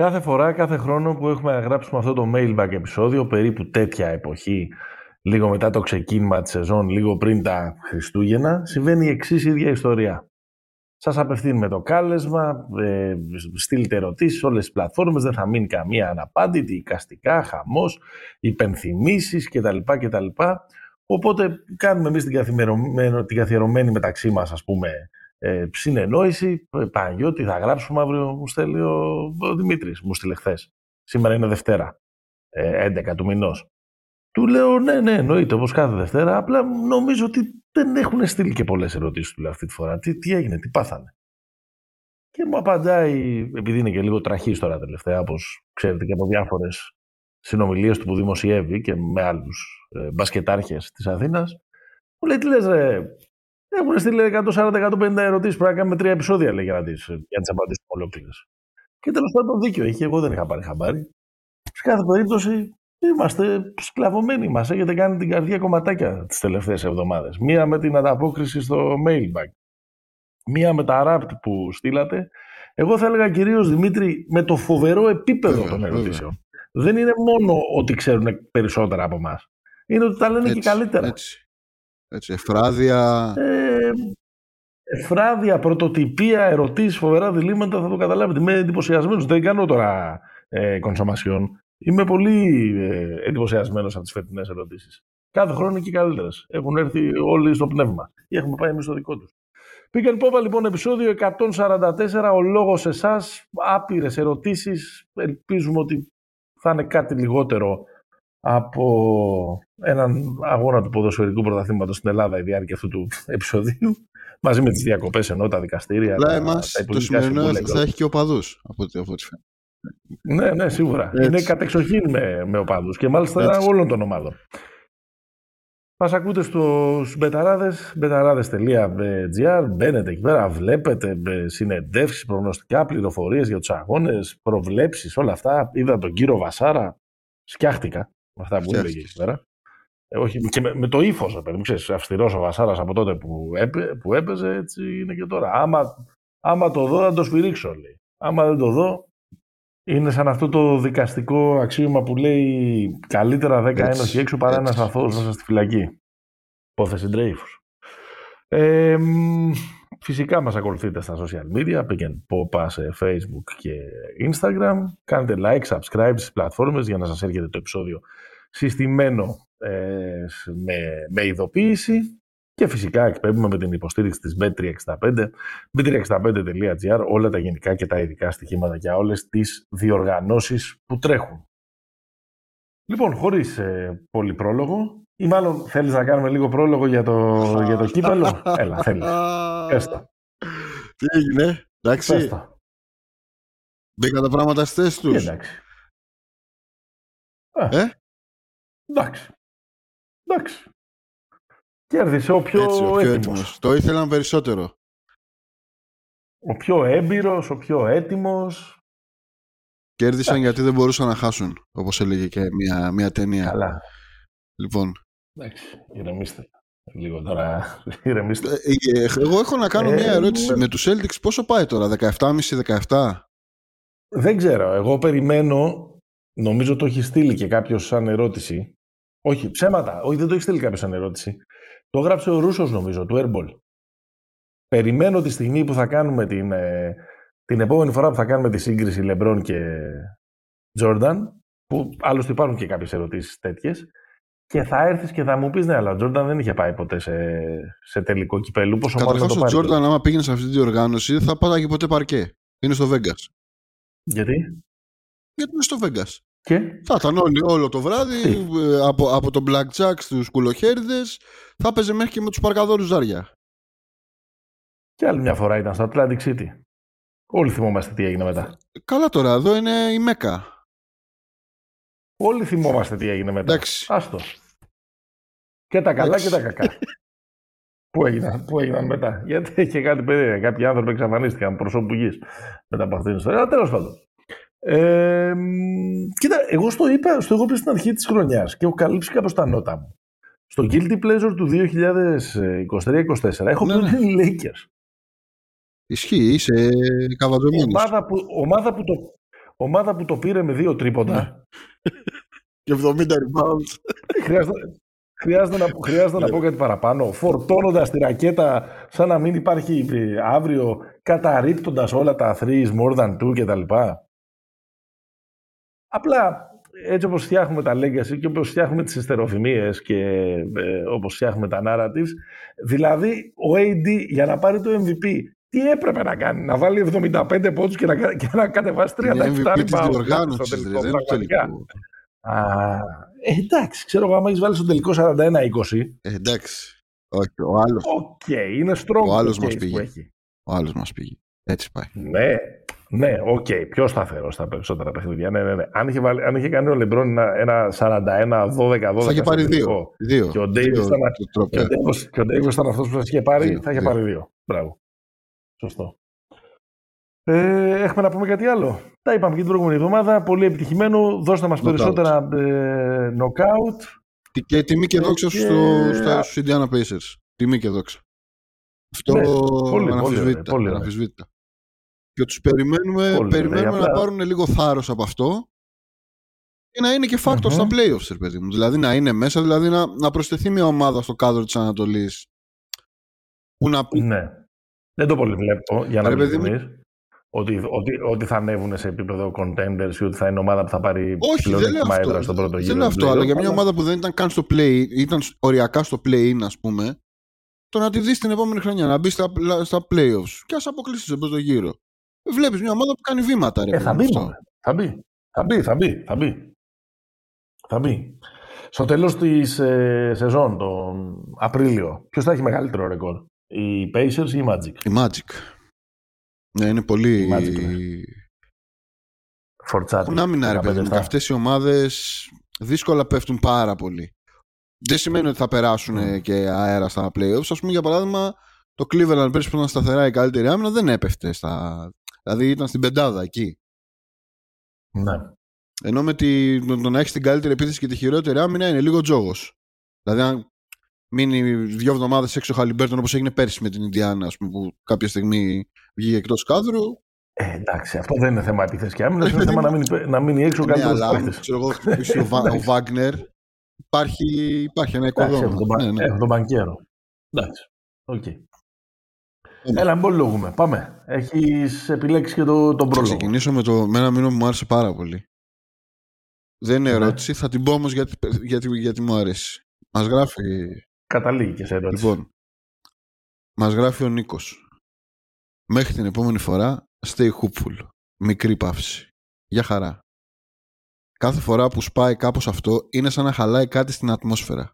Κάθε φορά, κάθε χρόνο που έχουμε να γράψουμε αυτό το mailbag επεισόδιο, περίπου τέτοια εποχή, λίγο μετά το ξεκίνημα της σεζόν, λίγο πριν τα Χριστούγεννα, συμβαίνει η εξής ίδια ιστορία. Σας απευθύνουμε το κάλεσμα, ε, στείλτε ερωτήσεις όλες τις πλατφόρμες, δεν θα μείνει καμία αναπάντητη, οικαστικά, χαμός, υπενθυμίσεις κτλ. κτλ. Οπότε κάνουμε εμείς την, την καθιερωμένη μεταξύ μας, ας πούμε, ε, συνεννόηση. Ε, Παναγιώτη, θα γράψουμε αύριο, μου στέλνει ο, ο Δημήτρης, μου στείλε χθες. Σήμερα είναι Δευτέρα, ε, 11 του μηνός. Του λέω ναι, ναι, εννοείται όπως κάθε Δευτέρα. Απλά νομίζω ότι δεν έχουν στείλει και πολλές ερωτήσεις του αυτή τη φορά. Τι, τι έγινε, τι πάθανε. Και μου απαντάει, επειδή είναι και λίγο τραχής τώρα τελευταία, όπως ξέρετε και από διάφορες συνομιλίες του που δημοσιεύει και με άλλους ε, μπασκετάρχες της Αθήνας, μου λέει: Τι λες, ρε, έχουν στείλει 140-150 ερωτήσεις. Πρέπει να κάνουμε τρία επεισόδια λέει, για να τι απαντήσουμε ολόκληρες. Και τέλος πάντων δίκιο έχει. Εγώ δεν είχα πάρει χαμπάρι. Σε κάθε περίπτωση Είμαστε σκλαβωμένοι μας. Έχετε κάνει την καρδιά κομματάκια τις τελευταίες εβδομάδες. Μία με την ανταπόκριση στο mailbag. Μία με τα rap που στείλατε. Εγώ θα έλεγα κυρίως Δημήτρη με το φοβερό επίπεδο των ερωτήσεων. Δεν είναι μόνο ότι ξέρουν περισσότερα από εμάς. Είναι ότι τα λένε έτσι, και καλύτερα. Έτσι. Έτσι. Εφράδια. Ε, εφράδια, πρωτοτυπία, ερωτήσεις, φοβερά διλήμματα θα το καταλάβετε. Είμαι εντυπωσιασμένος. Δεν κάνω τώρα ε, κονσομασιόν. Είμαι πολύ ε, εντυπωσιασμένος από τις φετινές ερωτήσεις. Κάθε χρόνο είναι και καλύτερες. Έχουν έρθει όλοι στο πνεύμα. Ή έχουμε πάει εμείς στο δικό τους. Πήγαν πόπα λοιπόν επεισόδιο 144. Ο λόγος εσάς. Άπειρες ερωτήσεις. Ελπίζουμε ότι θα είναι κάτι λιγότερο από έναν αγώνα του ποδοσφαιρικού πρωταθλήματος στην Ελλάδα η διάρκεια αυτού του επεισοδίου. Μαζί με τις διακοπές ενώ τα δικαστήρια. Αλλά εμάς το σημερινό θα έχει και οπαδού από ό,τι φαίνεται. Ναι, ναι, σίγουρα. Έτσι. Είναι κατεξοχήν με, με οπαδούς και μάλιστα Έτσι. όλων των ομάδων. Μας ακούτε στους μπεταράδες, μπεταράδες.gr, μπαίνετε εκεί πέρα, βλέπετε συνεντεύξεις, προγνωστικά, πληροφορίες για τους αγώνες, προβλέψεις, όλα αυτά. Είδα τον κύριο Βασάρα, σκιάχτηκα με αυτά που έλεγε εκεί πέρα. Ε, όχι, και με, με το ύφος, παιδί μου, ξέρεις, αυστηρός ο Βασάρας από τότε που, έπαι, που έπαιζε, έτσι είναι και τώρα. Άμα, άμα το δω, θα το σφυρίξω, λέει. Άμα δεν το δω, είναι σαν αυτό το δικαστικό αξίωμα που λέει καλύτερα 10 ένωση έξω παρά ένα αθώο μέσα στη φυλακή. Υπόθεση Dreyfus. Ε, φυσικά μας ακολουθείτε στα social media, πήγαινε πόπα σε facebook και instagram. Κάντε like, subscribe στις πλατφόρμες για να σας έρχεται το επεισόδιο συστημένο ε, με, με ειδοποίηση. Και φυσικά εκπέμπουμε με την υποστήριξη της Bet365, bet365.gr, όλα τα γενικά και τα ειδικά στοιχήματα για όλες τις διοργανώσεις που τρέχουν. Λοιπόν, χωρίς ε, πολύ πρόλογο, ή μάλλον θέλεις να κάνουμε λίγο πρόλογο για το, για το κύπελο; Έλα, θέλεις. Έστω. Τι έγινε, εντάξει. Έστω. Μπήκα τα πράγματα στις θέσεις τους. Εντάξει. Ε; Εντάξει. Εντάξει. Κέρδισε ο πιο, Έτσι, ο πιο έτοιμος. Το ήθελαν περισσότερο. Ο πιο έμπειρος, ο πιο έτοιμος. Κέρδισαν γιατί δεν μπορούσαν να χάσουν, όπως έλεγε και μια, μια ταινία. Καλά. Λοιπόν. Εντάξει, ηρεμήστε. Λίγο τώρα, ηρεμήστε. Ε, ε, εγώ έχω να κάνω μια ε, ερώτηση. Με τους Celtics πόσο πάει τώρα, 17,5-17? Δεν ξέρω. Εγώ περιμένω, νομίζω το έχει στείλει και κάποιος σαν ερώτηση. Όχι, ψέματα. Όχι, δεν το έχεις στείλει κάποιος σαν ερώτηση. Το έγραψε ο Ρούσος νομίζω, του Airball. Περιμένω τη στιγμή που θα κάνουμε την, ε, την επόμενη φορά που θα κάνουμε τη σύγκριση Λεμπρόν και Τζόρνταν, που άλλωστε υπάρχουν και κάποιες ερωτήσεις τέτοιες, και θα έρθεις και θα μου πεις: Ναι, αλλά ο Τζόρνταν δεν είχε πάει ποτέ σε, σε τελικό κυπέλου. Πόσο Καταρχάς, ο Τζόρνταν, άμα πήγαινε σε αυτή την οργάνωση, δεν θα πάταγε ποτέ παρκέ. Είναι στο Βέγγα. Γιατί; Γιατί είναι στο Βέγγα. Και; Θα ήταν όλο το βράδυ ε, από, από τον Blackjack στους κουλοχέριδες θα έπαιζε μέχρι και με τους παρκαδόρους ζάρια. Και άλλη μια φορά ήταν στο Atlantic City. Όλοι θυμόμαστε τι έγινε μετά. Καλά τώρα, εδώ είναι η Μέκα. Όλοι θυμόμαστε τι έγινε μετά. Εντάξει. Άστος. Και τα καλά και τα κακά. πού, έγιναν, πού έγιναν μετά. Γιατί είχε κάτι παιδί. Κάποιοι άνθρωποι εξαφανίστηκαν προσώπου γης μετά από αυτήν την ιστορία. Αλλά τέλος πάντων. Ε, κοίτα, εγώ στο είπα, στο εγώ στην αρχή της χρονιάς και έχω καλύψει κάπως τα νότα μου. Στο Guilty Pleasure του 2023-2024 έχω ναι, ναι. Lakers. Ισχύει, είσαι καβατζωμένος. Ομάδα που, ομάδα που το, ομάδα που το πήρε με δύο τρίποντα. Ναι. Και 70 rebounds. χρειάζεται, χρειάζεται, να, χρειάζεται να πω κάτι παραπάνω. Φορτώνοντας τη ρακέτα σαν να μην υπάρχει ε, αύριο, καταρρύπτοντας όλα τα threes more than two κτλ. Απλά έτσι όπως φτιάχνουμε τα legacy και όπως φτιάχνουμε τις εστεροφημίες και ε, όπως φτιάχνουμε τα narratives, δηλαδή ο AD για να πάρει το MVP, τι έπρεπε να κάνει, να βάλει 75 πόντους και να, και να κατεβάσει 37 MVP της διοργάνωσης, στο τελικό, δεν είναι πραγματικά. τελικό. Α, ε, εντάξει, ξέρω εγώ, άμα έχεις βάλει στο τελικό 41-20, Ε, εντάξει. Όχι, ο άλλος, οκ, είναι strong Ο άλλος το μας case πήγε. που έχει. ο άλλος μας πήγε. Έτσι πάει. Ναι, ναι, οκ, πιο σταθερό στα περισσότερα παιχνίδια. Ναι, ναι, ναι. Αν είχε, βάλει, αν είχε κάνει ο Λεμπρόν ένα, ένα 41-12-12 Θα είχε πάρει στο τελικό, δύο. Δύο. Και ο Davis Δύο ήταν, το τρόπια. και ο Davis- και ο Davis ήταν αυτός που σας είχε πάρει, Δύο, θα είχε δύο. πάρει δύο. Μπράβο. Σωστό. Ε, έχουμε να πούμε κάτι άλλο; Τα είπαμε και την προηγούμενη εβδομάδα. Πολύ επιτυχημένο. Δώστε μας Knockout. περισσότερα ε, knockout. Τι- Και τιμή και Ε, δόξα και- στο, στα, στους Indiana Pacers. Τιμή και δόξα. Αυτό Ναι, πολύ, πολύ αναμφισβήτητα. ωραία, πολύ ωραία. αναμφισβήτητα. Και τους περιμένουμε, Πολύ περιμένουμε ωραία, να απλά- πάρουν λίγο θάρρος από αυτό και να είναι και factor Μμμ. στα playoffs, ρε παιδί μου. Δηλαδή να είναι μέσα, δηλαδή να, να προσθεθεί μια ομάδα στο κάδρο της Ανατολής που να πει Ναι. Δεν το πολύ βλέπω, για να Ρε μην παιδί μου. εμείς, ότι, ότι, ότι θα ανέβουν σε επίπεδο contenders ή ότι θα είναι ομάδα που θα πάρει Όχι, δεν λέω πλεονέκτημα έδρα αυτό. στον πρώτο Δεν γύρο. λέω του αυτό, playoff, αλλά για μια ομάδα που δεν ήταν καν στο play, ήταν οριακά στο play-in, ας πούμε, το να τη δεις την επόμενη χρονιά, να μπει στα, στα playoffs και ας αποκλείσει στον πρώτο γύρο. Βλέπεις μια ομάδα που κάνει βήματα, ρε Ε, θα παιδί μπει, μου, μωρέ. θα μπει. Θα μπει, θα μπει, θα μπει. Θα μπει. Στο τέλος της ε, σεζόν, τον Απρίλιο, ποιος θα έχει μεγαλύτερο ρεκόρ, οι Pacers ή οι Magic; Η Magic. Ναι, είναι πολύ... Η Magic, ναι. Φορτσάτη. Έχουν άμυνα, ρε παιδί μου. Και αυτές οι ομάδες δύσκολα πέφτουν πάρα πολύ. Δεν σημαίνει ότι θα περάσουν Mm. και αέρα στα playoffs. Ας πούμε, για παράδειγμα, το Cleveland πέρσι που ήταν σταθερά η καλύτερη άμυνα δεν έπεφτε στα... Δηλαδή ήταν στην πεντάδα εκεί. Ναι. Ενώ με τη, το, το να έχεις την καλύτερη επίθεση και τη χειρότερη άμυνα είναι λίγο τζόγος. Δηλαδή, αν μείνει δύο εβδομάδες έξω ο Χαλιμπέρτον όπως έγινε πέρσι με την Ινδιάνα, ας πούμε, που κάποια στιγμή βγήκε εκτός κάδρου. Ε, εντάξει, αυτό δεν είναι θέμα επίθεσης και άμυνας, Ε, είναι παιδί θέμα μου. να μείνει, να μείνει έξω ο ναι, καλύτερος αλλά αν παίκτης. ξέρω εγώ, χτυπήσει ο, Βα- ο Βάγκνερ, υπάρχει, υπάρχει ένα Εντάξει, έχω οικοδόμημα. τον, Ναι, ναι. έχω τον Μπανκέρο. Εντάξει. Οκ. Ναι. Έλα, μην αργούμε. Πάμε. Έχεις επιλέξει και το, τον Θα πρόλογο. ξεκινήσω με, το, με ένα μήνυμα που μου άρεσε πάρα πολύ. Δεν είναι Ναι. ερώτηση, θα την πω όμως γιατί, γιατί, γιατί μου αρέσει. Μας γράφει Καταλήγει και σε ερώτηση. Λοιπόν, μας γράφει ο Νίκος. Μέχρι την επόμενη φορά, stay hopeful. Μικρή παύση. Για χαρά. Κάθε φορά που σπάει κάπως αυτό, είναι σαν να χαλάει κάτι στην ατμόσφαιρα.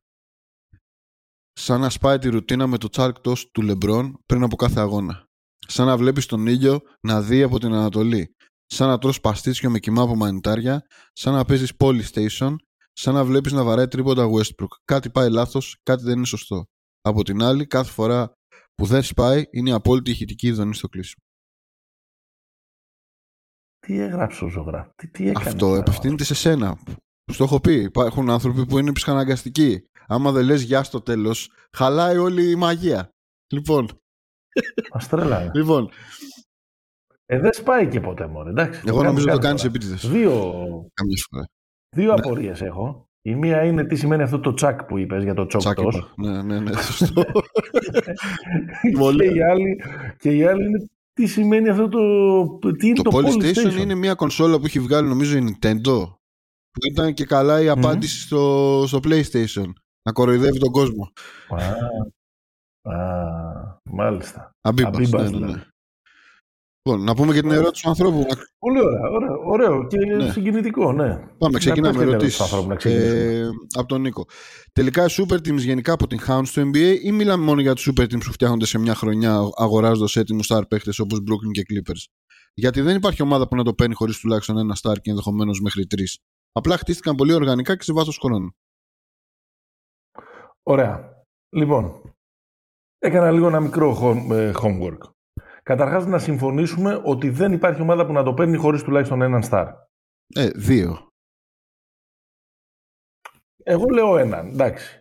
Σαν να σπάει τη ρουτίνα με το τσάρκ toss του Λεμπρόν πριν από κάθε αγώνα. Σαν να βλέπεις τον ήλιο να δει από την Ανατολή. Σαν να τρως παστίτσιο με κοιμά από μανιτάρια. Σαν να παίζεις Polystation. Σαν να βλέπεις να βαράει τρίποτα Westbrook. Κάτι πάει λάθος, κάτι δεν είναι σωστό. Από την άλλη, κάθε φορά που δεν σπάει, είναι η απόλυτη ηχητική ειδονή στο κλείσιμο. Τι έγραψε ο ζωγράφος; Τι, τι έκανε. Αυτό επευθύνεται σε σένα. Στο έχω πει. Υπάρχουν άνθρωποι που είναι ψυχαναγκαστικοί. Άμα δεν λες γεια στο τέλος, χαλάει όλη η μαγεία. Λοιπόν, Μας τρέλανε. λοιπόν Ε, δεν σπάει και ποτέ μόνο. Εντάξει, εγώ κάνει νομίζω το κάθε κάνεις φορά. επίτηδες. Δύο, Καμιά φορά. δύο Ναι. απορίες έχω. Η μία είναι τι σημαίνει αυτό το τσακ που είπες για το Τσάκ τσόκτος. είπα. Ναι, ναι, ναι, σωστό. και, Πολύ. η άλλη, και η άλλη είναι τι σημαίνει αυτό το... Τι είναι το το, Polystation είναι μια κονσόλα που έχει βγάλει νομίζω η Nintendo που ήταν και καλά η απάντηση στο, στο PlayStation. Να κοροϊδεύει τον κόσμο. Α, α, μάλιστα. Αμπίμπας. Αμπίμπας, ναι, ναι, ναι. δηλαδή. Λοιπόν, να πούμε και την ερώτηση του ανθρώπου. Να- Πολύ ωραία, ωραίο, ωραίο και Ναι. συγκινητικό, ναι. Πάμε, ξεκινάμε πες και την ερώτηση ερωτήσεις. του ανθρώπους, να ξεκινήσουμε. Ε, από τον Νίκο. Τελικά οι super teams γενικά αποτυγχάνουν στο NBA ή μιλάμε μόνο για τους super teams που φτιάχνονται σε μια χρονιά αγοράζοντας έτοιμους star παίχτες όπως Brooklyn και Clippers; Γιατί δεν υπάρχει ομάδα που να το παίρνει χωρίς τουλάχιστον ένα star και ενδεχομένως μέχρι τρεις. Απλά χτίστηκαν πολύ οργανικά και σε βάθος χρόνου. Ωραία. Λοιπόν, έκανα λίγο ένα μικρό home- ε, homework. Καταρχάς να συμφωνήσουμε ότι δεν υπάρχει ομάδα που να το παίρνει χωρίς τουλάχιστον έναν star. Ε, δύο. Εγώ λέω έναν, εντάξει.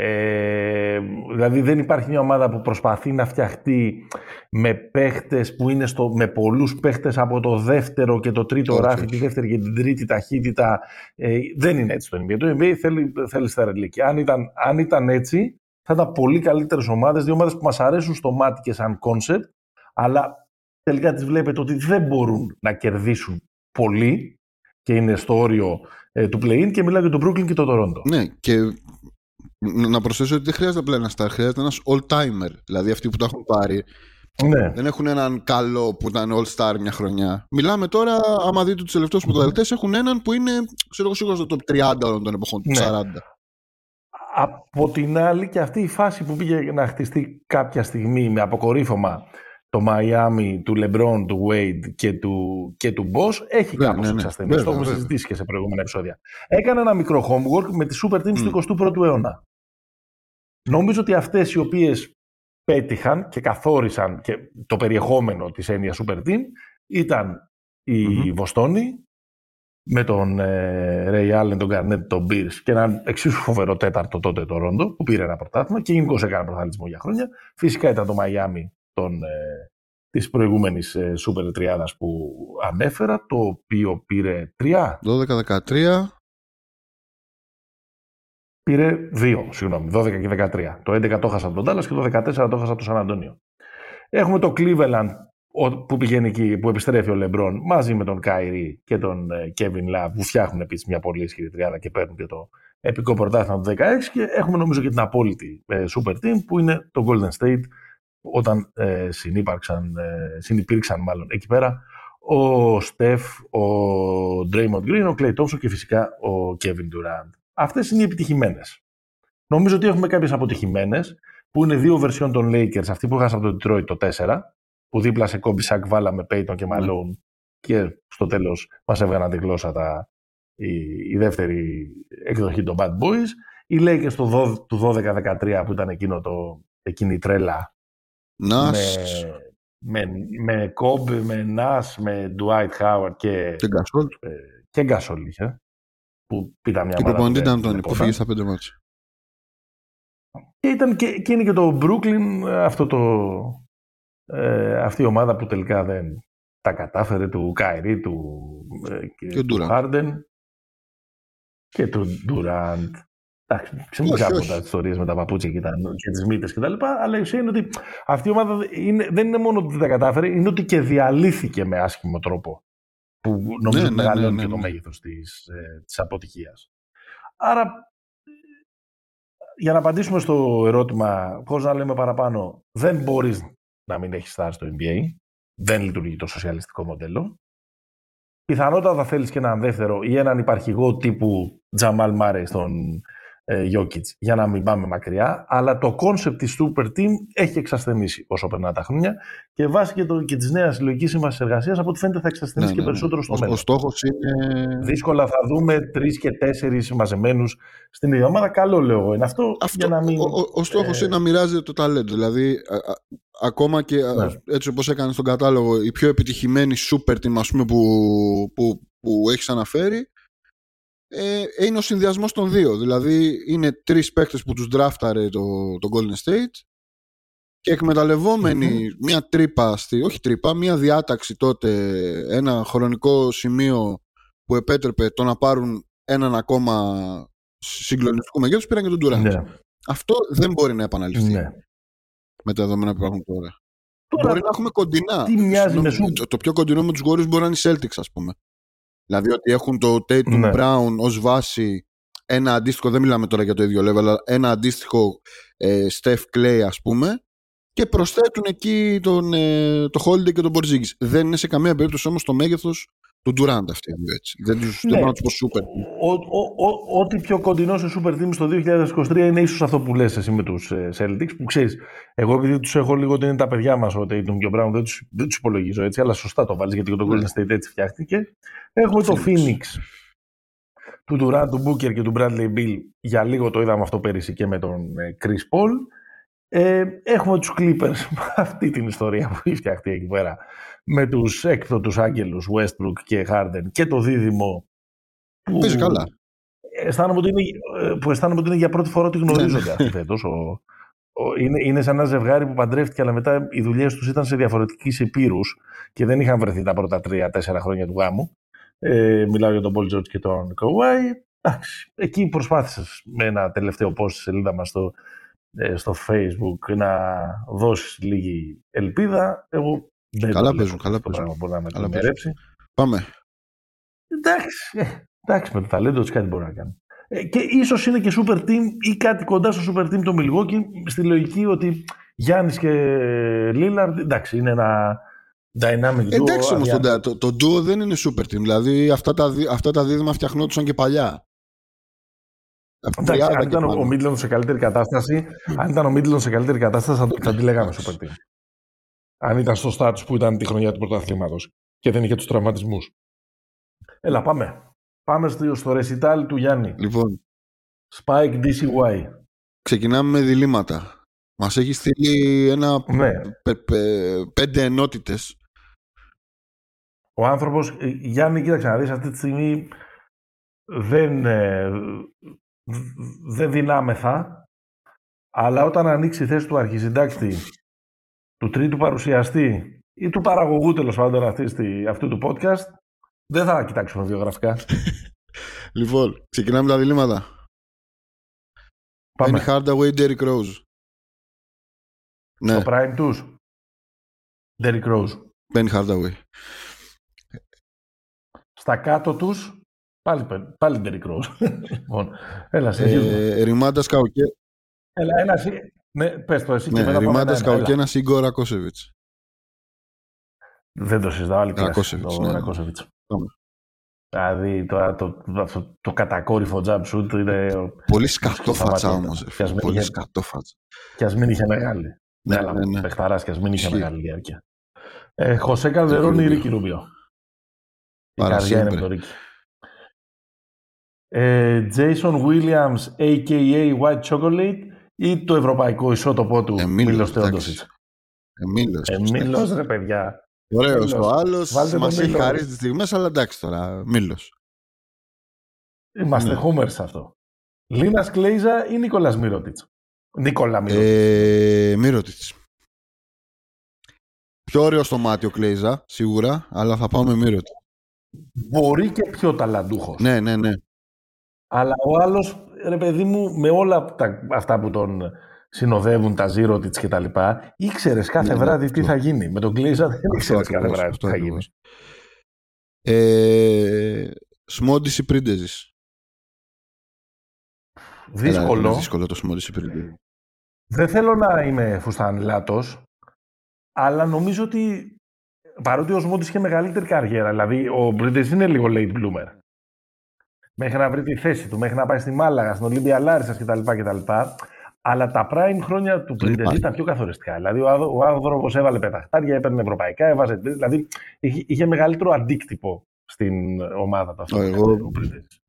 Ε, δηλαδή δεν υπάρχει μια ομάδα που προσπαθεί να φτιαχτεί με παίχτες που είναι στο, με πολλούς παίχτες από το δεύτερο και το τρίτο Όχι. ράφι, τη δεύτερη και την τρίτη ταχύτητα. Ε, δεν είναι έτσι το NBA. Το NBA θέλει, θέλει σταριλίκι. Αν ήταν, αν ήταν έτσι, θα ήταν πολύ καλύτερες ομάδες, δύο ομάδες που μας αρέσουν στο μάτι και σαν concept, αλλά τελικά τις βλέπετε ότι δεν μπορούν να κερδίσουν πολύ και είναι στο όριο ε, του play-in και μιλάω για τον Brooklyn και το Toronto. Ναι, και να προσθέσω ότι δεν χρειάζεται απλά ένα star, χρειάζεται ένας all-timer. Δηλαδή αυτοί που το έχουν πάρει ναι. δεν έχουν έναν καλό που ήταν all-star μια χρονιά. Μιλάμε τώρα, άμα δείτε τους τελευταίους πρωταθλητές, έχουν έναν που είναι ξέρω, σίγουρα στο top 30 όλων των εποχών του, ναι. 40. Από την άλλη και αυτή η φάση που πήγε να χτιστεί κάποια στιγμή με αποκορύφωμα το Miami του LeBron, του Wade και του, και του Boss έχει ναι, κάπως ναι, ναι. Το έχουμε συζητήσει και σε προηγούμενα επεισόδια. Έκανε ένα μικρό homework με τη Super Teams mm. του 21ου αιώνα. Νομίζω ότι αυτές οι οποίες πέτυχαν και καθόρισαν και το περιεχόμενο της έννοιας Super Team ήταν η mm Βοστόνη με τον ε, Ray Allen, τον Garnett, τον Beers και έναν εξίσου φοβερό τέταρτο τότε το Ρόντο που πήρε ένα πρωτάθλημα και γενικώς έκανε πρωταθλητισμό για χρόνια. Φυσικά ήταν το Miami των, ε, της προηγούμενης ε, Super Τριάδας που ανέφερα, το οποίο πήρε 3. 12-13. Πήρε 2, συγγνώμη, 12 και 13. Το 11 το έχασα τον Dallas και το 14 το έχασα το Σαν Αντώνιο. Έχουμε το Cleveland που πηγαίνει εκεί, που επιστρέφει ο Λεμπρόν μαζί με τον Κάιρι και τον Κέβιν ε, Λαβ που φτιάχνουν επίσης μια πολύ ισχυρή τριάδα και παίρνουν και το επικό πρωτάθλημα του 16 και έχουμε νομίζω και την απόλυτη ε, super team που είναι το Golden State όταν ε, συνύπαρξαν, ε, συνυπήρξαν μάλλον εκεί πέρα ο Στεφ, ο Draymond Green, ο Clay Thompson και φυσικά ο Kevin Durant. Αυτές είναι οι επιτυχημένες. Νομίζω ότι έχουμε κάποιες αποτυχημένες που είναι δύο βερσιόν των Lakers, αυτή που έχασα από το Detroit το 4, που δίπλα σε κόμπι Σακ βάλαμε Peyton και ναι. Malone και στο τέλος μας έβγαναν τη γλώσσα τα, η, η δεύτερη εκδοχή των Bad Boys. Οι Lakers το, του 12-13 που ήταν εκείνο το, εκείνη η τρέλα Νας. Με, με, με Κόμπ, με Νας, με Ντουάιτ Χάουαρντ και, και Γκασόλ. Ε, και Γκασόλ είχε. Που ήταν μια και προπονητή ήταν τον που φύγει στα πέντε μάτια. Και, ήταν και, και είναι και το Brooklyn αυτό το, ε, αυτή η ομάδα που τελικά δεν τα κατάφερε του Κάιρι, του, ε, και, και του Χάρντεν και του Ντουράντ. Εντάξει, ξεμικά από τα ιστορίες με τα παπούτσια και, και τις μύτες κτλ. Αλλά η ουσία είναι ότι αυτή η ομάδα είναι, δεν είναι μόνο ότι δεν τα κατάφερε, είναι ότι και διαλύθηκε με άσχημο τρόπο. Που νομίζω ναι, ότι ναι, μεγαλώνει ναι, και το μέγεθος της ε, αποτυχίας. Άρα, για να απαντήσουμε στο ερώτημα, πώς να λέμε παραπάνω, δεν μπορείς να μην έχεις σταρ στο NBA. Δεν λειτουργεί το σοσιαλιστικό μοντέλο. Πιθανότατα θα θέλεις και έναν δεύτερο ή έναν υπαρχηγό τύπου Τζαμάλ Μάρεϊ στον ε, για να μην πάμε μακριά, αλλά το concept της Super Team έχει εξασθενήσει όσο περνάν τα χρόνια και βάσει και, το, και της νέας συλλογικής σύμβασης εργασίας από ό,τι φαίνεται θα εξασθενήσει ναι, και ναι, ναι. περισσότερο στο μέλλον. Ο στόχος είναι... Δύσκολα θα δούμε τρεις και τέσσερις μαζεμένους στην ίδια ομάδα. Καλό λέω εγώ είναι αυτό, αυτό για να μην... Ο, ο, ο στόχος ε... είναι να μοιράζεται το ταλέντο. Δηλαδή, α, α, ακόμα και ναι. έτσι όπως έκανες στον κατάλογο, η πιο επιτυχημένη Super Team ας πούμε, που, που, που έχεις αναφέρει, ε, είναι ο συνδυασμός των δύο. Δηλαδή είναι τρεις παίκτες που τους δράφταρε το, το Golden State και εκμεταλλευομενοι μια τρύπα, στη, όχι τρύπα, μια διάταξη τότε, ένα χρονικό σημείο που επέτρεπε το να πάρουν έναν ακόμα συγκλονιστικό μεγέθο, πήραν και τον Durant. Ναι. Αυτό δεν μπορεί να επαναληφθεί ναι. με τα δεδομένα που υπάρχουν τώρα. τώρα μπορεί να έχουμε κοντινά. Τι μοιάζει με σου. Το, το πιο κοντινό με τους Warriors μπορεί να είναι οι Celtics, ας πούμε. Δηλαδή ότι έχουν το Tatum ναι. Brown ως βάση ένα αντίστοιχο, δεν μιλάμε τώρα για το ίδιο level, αλλά ένα αντίστοιχο ε, Steph Clay ας πούμε και προσθέτουν εκεί τον, ε, το Holiday και τον Porzingis. Δεν είναι σε καμία περίπτωση όμως το μέγεθος του Durant αυτή έτσι. Δεν τους ναι. να τους πω super. Ό,τι πιο κοντινό σε super team στο 2023 είναι ίσως αυτό που λες εσύ με τους ε, Celtics που ξέρεις, εγώ επειδή τους έχω λίγο ότι είναι τα παιδιά μας ο Tatum και ο Brown δεν τους, δεν τους υπολογίζω έτσι αλλά σωστά το βάλεις γιατί το ναι. Golden State έτσι φτιάχτηκε. Έχουμε το Phoenix του Durant, του Booker και του Bradley Bill για λίγο το είδαμε αυτό πέρυσι και με τον ε, Chris Paul. Ε, έχουμε τους Clippers αυτή την ιστορία που έχει φτιαχτεί εκεί πέρα με τους έκτοτους άγγελους Westbrook και Harden και το δίδυμο που Πες καλά. αισθάνομαι ότι είναι, ε, που αισθάνομαι ότι είναι για πρώτη φορά ότι γνωρίζονται αυτοί φέτος. Ο, ο, είναι, είναι σαν ένα ζευγάρι που παντρεύτηκε, αλλά μετά οι δουλειές τους ήταν σε διαφορετικοί υπήρου και δεν είχαν βρεθεί τα πρώτα τρία-τέσσερα χρόνια του γάμου. Ε, μιλάω για τον Πολ Τζόρτ και τον Κοουάι. Εκεί προσπάθησα με ένα τελευταίο post στη σελίδα μας στο, ε, στο Facebook να δώσεις λίγη ελπίδα. Εγώ δεν καλά το παίζουν, καλά παίζουν. Μπορεί να με Καλά Πάμε. Εντάξει, ε, εντάξει, με το ταλέντο τη κάτι μπορεί να κάνει. Ε, και ίσως είναι και super team ή κάτι κοντά στο super team το Milwaukee στη λογική ότι Γιάννης και Λίλαρντ, εντάξει, είναι ένα dynamic duo. Εντάξει όμως το, το, το duo δεν είναι super team. Δηλαδή αυτά τα, αυτά τα δίδυμα φτιαχνόντουσαν και παλιά. Εντάξει, αν ήταν ο Μίτλον σε καλύτερη κατάσταση, αν ήταν ο Μίτλον σε καλύτερη κατάσταση, θα, θα τη λέγαμε super team. Αν ήταν στο status που ήταν τη χρονιά του πρωταθλήματος και δεν είχε τους τραυματισμούς. Έλα, πάμε. Πάμε στο, στο recital του Γιάννη. Λοιπόν. Spike DCY. Ξεκινάμε με διλήμματα. Μας έχει στείλει ένα ναι. πέντε ενότητες. Ο άνθρωπος, ε, Γιάννη, κοίταξε να δεις, αυτή τη στιγμή δεν, ε, δεν δυνάμεθα, αλλά όταν ανοίξει η θέση του αρχισυντάκτη, του τρίτου παρουσιαστή ή του παραγωγού τέλος πάντων αυτού του podcast, δεν θα κοιτάξουμε βιογραφικά. λοιπόν, ξεκινάμε τα διλήμματα. Πάμε. Penny Hardaway, Derrick Rose. Ναι. Στο prime τους. Derrick Rose. Penny Hardaway. Στα κάτω τους, πάλι, πάλι Derrick Rose. λοιπόν, έλα, ε, Ρημάντα Σκαουκέ. Έλα, ένα, ναι, πες το εσύ ναι, και μετά Ρημάντα Σκαουκέ, ένα Σίγκο Ρακόσεβιτς. Δεν το συζητάω, άλλη κλάση. Ναι. Ρακόσεβιτς. Δηλαδή τώρα το, το, το κατακόρυφο jump shoot είναι. Πολύ σκατό φάτσα όμως. Πολύ σκατό φάτσα. Κι ας μην είχε μεγάλη. Ναι, ναι, ναι. ναι. Πεχταρά κι ας μην είχε μεγάλη διάρκεια. Ε, Χωσέ Καλδερόν ή Ρίκη Ρούμπιο. Η καρδιά είναι με τον Ρίκη. Ε, Jason Williams, a.k.a. White Chocolate ή το ευρωπαϊκό ισότοπό του Μίλος Θεόντοσιτς. Εμίλος. Εμίλος ρε παιδιά. Ωραίος ο άλλος. Μας έχει χαρίσει τις στιγμές, αλλά εντάξει τώρα. Μήλο. Είμαστε ναι. σε αυτό. Λίνα Κλέιζα ή Νίκολα Μύρωτιτ. Νίκολα Μύρωτιτ. Ε, Μύρωτιτ. Πιο ωραίο στο μάτι ο Κλέιζα, σίγουρα, αλλά θα πάω με Μύρωτιτς. Μπορεί και πιο ταλαντούχος. Ναι, ναι, ναι. Αλλά ο άλλος, ρε παιδί μου, με όλα τα, αυτά που τον συνοδεύουν τα zero tits και τα λοιπά, ήξερες κάθε ναι, ναι βράδυ τι θα γίνει. Με τον Κλίζα δεν ήξερες κάθε βράδυ τι θα γίνει. Ε, Σμόντιση πρίντεζης. Δύσκολο. δύσκολο το Σμόντιση πρίντεζη. Δεν θέλω να είμαι φουστανιλάτος, αλλά νομίζω ότι παρότι ο Σμόντις είχε μεγαλύτερη καριέρα, δηλαδή ο Πρίντεζη είναι λίγο late bloomer. Μέχρι να βρει τη θέση του, μέχρι να πάει στη Μάλαγα, στην Ολύμπια Λάρισας κτλ. κτλ. Αλλά τα prime χρόνια του Πρίντεζη ήταν πιο καθοριστικά. Δηλαδή, ο άνθρωπος έβαλε πεταχτάρια, έπαιρνε ευρωπαϊκά, έβαζε. Δηλαδή, είχε, είχε μεγαλύτερο αντίκτυπο στην ομάδα του αυτό. Εγώ...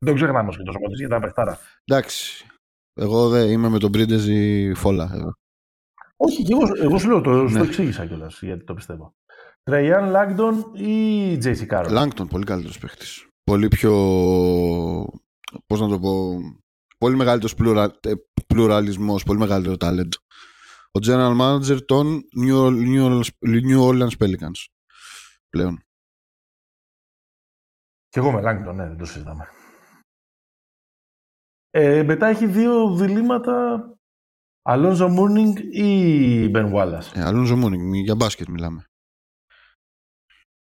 Δεν ξεχνάμε και τόσο γιατί ήταν παιχτάρα. Εντάξει. Εγώ δεν είμαι με τον Πρίντεζη φόλα. Εδώ. Όχι, και εγώ, εγώ σου λέω, το, ναι. το εξήγησα κιόλας γιατί το πιστεύω. Τρεϊτζάν Λάγκντον ή Τζέισι Κάρολ. Λάγκντον, πολύ καλύτερος παίχτης. Πολύ πιο. Πώς να το πω πολύ μεγαλύτερος πλουρα, ε, πλουραλισμός, πολύ μεγαλύτερο talent. Ο general manager των New, New, New Orleans Pelicans πλέον. Και εγώ με Langton, ναι, δεν το συζητάμε. Ε, μετά έχει δύο διλήμματα Αλόνζο Mourning ή Ben Wallace. Ε, Αλόνζο Mourning, για μπάσκετ μιλάμε.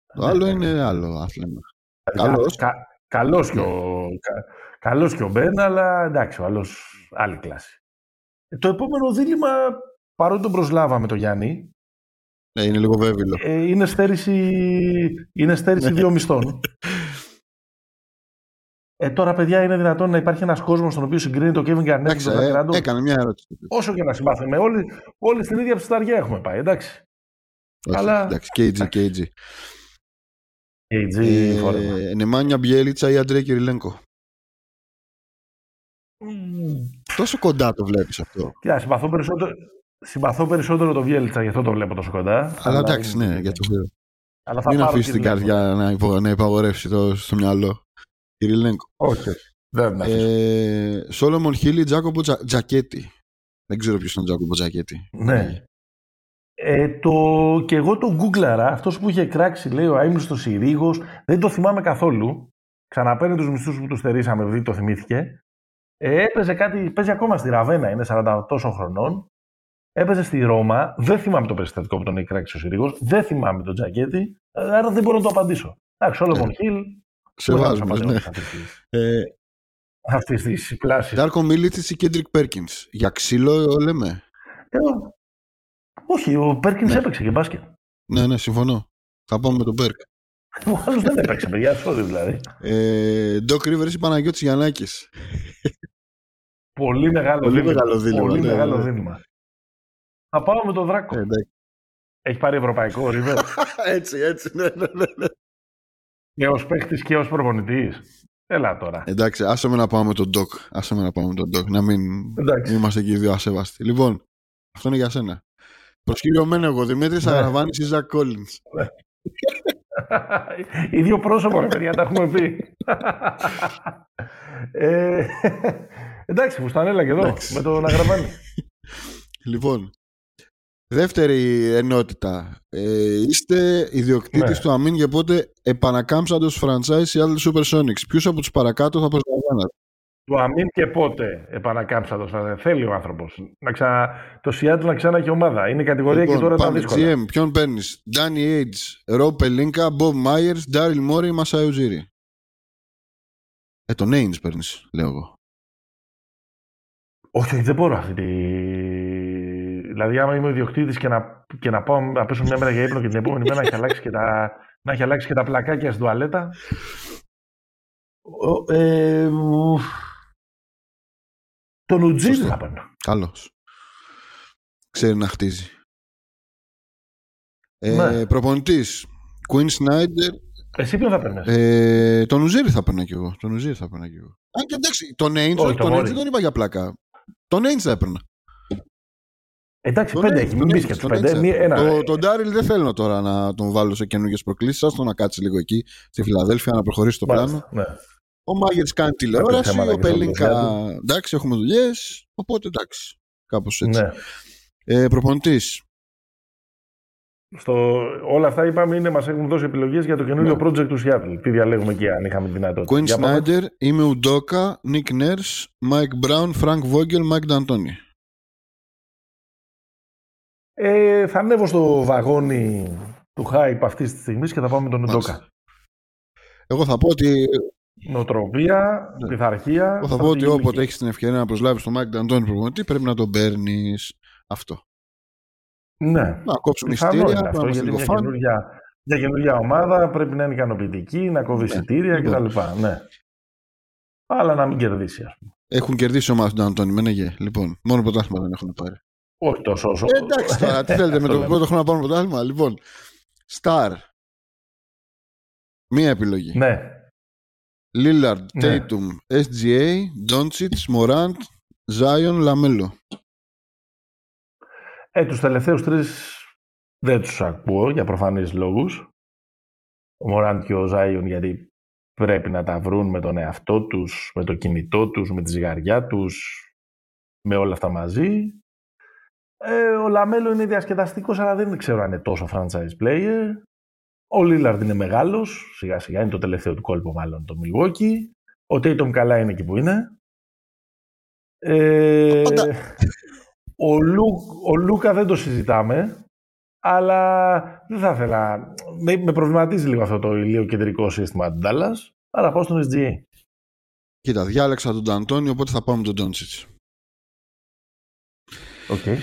Το άλλο ναι, είναι άλλο άθλημα. Καλός. Κα, καλός και ο, Καλός και ο Μπεν, αλλά εντάξει, ο άλλος άλλη κλάση. Ε, το επόμενο δίλημα, παρότι τον προσλάβαμε το Γιάννη. Ναι, είναι λίγο βέβαιο. Ε, είναι στέρηση, είναι στέρηση δύο μισθών. Ε, τώρα, παιδιά, είναι δυνατόν να υπάρχει ένας κόσμος στον οποίο συγκρίνει το Kevin Garnett με τον Zach Έκανε μια ερώτηση. Όσο και να συμπάθουμε, όλοι, όλοι στην ίδια ψησταριά έχουμε πάει, εντάξει. Όχι, Αλλά... Εντάξει, KG, KG. KG, ε, Νεμάνια Μπιέλιτσα ή Αντρέ Κυριλέγκο. Τόσο κοντά το βλέπεις αυτό. Κοίτα, συμπαθώ περισσότερο, συμπαθώ περισσότερο το Βιέλτσα, γι' αυτό το βλέπω τόσο κοντά. Αλλά εντάξει, ναι, για το λέω. Αλλά θα Μην αφήσει την καρδιά να, υπο, να υπαγορεύσει το, στο μυαλό. Κυριλέγκο. Όχι. Δεν ε, Σόλομον Χίλι, Τζάκοπο Τζακέτη. Δεν ξέρω ποιος είναι ο Τζάκοπο Τζακέτη. Ναι. Ε, το... Και εγώ το γκούγκλαρα, αυτός που είχε κράξει, λέει ο αείμνηστος Συρίγος, δεν το θυμάμαι καθόλου. Ξαναπαίρνει τους μισθούς που τους στερήσαμε, επειδή το θυμήθηκε. Ε, έπαιζε κάτι, παίζει ακόμα στη Ραβένα, είναι 40 τόσο χρονών. Έπαιζε στη Ρώμα, δεν θυμάμαι το περιστατικό που τον έχει κράξει ο Συρίγος, δεν θυμάμαι τον Τζακέτη, άρα δεν μπορώ να το απαντήσω. Εντάξει, Σόλομον Χιλ. Σε βάζουμε, ναι. Ε, αυτής της πλάσης. Ντάρκο Μίλιτσιτς ή Κέντρικ Πέρκινς. Για ξύλο λέμε. Ε, όχι, ο Πέρκινς ναι. έπαιξε και μπάσκετ. Ναι, ναι, συμφωνώ. Θα πάμε με τον Πέρκ. Ο άλλος δεν έπαιξε, παιδιά, sorry δηλαδή. Ε, Ντοκ Ρίβερς ή Παναγιώτης Γιαννάκης. Πολύ μεγάλο Πολύ δίλημμα. μεγάλο δίλημμα. Πολύ ναι, μεγάλο ναι. δίλημμα. Θα πάω με τον Δράκο. Ε, εντάξει. Έχει πάρει ευρωπαϊκό ο Ρίβερς. έτσι, έτσι, ναι, ναι, ναι, ναι. και ως παίχτη και ως προπονητής. Έλα τώρα. Εντάξει, άσε με να πάμε με τον Ντοκ. Άσε με να πάμε με τον Ντοκ. Να μην Εντάξει. είμαστε και οι δύο ασέβαστοι. Λοιπόν, αυτό είναι για σένα. Προσκύριωμένο εγώ, Δημήτρης Ναι. Αγραβάνης ή Ζακ Κόλινς. Ίδιο πρόσωπο, ρε παιδιά, τα έχουμε πει. ε, εντάξει, Φουστανέλα και εδώ, Εντάξει. με τον Αγραβάνη. Λοιπόν, δεύτερη ενότητα. Ε, είστε ιδιοκτήτης Ναι. του Αμήν και οπότε επανακάμψαντο franchise Seattle Supersonics. Ποιους από τους παρακάτω θα προσλαμβάνατε; Του αμήν και πότε επανακάμψα το σφαίρε. Θέλει ο άνθρωπος. Ξανα... Το Seattle να ξανά έχει ομάδα. Είναι η κατηγορία και τώρα τα πάμε. δύσκολα. GM, ποιον παίρνεις; Danny Age, Rob Pelinka, Bob Myers, Daryl Morey, Masai Ujiri. Ε, τον Ainge παίρνεις, λέω εγώ. Όχι, όχι, δεν μπορώ αυτή τη. Δηλαδή, άμα είμαι ο ιδιοκτήτης και να, και να πάω να πέσω μια μέρα για ύπνο και την επόμενη μέρα να έχει αλλάξει και τα, να έχει αλλάξει και τα πλακάκια στην τουαλέτα. Ο- Ε, ου, τον Ουτζίρι Σωστό. θα παίρνω. Καλώ. Ξέρει να χτίζει. Ε, Ναι. Προπονητής. Quinn Snyder. Εσύ ποιον θα παίρνει. Ε, τον Ουζίρι θα παίρνα κι εγώ. Τον Ουζίρι θα παίρνα κι εγώ. Αν και εντάξει, τον Ainge, Όχι, όχι, τον τον Ainge Morey. δεν τον είπα για πλάκα. Τον Ainge θα έπαιρνα. Εντάξει, Τον πέντε Ainge, έχει. τον Μην πει Ainge, και του τον πέντε. Ainge. Μία- Ένα. Το, τον Ντάριλ δεν θέλω τώρα να τον βάλω σε καινούργιες προκλήσεις. Άστο να κάτσει λίγο εκεί στη Φιλαδέλφια να προχωρήσει το πλάνο. Μάλιστα, ναι. Ο Μάγερς κάνει τηλεόραση. θέματα Ο και στο Πελίνκα. Εντάξει, έχουμε δουλειές. Οπότε εντάξει. Κάπως έτσι. Ναι. Ε, Προπονητής. Στο, όλα αυτά είπαμε είναι μας έχουν δώσει επιλογές για το καινούριο Ναι. project του Seattle. Τι διαλέγουμε εκεί αν είχαμε τη δυνατότητα. Quinn Για πάμε. Snyder, είμαι Ουντόκα, Νίκ Nurse, Mike Brown, Frank Vogel, Mike D'Antoni. Ε, θα ανέβω στο βαγόνι του hype αυτής της στιγμής και θα πάμε με τον Μάλιστα. Ουντόκα. Εγώ θα πω ότι, Νοοτροπία, Ναι. πειθαρχία. εγώ θα θα πω ότι φύγει όποτε εκεί. έχεις την ευκαιρία να προσλάβεις τον Mike D'Antoni προπονητή πρέπει να τον παίρνεις αυτό. Ναι. Να κόψουμε Πιθανό εισιτήρια, είναι να αυτό, είμαστε γιατί λίγο μια φαν. καινούργια, μια καινούργια ομάδα πρέπει να είναι ικανοποιητική, να κόβει Ναι. εισιτήρια Λοιπόν. κτλ. Ναι. Αλλά να μην κερδίσει, ας πούμε. Έχουν κερδίσει ομάδα του D'Antoni, Μενεγέ. Λοιπόν, μόνο πρωτάθλημα δεν έχουν πάρει. Όχι τόσο όσο. Ε, εντάξει τώρα, τι θέλετε με Αυτό το λέμε. πρώτο χρόνο να πάρουμε πρωτάθλημα. Λοιπόν, Star. Μία επιλογή. Ναι. Lillard, Ναι. Tatum, SGA, Doncic, Morant, Zion, Lamelo. Ε, τους τελευταίους τρεις δεν τους ακούω για προφανείς λόγους. Ο Μοράντ και ο Ζάιον γιατί πρέπει να τα βρουν με τον εαυτό τους, με το κινητό τους, με τη ζυγαριά τους, με όλα αυτά μαζί. Ε, ο Λαμέλο είναι διασκεδαστικός, αλλά δεν ξέρω αν είναι τόσο franchise player. Ο Λίλαρντ είναι μεγάλος, σιγά σιγά είναι το τελευταίο του κόλπο μάλλον το Milwaukee. Ο Tatum καλά είναι εκεί που είναι. Ε, Πάντα. ο, Λου, ο Λούκα δεν το συζητάμε, αλλά δεν θα ήθελα. Με, με προβληματίζει λίγο αυτό το ηλιοκεντρικό σύστημα του Dallas, αλλά πάω στον SGA. Κοίτα, διάλεξα τον D'Antoni, οπότε θα πάμε με τον Doncic. Okay.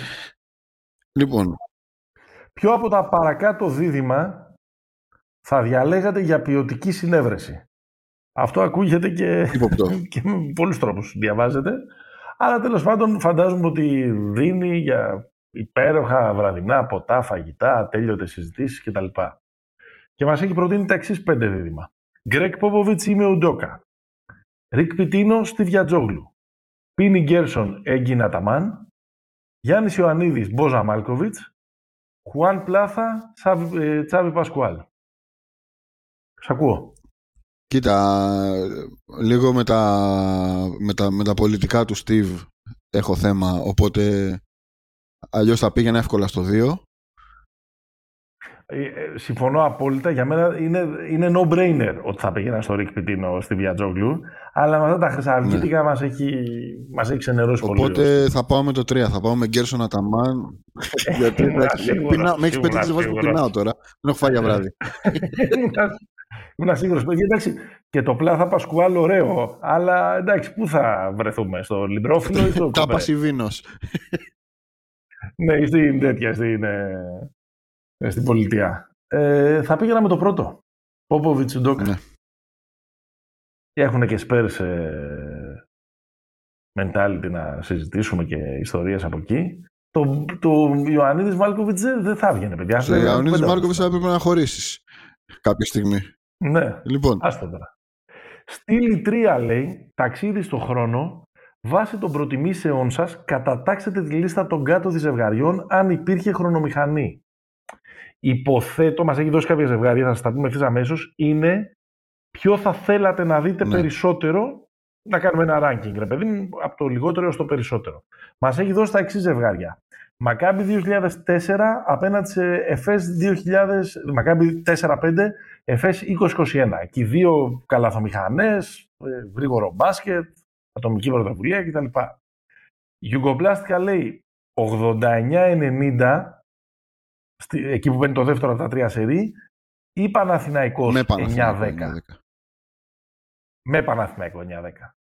Λοιπόν, Ποιο από τα παρακάτω δίδυμα θα διαλέγατε για ποιοτική συνέβρεση. Αυτό ακούγεται και, ύποπτο. και με πολλούς τρόπους διαβάζετε. Αλλά τέλος πάντων φαντάζομαι ότι δίνει για υπέροχα βραδινά ποτά, φαγητά, ατέλειωτες συζητήσεις κτλ. Και μας έχει προτείνει τα εξής πέντε δίδυμα. Γκρέκ Πόποβιτς είμαι Ουντόκα. Ρικ Πιτίνο Στίβια Τζόγλου. Πίνι Γκέρσον Έγκυνα Ταμάν. Γιάννης Ιωαννίδης Μπόζα Μάλκοβιτς. Χουάν Πλάθα Τσάβι, ε, Τσάβι Πασκουάλ. Σ' ακούω. Κοίτα, λίγο με τα, με τα, με τα πολιτικά του Steve έχω θέμα, οπότε αλλιώς θα πήγαινε εύκολα στο 2. Ε, ε, συμφωνώ απόλυτα. Για μένα είναι, είναι no-brainer ότι θα πήγαινα στο Ρικ Πιτίνο στη Βιατζόγλου. Αλλά με αυτά τα χρυσαυγήτικα ναι. μας, έχει, μας έχει ξενερώσει Οπότε πολύ. Οπότε θα πάω με το 3. Θα πάω με Γκέρσον Αταμάν. γιατί με έχεις πετύχει βάση που πεινάω τώρα. Δεν έχω φάει για βράδυ. Ήμουν σίγουρο. Εντάξει, και το πλά θα πασκουάλ ωραίο. Αλλά εντάξει, πού θα βρεθούμε, στο Λιμπρόφιλο ή στο Τάπα Σιβίνο. ναι, στην τέτοια, στην, ε, στην πολιτεία. Ε, θα πήγαινα με το πρώτο. Πόποβιτς Ντόκα. Ναι. Έχουν και σπέρς ε, mentality να συζητήσουμε και ιστορίες από εκεί. Το, το Ιωαννίδης Μάλκοβιτς δεν θα έβγαινε, παιδιά. Ο Ιωαννίδης Μάλκοβιτς θα έπρεπε να χωρίσεις κάποια στιγμή. Ναι, λοιπόν. άστο τώρα. Στήλη 3 λέει, ταξίδι στο χρόνο, βάσει των προτιμήσεών σας, κατατάξετε τη λίστα των κάτω ζευγαριών αν υπήρχε χρονομηχανή. Υποθέτω, μας έχει δώσει κάποια ζευγάρια, θα σας τα πούμε ευθύς αμέσως, είναι ποιο θα θέλατε να δείτε ναι. περισσότερο, να κάνουμε ένα ranking, ρε παιδί μου, από το λιγότερο έως το περισσότερο. Μας έχει δώσει τα εξής ζευγάρια. Μακάμπι 2004 απέναντι σε ΕΦΕΣ 2000, Μακάμπι 4-5, ΕΦΕΣ 2021. Και οι δύο καλαθομηχανές, ε, γρήγορο μπάσκετ, ατομική πρωτοβουλία κτλ. Γιουγκοπλάστικα λέει 89-90, εκεί που παίρνει το δεύτερο από τα τρία σερί, ή Παναθηναϊκός 9-10. Με Παναθηναϊκό 9-10.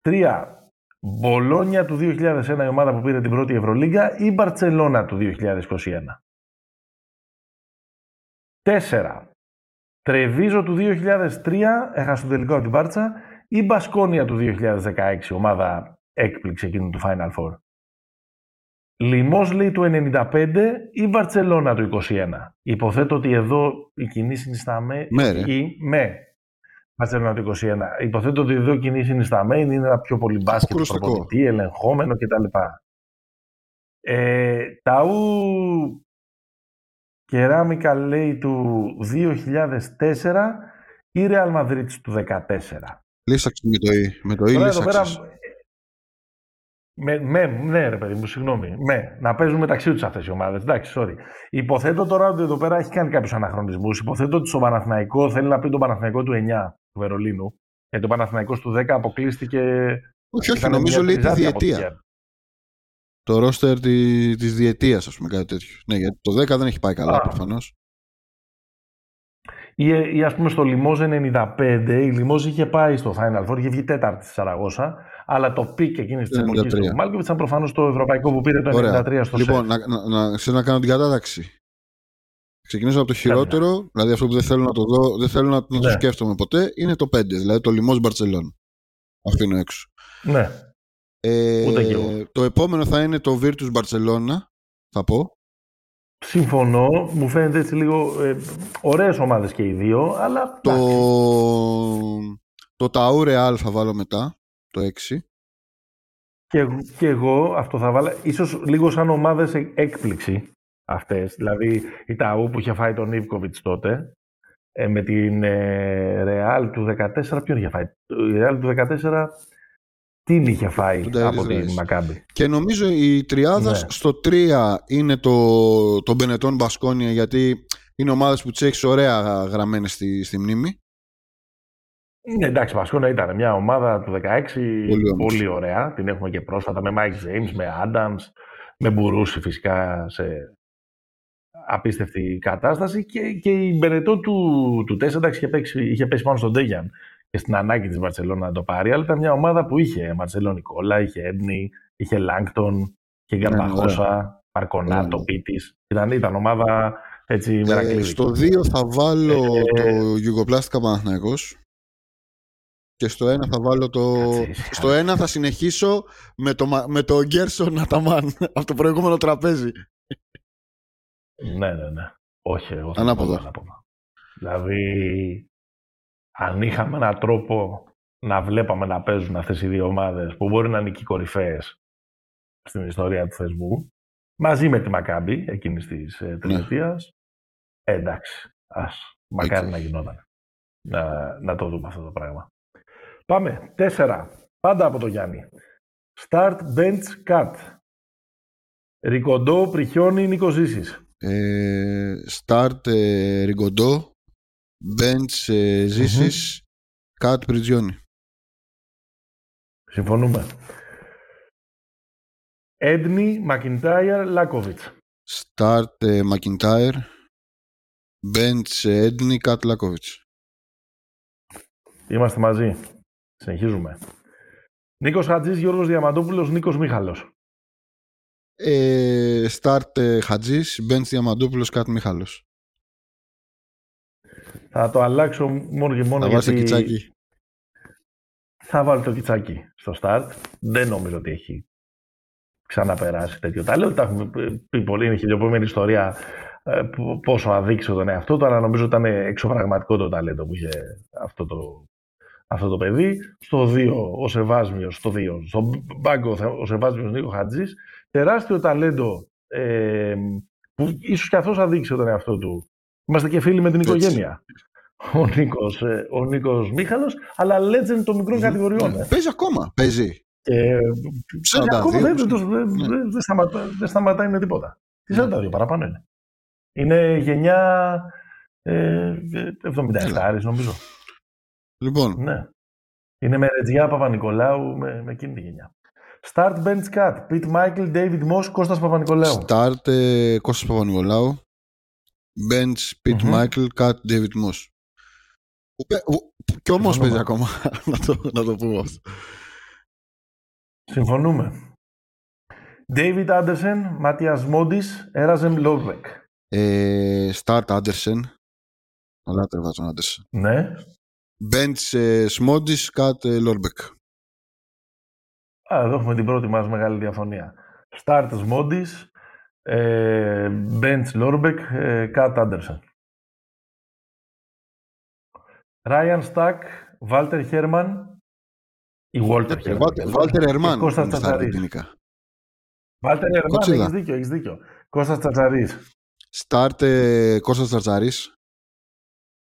Τρία, Μπολόνια του 2001 η ομάδα που πήρε την πρώτη Ευρωλίγκα ή Μπαρτσελώνα του 2021. Τέσσερα. Τρεβίζο του 2003 έχασε το τελικό από την Μπάρτσα ή Μπασκόνια του 2016 ομάδα έκπληξη εκείνου του Final Four. Λιμός λέει του 95 ή Μπαρτσελώνα του 21. Υποθέτω ότι εδώ η κοινή συνιστάμε με, ή με Μπαρσελόνα το 21. Υποθέτω ότι εδώ κοινή συνισταμένη είναι ένα πιο πολύ μπάσκετ, προπονητή, ελεγχόμενο κτλ. Ε, ταού Κεράμικα λέει του 2004 ή Real Madrid του 2014. Λύσαξε με το Ι. Με το Ι λύσαξες. Με, με, ναι, ρε παιδί μου, συγγνώμη. Με, να παίζουν μεταξύ τους αυτές οι ομάδες. Εντάξει, sorry. Υποθέτω τώρα ότι εδώ πέρα έχει κάνει κάποιους αναχρονισμούς. Υποθέτω ότι στο Παναθηναϊκό θέλει να πει τον Παναθηναϊκό του 9 του Βερολίνου. Γιατί ο Παναθηναϊκός του 10 αποκλείστηκε. Όχι, όχι, νομίζω λέει τη διετία. Το ρόστερ τη της διετίας, ας πούμε, κάτι τέτοιο. Ναι, γιατί το 10 δεν έχει πάει καλά προφανώς. Ή, ή ας πούμε στο Λιμόζ 95, η Λιμόζ είχε πάει στο Final Four, είχε βγει τέταρτη στη Σαραγώσα, αλλά το peak εκείνης της εποχής του Μάλκοβιτς ήταν προφανώς το ευρωπαϊκό που πήρε το 93 στο Λοιπόν, να, να, να, να, να κάνω την κατάταξη. Ξεκινήσω από το χειρότερο, ναι. δηλαδή αυτό που δεν θέλω να το δω, δεν θέλω να, να το ναι. σκέφτομαι ποτέ, είναι το 5, δηλαδή το Λιμόζ Μπαρσελόνα. Αφήνω έξω. Ναι. Ε, Ούτε και εγώ. Το επόμενο θα είναι το Virtus Barcelona, θα πω. Συμφωνώ. Μου φαίνεται έτσι λίγο ε, ωραίες ομάδες και οι δύο, αλλά... Το, το Tau Real θα βάλω μετά, το 6. Και, και εγώ αυτό θα βάλω, ίσως λίγο σαν ομάδες έκπληξη αυτές. Δηλαδή η Ταού που είχε φάει τον Ιβκοβιτς τότε, ε, με την ε, Ρεάλ του 14, ποιον είχε φάει. Η Ρεάλ του 14 τι είχε φάει από την Μακάμπη. Και νομίζω η τριάδας ναι. στο 3 είναι το, το Μπενετόν Μπασκόνια γιατί είναι ομάδες που τις έχεις ωραία γραμμένες στη, στη μνήμη. Ναι, εντάξει, Μπασκόνια ήταν μια ομάδα του 16 πολύ, πολύ ωραία. Την έχουμε και πρόσφατα με Mike James, με Adams, με Μπουρούση φυσικά σε απίστευτη κατάσταση και, και η Μπενετό του, του 4 εντάξει, είχε, είχε πέσει πάνω στον Τέγιαν και στην ανάγκη της Μπαρσελόνα να το πάρει, αλλά ήταν μια ομάδα που είχε Μαρσελό Νικόλα, είχε Έντνη, είχε Λάγκτον, είχε Γκαρμπαχώσα, ναι, Παρκονάτο, ναι. Πίτης. Ήταν, ήταν ομάδα έτσι ε, Στο 2 θα βάλω ε, το Γιουγκοπλάστικα Παναθηναϊκός. Και στο 1 θα βάλω το. στο 1 θα συνεχίσω με το, με το Γκέρσον Αταμάν από το προηγούμενο τραπέζι. Ναι, ναι, ναι. Όχι, εγώ θα ανάποδα. ανάποδα. Δηλαδή, αν είχαμε έναν τρόπο να βλέπαμε να παίζουν αυτές οι δύο ομάδες που μπορεί να είναι και κορυφαίες στην ιστορία του θεσμού, μαζί με τη Μακάμπη εκείνης της ε, τριετίας, ναι. εντάξει, ας, μακάρι να γινόταν. να, να το δούμε αυτό το πράγμα. Πάμε. Τέσσερα. Πάντα από το Γιάννη. Start, bench, cut. Ρικοντό, Πριχιόνι, Νίκος Ζήσης. Ε, start, ε, Ριγκοντό. Bench, ε, Ζήσης. Cut, Πριτζιόνι. Συμφωνούμε. Έντνη, Μακιντάιρ, Λάκοβιτς. Start, ε, McIntyre. Bench, ε, Έντνη, Cut, Λάκοβιτς. Είμαστε μαζί. Συνεχίζουμε. Νίκος Χατζής, Γιώργος Διαμαντόπουλος, Νίκος Μίχαλος. Ε, start, ε, Χατζής. Bench, Διαμαντόπουλος, Cut, Μιχάλος. Θα το αλλάξω μόνο και μόνο Θα βάζει το γιατί κιτσάκι. θα βάλω το κιτσάκι στο start. Δεν νομίζω ότι έχει ξαναπεράσει τέτοιο ταλέντο. Τα έχουμε πει πολύ, είναι χιλιοπόμενη ιστορία ε, π- πόσο αδείξε τον εαυτό του, αλλά νομίζω ήταν εξωπραγματικό το ταλέντο που είχε αυτό το, αυτό το παιδί. Στο 2 ο Σεβάσμιος, στο 2, στον πάγκο ο Σεβάσμιος Νίκο Χατζής. Τεράστιο ταλέντο ε, που ίσως και αυτός αδείξε τον εαυτό του. Είμαστε και φίλοι με την Έτσι. οικογένεια. Ο Νίκος, ε, ο Νίκος Μίχαλος, αλλά legend των μικρών κατηγοριών. Ναι, ε. Παίζει ακόμα. Παίζει. Και 42, ακόμα δεν, δεν, ναι. δεν, δεν- δεν σταματά, δεν σταματάει με τίποτα. Τι 42 παραπάνω είναι. Είναι γενιά ε, 77 νομίζω. Λοιπόν, Ναι. Είναι με Ρετζιά Παπα-Νικολάου με, με εκείνη τη γενιά. Start bench cut. Pete Michael, David Moss, Κώστας Παπα-Νικολάου. start, ε, Κώστας Παπα-Νικολάου. Bench, Pete Μμμ. Michael, Cut, David Moss. Που παι- που- που- Κι όμως Συμφωνούμε. παίζει ακόμα. να, το, να το πούμε αυτό. Συμφωνούμε. David Anderson, Ματιάζ Σμόντις, Έραζεμ Λόρμπεκ. Ε, start, Anderson. Αλλά τρεβάζω τον Anderson. Ναι. Bench, ε, Smodis, Cut, ε, Lorbeck. Α, εδώ έχουμε την πρώτη μας μεγάλη διαφωνία. Start Σμόντις, ε, Bench Λόρμπεκ, ε, Cut Anderson. Ryan Stack, Walter Herman ή Walter Herman. Βάλτε- Βάλτερ Ερμάν. Κώστας είναι στα Τσατσαρής. αργεντινικά. Βάλτερ Herman, Κοτσίδα. έχεις δίκιο, έχεις δίκιο. Κώστας Τσατσαρής. Start, ε, Κώστας Τσαρτσαρής.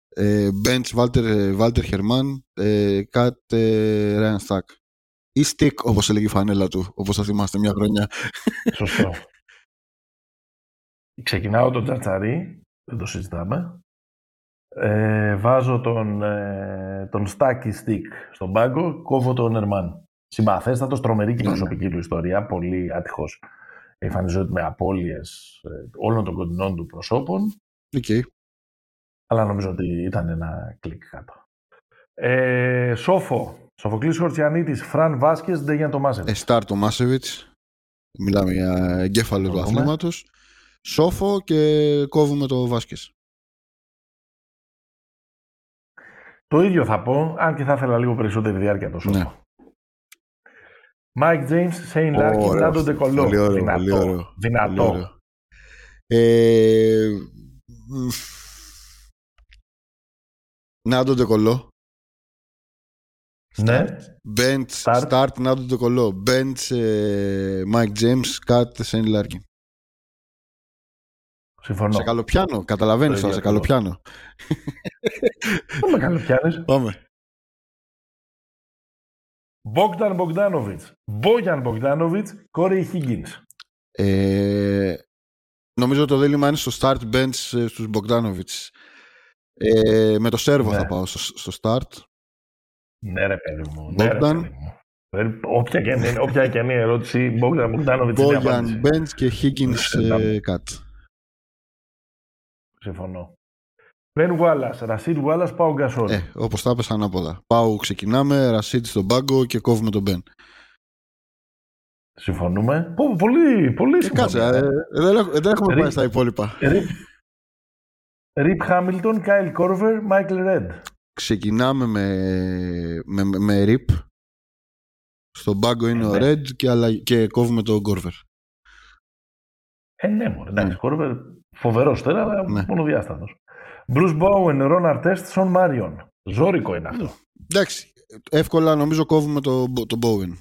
Ε, bench, Βάλτερ, Βάλτερ Χερμάν. Ε, Cut, ε, Ryan Stack. Ή Stick, όπως έλεγε η φανέλα του, όπως θα θυμάστε μια χρονιά. Σωστό. Ξεκινάω τον Τσατσαρή, δεν το συζητάμε. Ε, βάζω τον, ε, τον Στακ, Stack στον πάγκο, κόβω τον Ερμάν. Συμπαθέστατος, τρομερή και η Ναι, ναι. προσωπική του ιστορία, πολύ άτυχος. Εμφανιζόταν με απώλειες ε, όλων των κοντινών του προσώπων, Οκ. αλλά νομίζω ότι ήταν ένα κλικ κάτω. Ε, Σόφο, Σοφοκλής Χορτσιανίτης, Φραν Βάσκες, Ντέγιαν Τομάσεβιτς. Ε, Start Τομάσεβιτς. Μιλάμε για εγκέφαλος του Το δούμε. αθλήματος. Σόφο και κόβουμε το Βάσκες. Το ίδιο θα πω, αν και θα ήθελα λίγο περισσότερη διάρκεια το Σόφο. Ναι. Mike James, Shane Larkin, Ωραίος Νάντο αυτό. Ντεκολό. Πολύ ωραίο, Δυνατό. πολύ ωραίο. Πολύ Δυνατό. ωραίο. Ε, μ, Νάντο Ντεκολό. Ναι. Bench, Start. start, Νάντο Ντεκολό. Bench, ε, Mike James, Cut, Σέιν Λάρκιν. Συμφωνώ. Σε καλοπιάνω, καταλαβαίνεις Το τώρα, σε ίδιο καλοπιάνω. Δεν με καλοπιάνεις. Πάμε. Bogdan Bogdanovic. Bojan Bogdanovic, Corey Higgins. Ε, νομίζω το δίλημα είναι στο start bench ε, στους Bogdanovic. Ε, με το σέρβο Ναι. θα πάω στο, στο start. Ναι ρε παιδί μου. Ναι, ρε, Bogdan. παιδί μου. Δεν- Όποια και είναι, όποια και είναι η ερώτηση, Bogdan Bogdanovic είναι η Bojan απάντηση. bench και Higgins Ναι, ε, cut. Συμφωνώ. Ben Wallace, Rashid Wallace, Pau Gasol. Ε, όπως τα έπεσα ανάποδα. Πάω, ξεκινάμε, Ρασίτ στον πάγκο και κόβουμε τον Μπεν. Συμφωνούμε. Πω, πολύ, πολύ Ε, συμφωνία. κάτσε, ε, δεν, έχ- δεν έχουμε Ρί- πάει στα υπόλοιπα. Rip, Rip Hamilton, Kyle Korver, Michael Red. Ξεκινάμε με, με, με, με Rip. Στον πάγκο είναι Ε, ο ναι. Red και, αλλα- και κόβουμε τον Γκόρβερ. Ε, ναι, μωρέ, εντάξει, Ναι. Κόρβερ φοβερός τώρα, αλλά Ναι. μόνο διάστατο. Bruce Bowen, Ron Artest, Son Marion. Ζόρικο είναι αυτό. Εντάξει, εύκολα νομίζω κόβουμε τον το Bowen.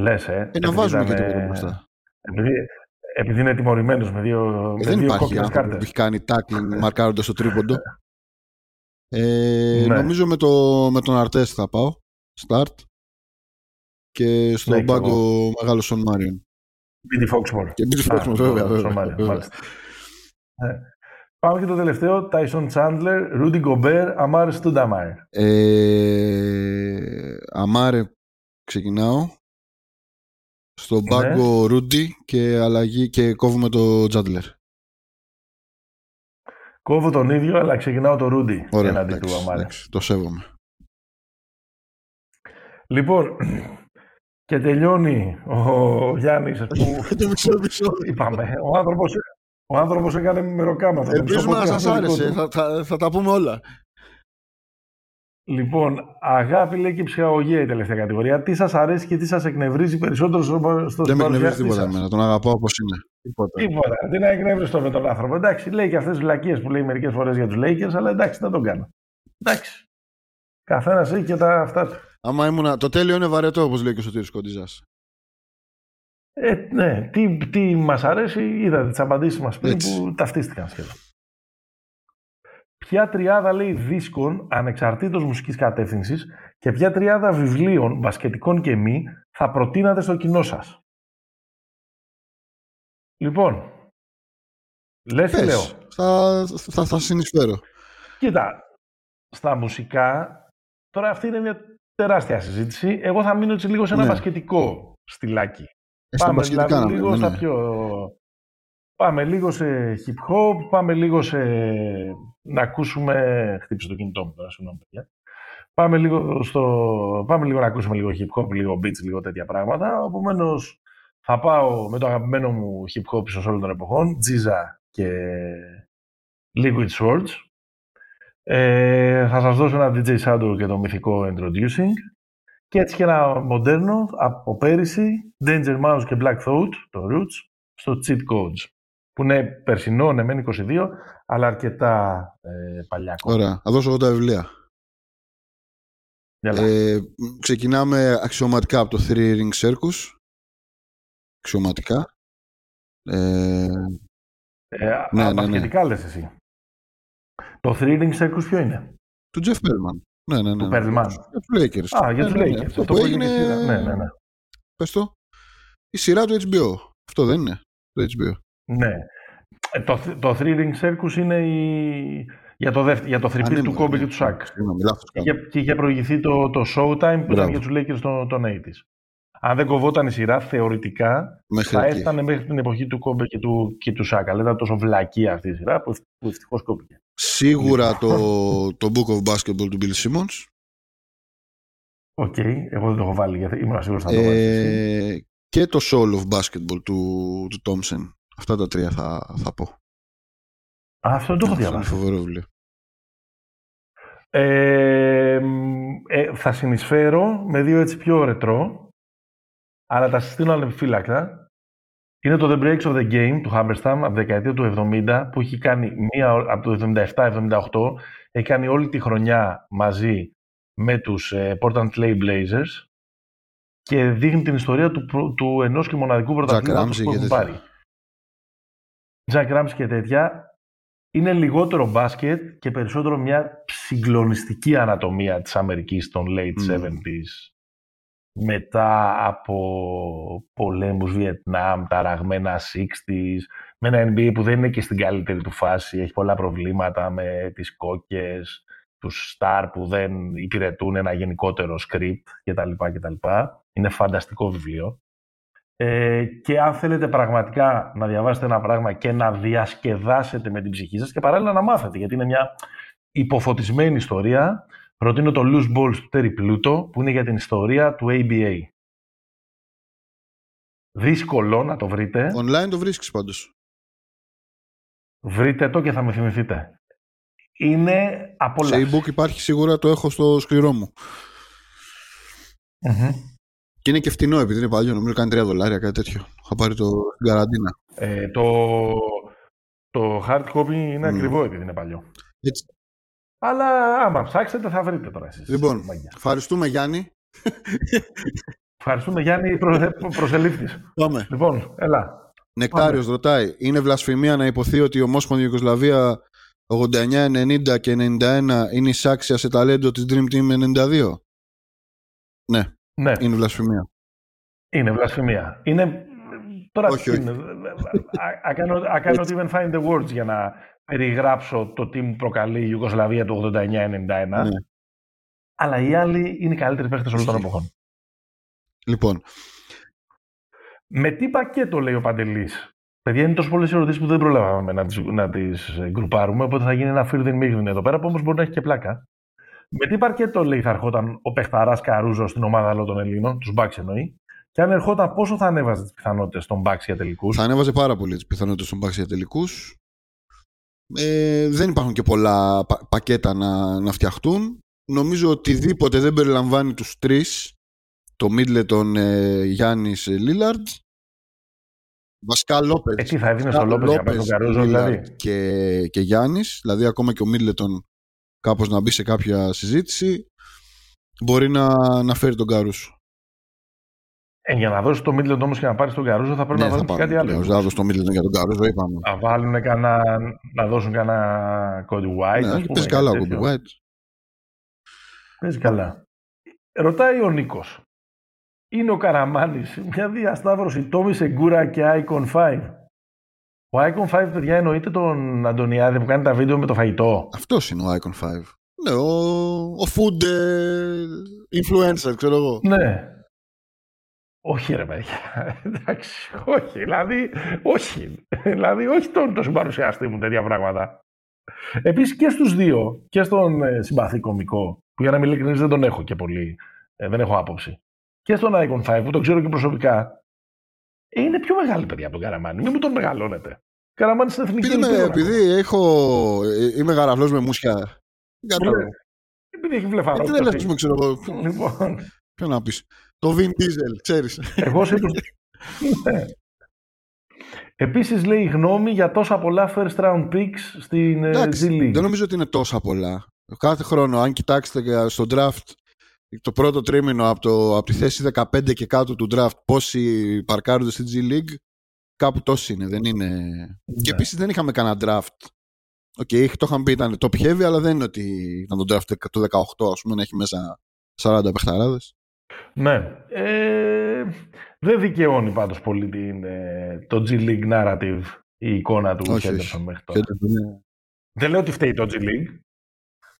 Λες, ε. Ε, να επειδή βάζουμε και ήταν, το ε, μπροστά. Επειδή, επειδή είναι τιμωρημένος με δύο, Ε, με δεν δύο υπάρχει κόκκινες άνθρωπο που κάρτες. έχει κάνει tackling μαρκάροντας το τρίποντο. Ε, Ναι. Νομίζω με, το, με τον Αρτές θα πάω. Start. Και στο Ναι, κι μπάγκο μεγάλος Σον Μάριον. Μπίντι Foxmore. Και Billy Α, Foxman, βέβαια. το- βέβαια, στον Μάριο, βέβαια. μάλιστα. Ε, Πάμε και το τελευταίο. Tyson Chandler, Rudy Gobert, Amar Stoudemire. Ε, Αμάρε ξεκινάω. Στο Ναι. μπάγκο Ρούντι και αλλαγή και κόβουμε το Τζάντλερ. Κόβω τον ίδιο, αλλά ξεκινάω το Rudy Ωραία, εναντί εντάξει, του Αμάρ. εντάξει, το σέβομαι. Λοιπόν, και τελειώνει ο Γιάννης που το μισό επεισόδιο. είπαμε. Ο άνθρωπος, ο άνθρωπος έκανε μεροκάμα. Ελπίζουμε να σας άρεσε. Θα, θα, θα τα πούμε όλα. Λοιπόν, αγάπη λέει και η ψυχαγωγία η τελευταία κατηγορία. Τι σας αρέσει και τι σας εκνευρίζει περισσότερο στο, στο Δεν με εκνευρίζει συμπαρουσιαστή τίποτα σας; εμένα. Τον αγαπάω όπως είναι. Τίποτα. Τίποτα. Τι να εκνεύριστο με τον άνθρωπο. Εντάξει, λέει και αυτές τις βλακίες που λέει μερικές φορές για τους Lakers, αλλά εντάξει, δεν τον κάνω. Εντάξει. Καθένας έχει και τα αυτά του. Άμα ήμουνα... Το τέλειο είναι βαρετό, όπως λέει και ο Σωτήρης Κοντιζάς. Ε, ναι, τι, τι μας αρέσει, είδατε τις απαντήσεις μας πριν Έτσι. που ταυτίστηκαν σχεδόν. Ποια τριάδα λέει δίσκων ανεξαρτήτως μουσικής κατεύθυνσης και ποια τριάδα βιβλίων, μπασκετικών και μη, θα προτείνατε στο κοινό σας; Λοιπόν, λες τι λέω. Πες. Θα, θα, θα συνεισφέρω. Κοίτα, στα μουσικά, τώρα αυτή είναι μια τεράστια συζήτηση. Εγώ θα μείνω έτσι λίγο σε ένα Ναι. μπασκετικό στυλάκι. Ε, στα Πάμε μπασκετικά δηλαδή να λίγο πούμε, στα ναι. πιο... Πάμε λίγο σε hip hop, πάμε λίγο σε... να ακούσουμε... Χτύπησε το κινητό μου τώρα, συγγνώμη παιδιά. Πάμε λίγο, στο... πάμε λίγο να ακούσουμε λίγο hip hop, λίγο beats, λίγο τέτοια πράγματα. Επομένως, θα πάω με το αγαπημένο μου hip hop ίσως όλων των εποχών, Jiza και Liquid Swords. Ε, θα σας δώσω ένα DJ Shadow και το μυθικό Introducing. Και έτσι και ένα μοντέρνο από πέρυσι, Danger Mouse και Black Thought, το Roots, στο Cheat Codes. Που είναι περσινό, ναι, μεν 22, αλλά αρκετά ε, παλιά ακόμα. Ωραία. Θα δώσω εγώ τα βιβλία. Έλα. Ε, ξεκινάμε αξιωματικά από το Three Ring Circus. Αξιωματικά. Ε, Ε, ναι, α, ναι, ναι. μπασκετικά λες εσύ. Το Three Ring Circus ποιο είναι; του Jeff Perlman. Ναι, ναι, ναι. Του ναι. Perlman. Για τους Lakers. Α, για Ναι, τους ναι, ναι. Lakers. Αυτό Αυτό που που έγινε έγινε... σειρά. Ναι, ναι, ναι. Πες το. Η σειρά του HBO. Αυτό δεν είναι. Το HBO. ναι. Ε, το, το Three Ring Circus είναι η... για το, δεύτερο, για το three-peat Αν του είναι, Κόμπε ναι. και του Σακ. Συγγνώμη, λάθος Και, κάνω. είχε- και είχε προηγηθεί το, το Showtime που ήταν Μπράβο. για τους Lakers των, των 80's. Αν δεν κοβόταν η σειρά, θεωρητικά Μέχρι θα εκεί. έφτανε μέχρι την εποχή του Κόμπε και του, και του Σακ. Αλλά ήταν τόσο βλακεία αυτή η σειρά που, ευ- που ευτυχώς κόπηκε. Σίγουρα το, το Book of Basketball του Bill Simmons. OK, εγώ δεν το έχω βάλει γιατί ήμουν σίγουρος θα το βάλεις. Ε, και το Soul of Basketball του, του Thompson. Αυτά τα τρία θα, θα πω. Αυτό δεν το έχω Αυτό είναι διαβάσει. φοβερό βιβλίο. Ε, μ, ε, θα συνεισφέρω με δύο έτσι πιο ρετρό, αλλά τα συστήνω ανεπιφύλακτα. Είναι το The Breaks of the Game του Hammerstam από τη δεκαετία του 70 που έχει κάνει μία, από το 77-78 έχει κάνει όλη τη χρονιά μαζί με τους ε, Portland Trail Blazers και δείχνει την ιστορία του, πρω- του ενός και μοναδικού πρωταθλήματος Ramsey που και έχουν τέτοια. πάρει. Jack Ramsey και τέτοια είναι λιγότερο μπάσκετ και περισσότερο μια συγκλονιστική ανατομία της Αμερικής των late Μμμ. 70s μετά από πολέμους Βιετνάμ, ταραγμένα 60s, με ένα NBA που δεν είναι και στην καλύτερη του φάση, έχει πολλά προβλήματα με τις κόκκες, τους star που δεν υπηρετούν ένα γενικότερο script κτλ. κτλ. Είναι φανταστικό βιβλίο. Ε, και αν θέλετε πραγματικά να διαβάσετε ένα πράγμα και να διασκεδάσετε με την ψυχή σας και παράλληλα να μάθετε, γιατί είναι μια υποφωτισμένη ιστορία, προτείνω το Loose Balls του Terry Pluto, που είναι για την ιστορία του ABA. Δύσκολο να το βρείτε. Online το βρίσκεις πάντως. Βρείτε το και θα με θυμηθείτε. Είναι Σε απόλαυση. e-book υπάρχει σίγουρα, το έχω στο σκληρό μου. Μμμ. Και είναι και φτηνό επειδή είναι παλιό, νομίζω κάνει 3 δολάρια, κάτι τέτοιο. Είχα πάρει το στην καραντίνα. Ε, το, το hard copy είναι Μμ. ακριβό επειδή είναι παλιό. Έτσι. Αλλά άμα ψάξετε θα βρείτε τώρα εσείς. Λοιπόν, Μάγκια. ευχαριστούμε Γιάννη. Ευχαριστούμε Γιάννη προ, προσελήφθης. Πάμε. Λοιπόν, έλα. Νεκτάριος ρωτάει, είναι βλασφημία να υποθεί ότι η ομόσπονδη Ιουγκοσλαβία 89, 90 και 91 είναι εισάξια σε ταλέντο της Dream Team 92. Ναι, Ναι, είναι βλασφημία. είναι βλασφημία. Είναι... Τώρα Όχι, όχι. είναι- I, I cannot, I cannot even find the words για να περιγράψω το τι μου προκαλεί η Ιουγκοσλαβία του 89-91. Ναι. Αλλά οι άλλοι είναι οι καλύτεροι παίχτες όλων των Ισχύει. εποχών. Λοιπόν, Με τι πακέτο λέει ο Παντελής; Παιδιά, είναι τόσο πολλές ερωτήσεις που δεν προλάβαμε να τις να τις ε, γκρουπάρουμε. Οπότε θα γίνει ένα φίρδιν μίγδιν εδώ πέρα που όμως μπορεί να έχει και πλάκα. Με τι πακέτο λέει θα ερχόταν ο παιχταρά Καρούζος στην ομάδα όλων των Ελλήνων, τους Μπάξ εννοεί. Και αν ερχόταν, πόσο θα ανέβαζε τις πιθανότητες των Μπάξ για τελικούς; θα ανέβαζε πάρα πολύ τις πιθανότητες των Bucks για τελικούς. Ε, δεν υπάρχουν και πολλά πα- πακέτα να, να φτιαχτούν. Νομίζω οτιδήποτε δεν περιλαμβάνει τους τρεις, το Middleton, ε, Γιάννης, ε, Λίλαρντ, βασικά Λόπez. Ε, τι θα έδινε στο Λόπες για να πάρει τον Καρούζο, Lillard δηλαδή; Και, και Γιάννης, δηλαδή ακόμα και ο Middleton κάπως να μπει σε κάποια συζήτηση, μπορεί να, να φέρει τον Καρούσο. Ε, για να δώσεις το Μίτλετ όμως και να πάρεις τον Καρούζο θα πρέπει Ναι, να θα βάλει και πάρει. κάτι άλλο. Θα δώσω το Middleton για τον Καρούσο, είπαμε. Να βάλουν κανένα, να δώσουν κανένα Cody White. Ναι, ας και πούμε, παίζει κάτι καλά ο τέτοιο. Kobe White. Παίζει καλά. Ρωτάει ο Νίκος. Είναι ο Καραμάνη μια διασταύρωση Τόμι Σεγκούρα και Icon 5. Ο Icon 5, παιδιά, εννοείται τον Αντωνιάδη που κάνει τα βίντεο με το φαγητό. Αυτός είναι ο Icon 5. Ναι, ο, ο food ε, influencer, ξέρω εγώ. Ναι. Όχι, ρε παιδιά. Εντάξει, όχι. Δηλαδή, όχι. Δηλαδή, όχι τον, τον συμπαρουσιαστή μου τέτοια πράγματα. Επίσης και στους δύο, και στον ε, συμπαθή κωμικό, που για να είμαι ειλικρινή δεν τον έχω και πολύ, ε, δεν έχω άποψη, και στον Icon 5, που τον ξέρω και προσωπικά, ε, είναι πιο μεγάλη παιδιά από τον Καραμάνη. Μην μου τον μεγαλώνετε. Καραμάνη στην εθνική Επειδή, είμαι, Ολυμπιακή. επειδή έχω, ε, είμαι γαραφλός με μουσια. Δεν κατάλαβα. Επειδή έχει Ε, βλεφαρό. Τι δεν λες, ας πούμε, ξέρω εγώ. Λοιπόν, Ποιο να πεις. Το Vin Diesel, ξέρεις. Εγώ σε ναι. Επίσης λέει γνώμη για τόσα πολλά first round picks στην ε, Εντάξει, G League. δεν νομίζω ότι είναι τόσα πολλά. Κάθε χρόνο, αν κοιτάξετε και στο draft, το πρώτο τρίμηνο από, το, από τη θέση 15 και κάτω του draft, πόσοι παρκάρονται στη G League, κάπου τόσοι είναι. Δεν είναι... Και Ναι. επίσης δεν είχαμε κανένα draft. OK, okay, το είχαμε πει ήταν top heavy, αλλά δεν είναι ότι ήταν το draft το 18, ας πούμε, να έχει μέσα 40 παιχταράδες. Ναι. Ε, δεν δικαιώνει πάντως πολύ την, ε, το G League narrative η εικόνα του Όχι, Henderson όχι. μέχρι τώρα. Και είναι- Δεν λέω ότι φταίει το G League.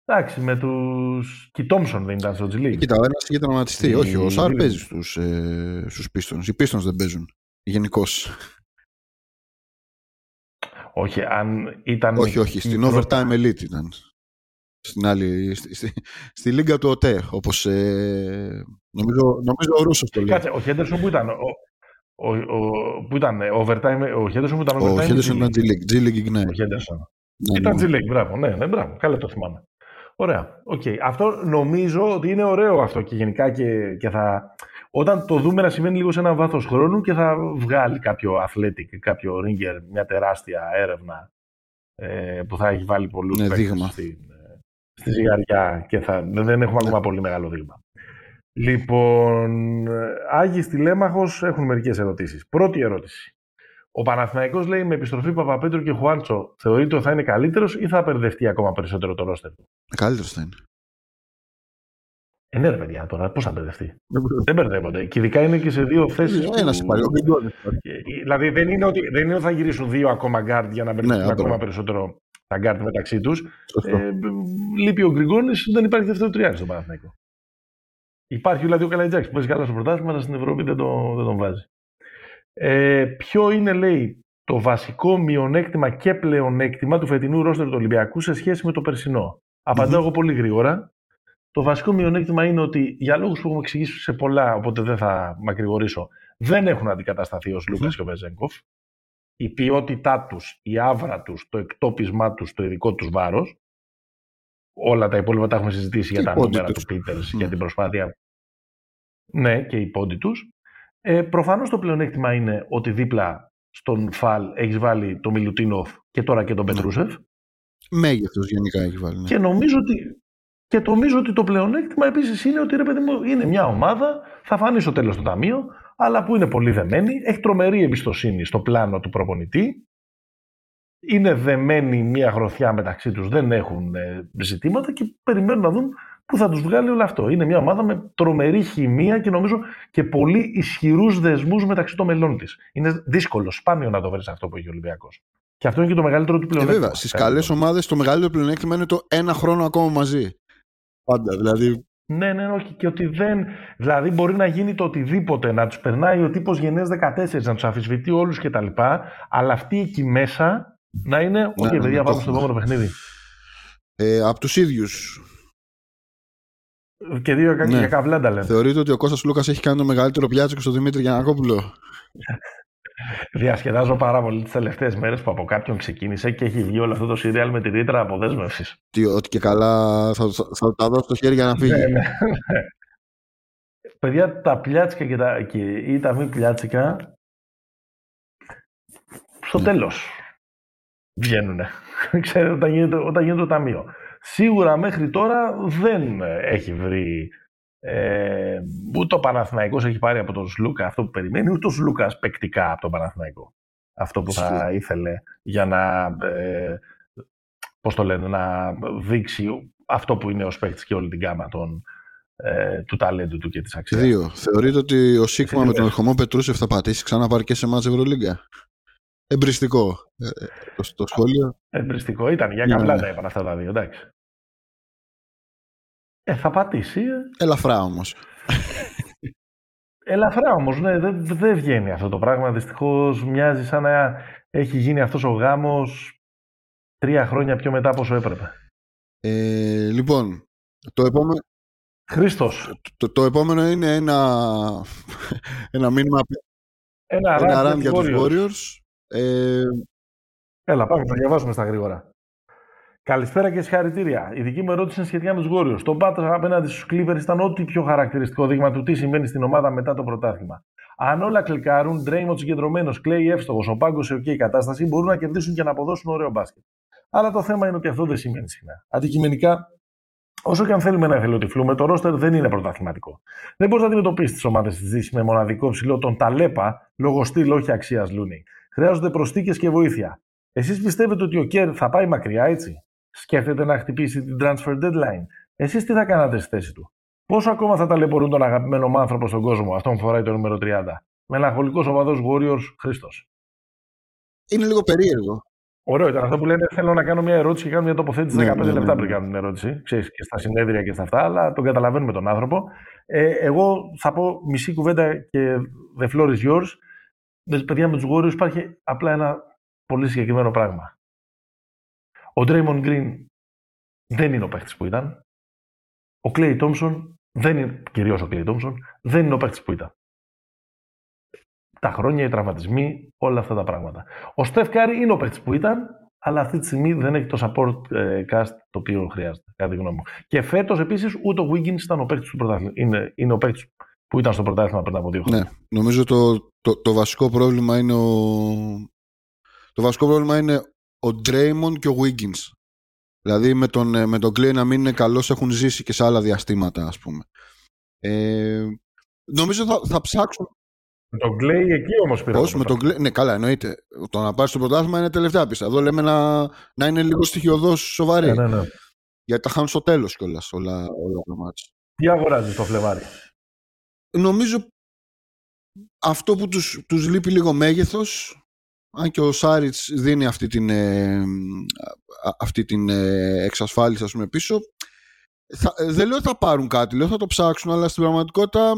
Εντάξει, με τους... Και η Thompson δεν ήταν στο G League. Κοίτα, ο ένας είχε τραυματιστεί. Η- Όχι, ο Σάρ η- παίζει στους, ε, στους Pistons. Οι Pistons δεν παίζουν. Γενικώς. Όχι, αν ήταν... όχι, όχι. η Στην πρώτα- Overtime Elite ήταν. Στην άλλη, στη, στη, στη λίγα του ΟΤΕ, όπως ε, νομίζω, νομίζω ο Ρούσος το λέει. Κάτσε, ο Henderson που ήταν... Ο, ο, ο, που ήταν ε, overtime, ο Henderson που ήταν Ο overtime. Henderson G ήταν League. G League, G League Ignite. Ο Henderson. Ναι, Ήταν ναι. G League, μπράβο. Ναι, ναι, μπράβο. Καλά το θυμάμαι. Ωραία. Οκ. Αυτό νομίζω ότι είναι ωραίο αυτό και γενικά και, και θα. Όταν το δούμε να συμβαίνει λίγο σε ένα βάθος χρόνου και θα βγάλει κάποιο Athletic, κάποιο Ringer, μια τεράστια έρευνα ε, που θα έχει βάλει πολλούς Ναι, δείγμα. στη, ε, στη ζυγαριά και θα, δεν έχουμε ακόμα πολύ μεγάλο δείγμα. Λοιπόν, ε, Άγης, Τηλέμαχος έχουν μερικές ερωτήσεις. Πρώτη ερώτηση. Ο Παναθηναϊκός λέει με επιστροφή Παπαπέτρου και Χουάντσο θεωρείται ότι θα είναι καλύτερος ή θα μπερδευτεί ακόμα περισσότερο το ρόστερ του; Καλύτερος θα είναι. Ε, ναι, ρε παιδιά, τώρα πώς θα μπερδευτεί. Δεν μπερδεύονται. Και ειδικά είναι και σε δύο θέσεις. Ένας υπάρχει, ο Γκριγκόνης. Δηλαδή δεν είναι, ότι, δεν είναι ότι θα γυρίσουν δύο ακόμα γκαρντ για να μπερδευτούν Ναι, άντρα. ακόμα περισσότερο τα γκαρντ μεταξύ τους. Σωστό. Ε, λείπει ο Γκριγκόνης, δεν υπάρχει δεύτερο τριάρι στον Παναθηναϊκό. Υπάρχει δηλαδή ο Καλαϊτζάκης που παίζει καλά στο πρωτάθλημα, αλλά στην Ευρώπη δεν, το, δεν τον βάζει. Ε, ποιο είναι, λέει, το βασικό μειονέκτημα και πλεονέκτημα του φετινού ρόστερ του Ολυμπιακού σε σχέση με το περσινό; Απαντάω εγώ πολύ γρήγορα. Το βασικό μειονέκτημα είναι ότι για λόγους που έχουμε εξηγήσει σε πολλά, οπότε δεν θα μακρηγορήσω, δεν έχουν αντικατασταθεί ως Λούκας και ο Βεζέγκοφ. Η ποιότητά τους, η άβρα τους, το εκτόπισμά τους, το ειδικό τους βάρος, όλα τα υπόλοιπα τα έχουμε συζητήσει Και για οι τα πόντοι νούμερα τους. του Πίτερς, Ναι. για την προσπάθεια. Ναι, και οι πόντοι τους. Ε, προφανώς το πλεονέκτημα είναι ότι δίπλα στον Φαλ έχεις βάλει τον Μιλουτίνοφ και τώρα και τον Ναι. Πετρούσεφ. Μέγεθος γενικά έχει βάλει. ναι. Και νομίζω ότι, και νομίζω ότι το πλεονέκτημα επίσης είναι ότι ρε παιδί μου, είναι μια ομάδα, θα φανεί στο τέλος το ταμείο, αλλά που είναι πολύ δεμένη, έχει τρομερή εμπιστοσύνη στο πλάνο του προπονητή είναι δεμένοι μία γροθιά μεταξύ τους, δεν έχουν ε, ζητήματα και περιμένουν να δουν πού θα τους βγάλει όλο αυτό. Είναι μια ομάδα με τρομερή χημεία και νομίζω και πολύ ισχυρούς δεσμούς μεταξύ των μελών της. Είναι δύσκολο, σπάνιο να το βρεις αυτό που έχει ο Ολυμπιακός. Και αυτό είναι και το μεγαλύτερο του πλεονέκτημα. Και βέβαια, στις καλές ομάδες το μεγαλύτερο πλεονέκτημα είναι το ένα χρόνο ακόμα μαζί. Πάντα. Δηλαδή, ναι, ναι, όχι. Και ότι δεν. Δηλαδή, μπορεί να γίνει το οτιδήποτε, να τους περνάει ο τύπος γενναία 14, να τους αφισβητεί όλους κτλ. Αλλά αυτοί εκεί μέσα να είναι. Όχι, ναι, παιδιά, ναι, πάμε στο επόμενο παιχνίδι. Ε, από τους ίδιους. Και δύο ναι. για καβλάντα λένε. Θεωρείτε ότι ο Κώστας Λούκας έχει κάνει το μεγαλύτερο πιάτσικο στο Δημήτρη Γιανακόπουλο; Διασκεδάζω πάρα πολύ τις τελευταίες μέρες που από κάποιον ξεκίνησε και έχει βγει όλο αυτό το σύριαλ με τη ρήτρα αποδέσμευσης. Τι, ότι και καλά θα, θα τα δώσω στο χέρι για να φύγει. ναι, ναι, ναι. Παιδιά, τα πλιάτσικα και τα, και, ή τα μη πλιάτσικα στο ναι. τέλος βγαίνουν. Ξέρετε, όταν γίνεται, όταν γίνεται το ταμείο. Σίγουρα μέχρι τώρα δεν έχει βρει ε, ούτε ο Παναθηναϊκός έχει πάρει από τον Σλούκα αυτό που περιμένει, ούτε ο Σλούκα παικτικά από τον Παναθηναϊκό. Αυτό που θα ήθελε για να, ε, πώς το λένε, να δείξει αυτό που είναι ο παίκτης και όλη την γάμα των, ε, του ταλέντου του και της αξίας. Δύο. Θεωρείτε ότι ο Σίγμα με τον ερχομό Πετρούσεφ θα πατήσει ξανά πάρει και σε μάτς Ευρωλίγκα; Εμπριστικό ε, το, το σχόλιο. Εμπριστικό ήταν. Για ναι, καπλά ναι. τα είπαν αυτά τα δύο. Εντάξει. Ε, θα πατήσει. Ε. Ελαφρά όμως. Ελαφρά όμως, ναι, δεν, δεν βγαίνει αυτό το πράγμα. Δυστυχώς μοιάζει σαν να έχει γίνει αυτός ο γάμος τρία χρόνια πιο μετά από όσο έπρεπε. Ε, λοιπόν, το επόμενο... Χρήστος. Το, το, επόμενο είναι ένα, ένα μήνυμα... Ένα, ένα για τους Warriors. Ε... Έλα, πάμε, να διαβάσουμε στα γρήγορα. Καλησπέρα και συγχαρητήρια. Η δική μου ερώτηση είναι σχετικά με τους Γόριους. Το Πάτρα απέναντι στους Clippers ήταν ό,τι πιο χαρακτηριστικό δείγμα του τι συμβαίνει στην ομάδα μετά το πρωτάθλημα. Αν όλα κλικάρουν, Draymond συγκεντρωμένος, Clay εύστοχος, ο πάγκος σε OK κατάσταση, μπορούν να κερδίσουν και να αποδώσουν ωραίο μπάσκετ. Αλλά το θέμα είναι ότι αυτό δεν σημαίνει συχνά. Αντικειμενικά, όσο και αν θέλουμε να εθελοτυφλούμε, το ρόστερ δεν είναι πρωταθληματικό. Δεν μπορείς να αντιμετωπίσεις τις ομάδες της Δύσης με μοναδικό ψηλό τον Ταλέπα λόγω στυλ όχι αξίας Λούνι. Χρειάζονται προστίκε και βοήθεια. Εσείς πιστεύετε ότι ο Κέρ θα πάει μακριά, έτσι; Σκέφτεται να χτυπήσει την transfer deadline. Εσείς τι θα κάνατε στη θέση του; Πόσο ακόμα θα ταλαιπωρούν τον αγαπημένο μου άνθρωπο στον κόσμο, αυτόν φοράει το νούμερο 30. Μελαγχολικός οπαδό Warriors Χρήστος. Είναι λίγο περίεργο. Ωραίο ήταν αυτό που λένε. Θέλω να κάνω μια ερώτηση και κάνω μια τοποθέτηση ναι, 15 ναι, ναι, λεπτά πριν κάνουν την ερώτηση. Ξέρεις, και στα συνέδρια και στα αυτά, αλλά τον καταλαβαίνουμε τον άνθρωπο. Ε, εγώ θα πω μισή κουβέντα και the floor is yours. Με παιδιά με τους Warriors υπάρχει απλά ένα πολύ συγκεκριμένο πράγμα. Ο Draymond Green δεν είναι ο παίχτη που ήταν. Ο Clay Thompson δεν είναι, κυρίως ο Clay Thompson, δεν είναι ο παίχτη που ήταν. Τα χρόνια, οι τραυματισμοί, όλα αυτά τα πράγματα. Ο Steph Curry είναι ο παίχτη που ήταν, αλλά αυτή τη στιγμή δεν έχει το support ε, cast το οποίο χρειάζεται, κατά τη γνώμη μου. Και φέτος επίσης ούτε ο Wiggins ήταν ο παίχτη του πρωτάθλημα. Είναι, είναι ο παίχτη που ήταν στο πρωτάθλημα πριν από δύο χρόνια. Ναι, νομίζω το, το, το βασικό πρόβλημα είναι ο. Το βασικό πρόβλημα είναι ο Draymond και ο Wiggins. Δηλαδή με τον, ε, με τον Clay να μην είναι καλός έχουν ζήσει και σε άλλα διαστήματα ας πούμε. Ε, νομίζω θα, θα ψάξουν με τον Clay εκεί όμως πήρε. Πώς, με τον Clay. Ναι, καλά, εννοείται. Το να πάρεις στο πρωτάθλημα είναι τελευταία πίστα. Εδώ λέμε να, να είναι λίγο στοιχειοδός σοβαρή. Ναι, ναι, ναι. Γιατί τα χάνουν στο τέλος κιόλας όλα, όλα τα μάτια. Τι αγοράζεις το Φλεβάρι; Νομίζω αυτό που τους, τους λείπει λίγο μέγεθος αν και ο Σάριτς δίνει αυτή την, ε, αυτή την ε, εξασφάλιση ας πούμε, πίσω θα, ε, δεν λέω ότι θα πάρουν κάτι, λέω θα το ψάξουν αλλά στην πραγματικότητα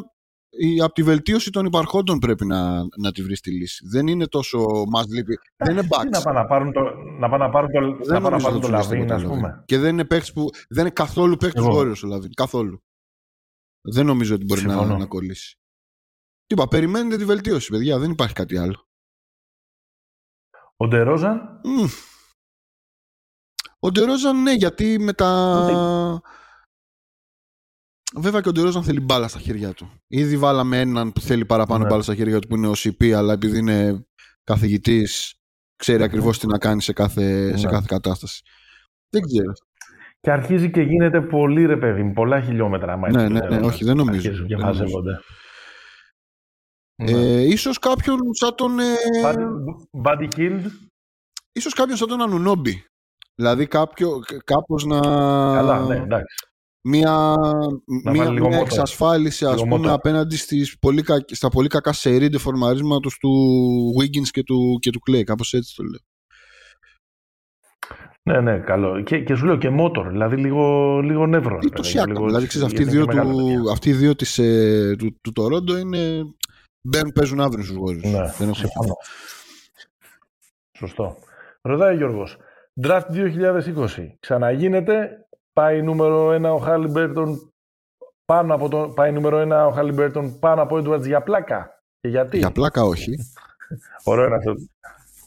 η, από τη βελτίωση των υπαρχόντων πρέπει να, να τη βρει στη λύση. Δεν είναι τόσο μας λείπει. δεν είναι μπαξ. Να πάνε να πάρουν το, να πάνε να πάρουν το, δεν να πάρουν το Λαβίν, ας πούμε. Και δεν είναι, που, δεν είναι καθόλου παίχτης Warriors ο Λαβίν. Καθόλου. Δεν νομίζω ότι μπορεί να, να κολλήσει. Τι είπα, περιμένετε τη βελτίωση, παιδιά. Δεν υπάρχει κάτι άλλο. Ο Ντερόζαν. Mm. Ο Ντερόζαν, ναι, γιατί με τα... Βέβαια και ο Ντερόζαν θέλει μπάλα στα χέρια του. Ήδη βάλαμε έναν που θέλει παραπάνω ναι. μπάλα στα χέρια του που είναι ο CP, αλλά επειδή είναι καθηγητής, ξέρει ναι. ακριβώς τι να κάνει σε κάθε, ναι. σε κάθε κατάσταση. Δεν ξέρω. Και αρχίζει και γίνεται πολύ ρε παιδί μου, πολλά χιλιόμετρα. Ναι, ναι, ναι, όχι, δεν νομίζω. Αρχίζουν και μαζεύονται. Ε, ίσως κάποιον σαν τον... Ε... Buddy Killed. ίσως κάποιος σαν τον Ανουνόμπι. Δηλαδή κάποιο, κάπως να... Καλά, ναι, εντάξει. Μια, μια, μια εξασφάλιση ας πούμε απέναντι στις πολύ, στα πολύ κακά σερή ντεφορμαρίσματος του Wiggins και του, και του Klay. Κάπως έτσι το λέω. Ναι, ναι, καλό. Και, και σου λέω και motor, δηλαδή λίγο, λίγο νεύρο. Ή το Σιάκαμ. Δηλαδή, ξέρεις, αυτοί, δύο του, αυτοί οι δύο της, ε, του, του Τορόντο είναι... Μπαίνουν, παίζουν αύριο στους Warriors. Ναι, Δεν συμφωνώ. Σωστό. Ρωτάει Γιώργος. Draft 2020. Ξαναγίνεται. Πάει νούμερο ένα ο Χάλιμπερτον πάνω από το, πάει νούμερο ένα ο Χάλιμπερτον πάνω από Edwards για πλάκα. Και γιατί; Για πλάκα όχι. Ωραίο είναι αυτό.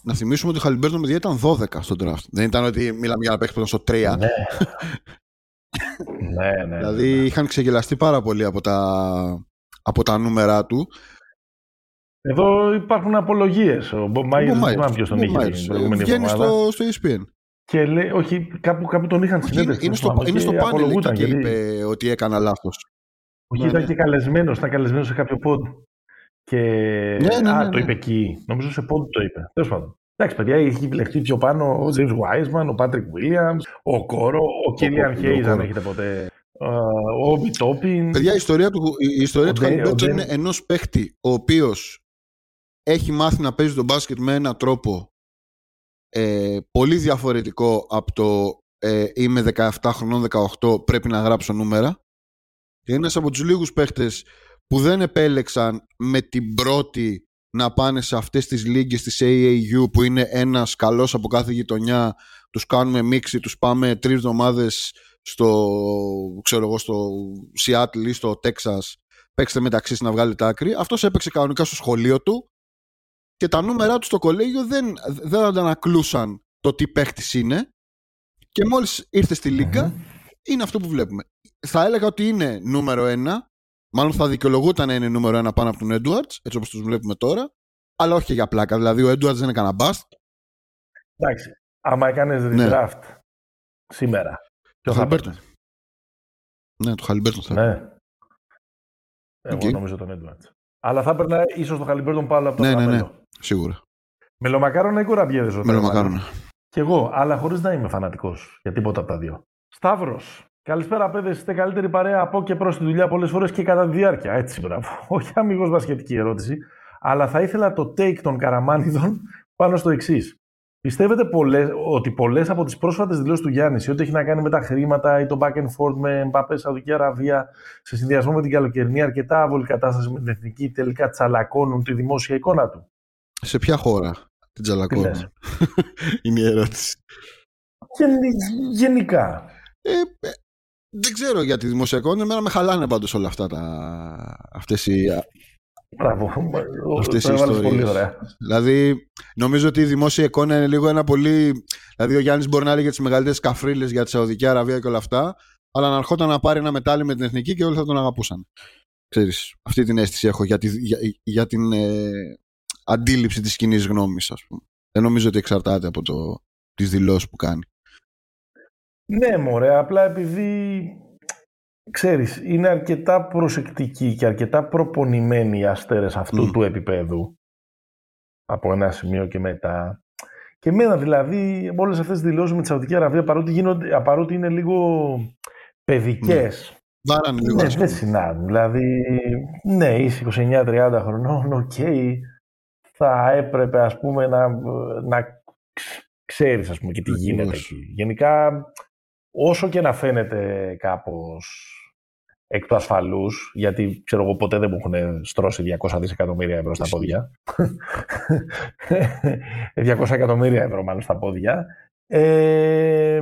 Να θυμίσουμε ότι ο Χαλιμπέρτον παιδιά ήταν 12 στο draft. Δεν ήταν ότι μιλάμε για ένα παίχτη που ήταν στο 3. Ναι. ναι, ναι. Δηλαδή ναι. είχαν ξεγελαστεί πάρα πολύ από τα, από τα νούμερα του. Εδώ υπάρχουν απολογίες. Ο Μπομπ Μάιρ δεν θυμάμαι ποιος τον είχε Βγαίνει στο, στο ESPN. Και λέει, όχι, κάπου, κάπου τον είχαν συνέντευξη. Είναι, στο, είναι στο πάνελ εκεί και είπε ότι έκανα λάθος. Όχι, ναι, ήταν ναι. και καλεσμένος, ήταν καλεσμένος σε κάποιο πόντ. Και ναι, ναι, α, ναι, το ναι. είπε εκεί. Νομίζω σε πόντ το είπε. Τέλος πάντων. Εντάξει, παιδιά, έχει επιλεχθεί πιο πάνω ο James Wiseman, ο Patrick Williams, ο Κόρο, ο Killian Hayes, αν έχετε ποτέ. Ο Όμπι Τόπιν. Παιδιά, η ιστορία του, η ιστορία του Χαλιμπέρτον είναι ενός παίχτη ο οποίος έχει μάθει να παίζει τον μπάσκετ με έναν τρόπο ε, πολύ διαφορετικό από το ε, είμαι 17 χρονών, 18, πρέπει να γράψω νούμερα. Και είναι ένας από τους λίγους παίχτες που δεν επέλεξαν με την πρώτη να πάνε σε αυτές τις λίγες της AAU που είναι ένας καλός από κάθε γειτονιά τους κάνουμε μίξη, τους πάμε τρεις εβδομάδες στο, ξέρω εγώ, στο Seattle ή στο Texas παίξτε μεταξύ να βγάλετε άκρη. Αυτός έπαιξε κανονικά στο σχολείο του και τα νούμερά του στο κολέγιο δεν, δεν αντανακλούσαν το τι παίχτης είναι και μόλις ήρθε στη λίγκα είναι αυτό που βλέπουμε. Θα έλεγα ότι είναι νούμερο ένα Μάλλον θα δικαιολογούταν να είναι νούμερο ένα πάνω από τον Edwards, έτσι όπως τους βλέπουμε τώρα, αλλά όχι για πλάκα. Δηλαδή ο Edwards δεν έκανε bust. Εντάξει. Άμα έκανες ναι. redraft σήμερα. Το Χαλμπέρτον. Ναι, το Χαλμπέρτον θα Ναι. Εγώ okay. νομίζω τον Edwards. Αλλά θα έπαιρνα ίσως το Χαλιμπέρτον πάνω από τον Ναι, ναι, ναι. Σίγουρα. Μελομακάρονα ή κουραμπιέδες. Μελομακάρονα. Κι εγώ, αλλά χωρίς να είμαι φανατικός για τίποτα από τα δύο. Σταύρος. Καλησπέρα, παιδες. Είστε καλύτερη παρέα από και προς τη δουλειά πολλές φορές και κατά τη διάρκεια. Έτσι, μπράβο. Όχι αμυγός βασχετική ερώτηση, αλλά θα ήθελα το take των Καραμάνιδων πάνω στο εξής. Πιστεύετε πολλές, ότι πολλές από τις πρόσφατες δηλώσεις του Γιάννη, ό,τι έχει να κάνει με τα χρήματα ή το back and forth με Μπαπέ Σαουδική Αραβία, σε συνδυασμό με την καλοκαιρινή αρκετά άβολη κατάσταση με την εθνική, τελικά τσαλακώνουν τη δημόσια εικόνα του; Σε ποια χώρα την τσαλακώνουν, είναι η ερώτηση. Γενικά. Ε, ε δεν ξέρω για τη δημοσιακότητα, εμένα με χαλάνε πάντως όλα αυτά τα, αυτές οι, Μπράβο, αυτές οι ιστορίες. Πολύ ωραία. Δηλαδή, νομίζω ότι η δημόσια εικόνα είναι λίγο ένα πολύ... Δηλαδή, ο Γιάννης μπορεί να έλεγε τις μεγαλύτερες καφρίλες για τη Σαουδική Αραβία και όλα αυτά, αλλά να ερχόταν να πάρει ένα μετάλλι με την εθνική και όλοι θα τον αγαπούσαν. Ξέρεις, αυτή την αίσθηση έχω για, τη, για, για την ε, αντίληψη της κοινής γνώμης, ας πούμε. Δεν νομίζω ότι εξαρτάται από το, τις δηλώσεις που κάνει. Ναι, μωρέ, απλά επειδή, ξέρεις, είναι αρκετά προσεκτικοί και αρκετά προπονημένοι οι αστέρες αυτού του επίπεδου από ένα σημείο και μετά. Και εμένα δηλαδή, όλες αυτές τις δηλώσεις με τη Σαουδική Αραβία, παρότι, γίνονται, παρότι είναι λίγο παιδικές. Ναι. λίγο. Ναι, δεν συνάδουν. Δηλαδή, ναι, είσαι 29-30 χρονών, OK. Okay, θα έπρεπε, ας πούμε, να, να ξέρεις, ας πούμε, και τι γίνεται εκεί. Γενικά, όσο και να φαίνεται κάπως εκ του ασφαλούς, γιατί ξέρω εγώ ποτέ δεν μου έχουν στρώσει 200 δισεκατομμύρια ευρώ στα πόδια. 200 εκατομμύρια ευρώ μάλλον στα πόδια. Ε,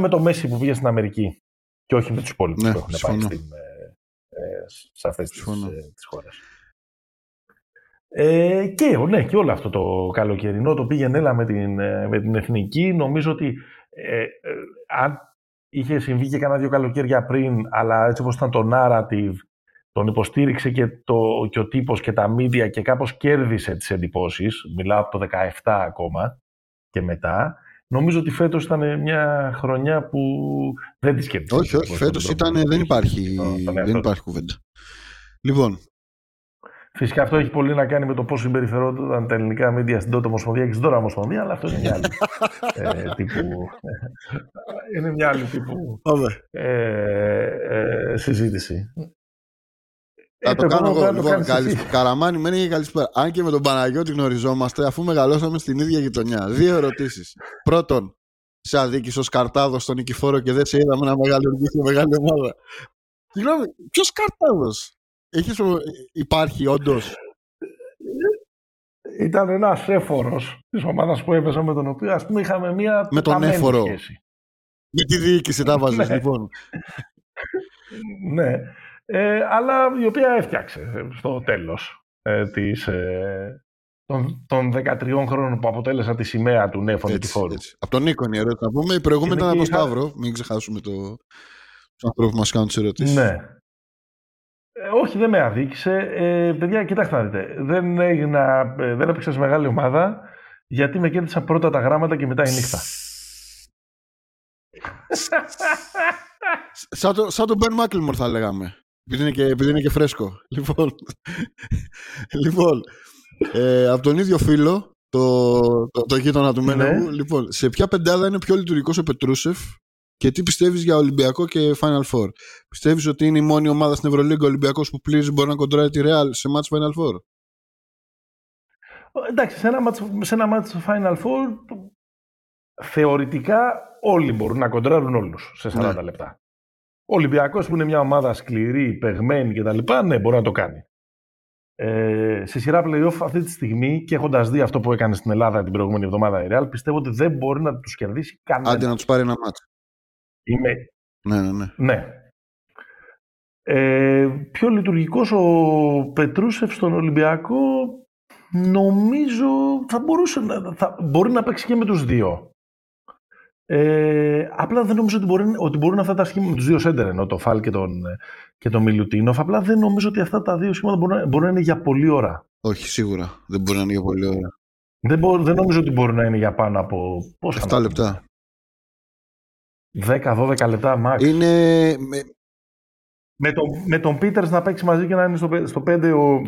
με το Μέση που πήγε στην Αμερική και όχι με τους υπόλοιπους ναι, που έχουν πάει στην, ε, ε, σε αυτές τις, ε, τις χώρες. Ε, και, ναι, και όλο αυτό το καλοκαιρινό το πήγαινε έλα με την, ε, με την εθνική. Νομίζω ότι ε, ε, αν είχε συμβεί και κάνα δύο καλοκαίρια πριν, αλλά έτσι όπως ήταν το narrative, τον υποστήριξε και, το, και ο τύπος και τα media και κάπως κέρδισε τις εντυπώσεις, μιλάω από το 17 ακόμα και μετά, νομίζω ότι φέτος ήταν μια χρονιά που δεν τη κέρδισε. Όχι, όχι, φέτος ήταν, δεν υπάρχει, δεν υπάρχει κουβέντα. Λοιπόν, Φυσικά αυτό έχει πολύ να κάνει με το πώς συμπεριφερόταν τα ελληνικά μίντια στην τότε Ομοσπονδία και στην τώρα Ομοσπονδία, αλλά αυτό είναι μια άλλη ε, τύπου. είναι μια άλλη τύπου ε, ε, συζήτηση. Θα το κάνω εγώ. Λοιπόν, Καραμάνι, μένει και καλησπέρα. Αν και με τον Παναγιώτη γνωριζόμαστε, αφού μεγαλώσαμε στην ίδια γειτονιά. Δύο ερωτήσεις. Πρώτον, σε αδίκησε ο Καρτάδος στον Νικηφόρο και δεν σε είδαμε να μεγαλουργήσει μεγάλη ομάδα. Συγγνώμη, ποιος Καρτάδος; Υπάρχει όντως; Ήταν ένας έφορος της ομάδας που έπαιζα με τον οποίο ας πούμε είχαμε μία. Με τον έφορο. Με τη διοίκηση τα βάζεις, ναι. λοιπόν. ναι. Ε, αλλά η οποία έφτιαξε στο τέλος ε, της, ε, των, των 13 χρόνων που αποτέλεσα τη σημαία του νέου Νικηφόρου. Από τον Νίκο είναι η ερώτηση να πούμε. Η προηγούμενη ήταν από τον Σταύρο. Μην ξεχάσουμε το... τους ανθρώπους που μας κάνουν τις ερωτήσεις. Ναι. Ε, όχι, δεν με αδίκησε. Ε, παιδιά, κοιτάξτε να δείτε. Δεν, έγινα, ε, δεν έπαιξα σε μεγάλη ομάδα γιατί με κέρδισαν πρώτα τα γράμματα και μετά η νύχτα. σαν, το, σαν τον Μπεν Μάκλιμορ θα λέγαμε. Επειδή είναι και, επειδή είναι και φρέσκο. Λοιπόν, λοιπόν ε, από τον ίδιο φίλο, το, το, το γείτονα του Μένεγου, ναι. λοιπόν, σε ποια πεντάδα είναι πιο λειτουργικός ο Πετρούσεφ; Και τι πιστεύεις για Ολυμπιακό και Final Four; Πιστεύεις ότι είναι η μόνη ομάδα στην Ευρωλίγκα Ολυμπιακός που πλήρει μπορεί να κοντράρει τη Real σε match Final Four; Εντάξει, σε ένα match, σε ένα match Final Four θεωρητικά όλοι μπορούν να κοντράρουν όλους σε 40 ναι. λεπτά. Ο Ολυμπιακός που είναι μια ομάδα σκληρή, παιγμένη κτλ. Ναι, μπορεί να το κάνει. Ε, σε σειρά playoff αυτή τη στιγμή και έχοντας δει αυτό που έκανε στην Ελλάδα την προηγούμενη εβδομάδα η Real, πιστεύω ότι δεν μπορεί να τους κερδίσει κανένας. Άντε να τους πάρει ένα μάτσο. Είμαι... Ναι, ναι, ναι. ναι. Ε, πιο λειτουργικός ο Πετρούσεφ στον Ολυμπιακό νομίζω θα μπορούσε να, θα, μπορεί να παίξει και με τους δύο. Ε, απλά δεν νομίζω ότι, μπορεί, ότι μπορούν αυτά τα σχήματα με τους δύο σέντερ ενώ το Φάλ και τον, και τον Μιλουτίνοφ. Απλά δεν νομίζω ότι αυτά τα δύο σχήματα μπορούν, μπορούν να είναι για πολλή ώρα. Όχι, σίγουρα. Δεν μπορεί να είναι για πολλή ώρα. Δεν, μπο, δεν νομίζω ότι μπορεί να είναι για πάνω από. Πόσα 7 λεπτά. 10-12 λεπτά max. Είναι. Με, τον, με τον Πίτερς να παίξει μαζί και να είναι στο, στο 5 ο,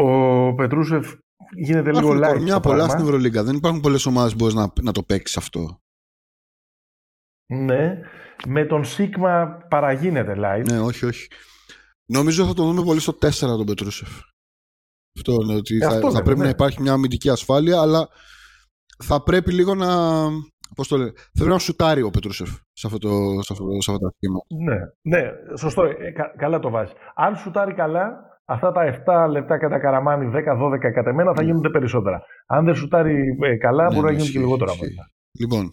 ο Πετρούσεφ γίνεται λίγο light. Μια πολλά στην Ευρωλίγκα. Δεν υπάρχουν πολλές ομάδες που μπορείς να, να το παίξεις αυτό. Ναι. Με τον Σίγμα παραγίνεται light. Ναι, όχι, όχι. Νομίζω θα το δούμε πολύ στο 4 τον Πετρούσεφ. Αυτό είναι ότι ε, θα, αυτό θα πρέπει ναι. να υπάρχει μια αμυντική ασφάλεια, αλλά θα πρέπει λίγο να. Πώς το λέει, Θέλω να σουτάρει ο Πετρούσεφ σε αυτό, το, σε αυτό, σε αυτό το σχήμα. Ναι, ναι, σωστό. Ε, κα, καλά το βάζεις. Αν σουτάρει καλά, αυτά τα 7 λεπτά κατά καραμάνι, 10-12 κατά μένα θα ναι. γίνονται περισσότερα. Αν δεν σουτάρει ε, καλά, ναι, μπορεί να γίνουν και λιγότερα μετά. Λοιπόν.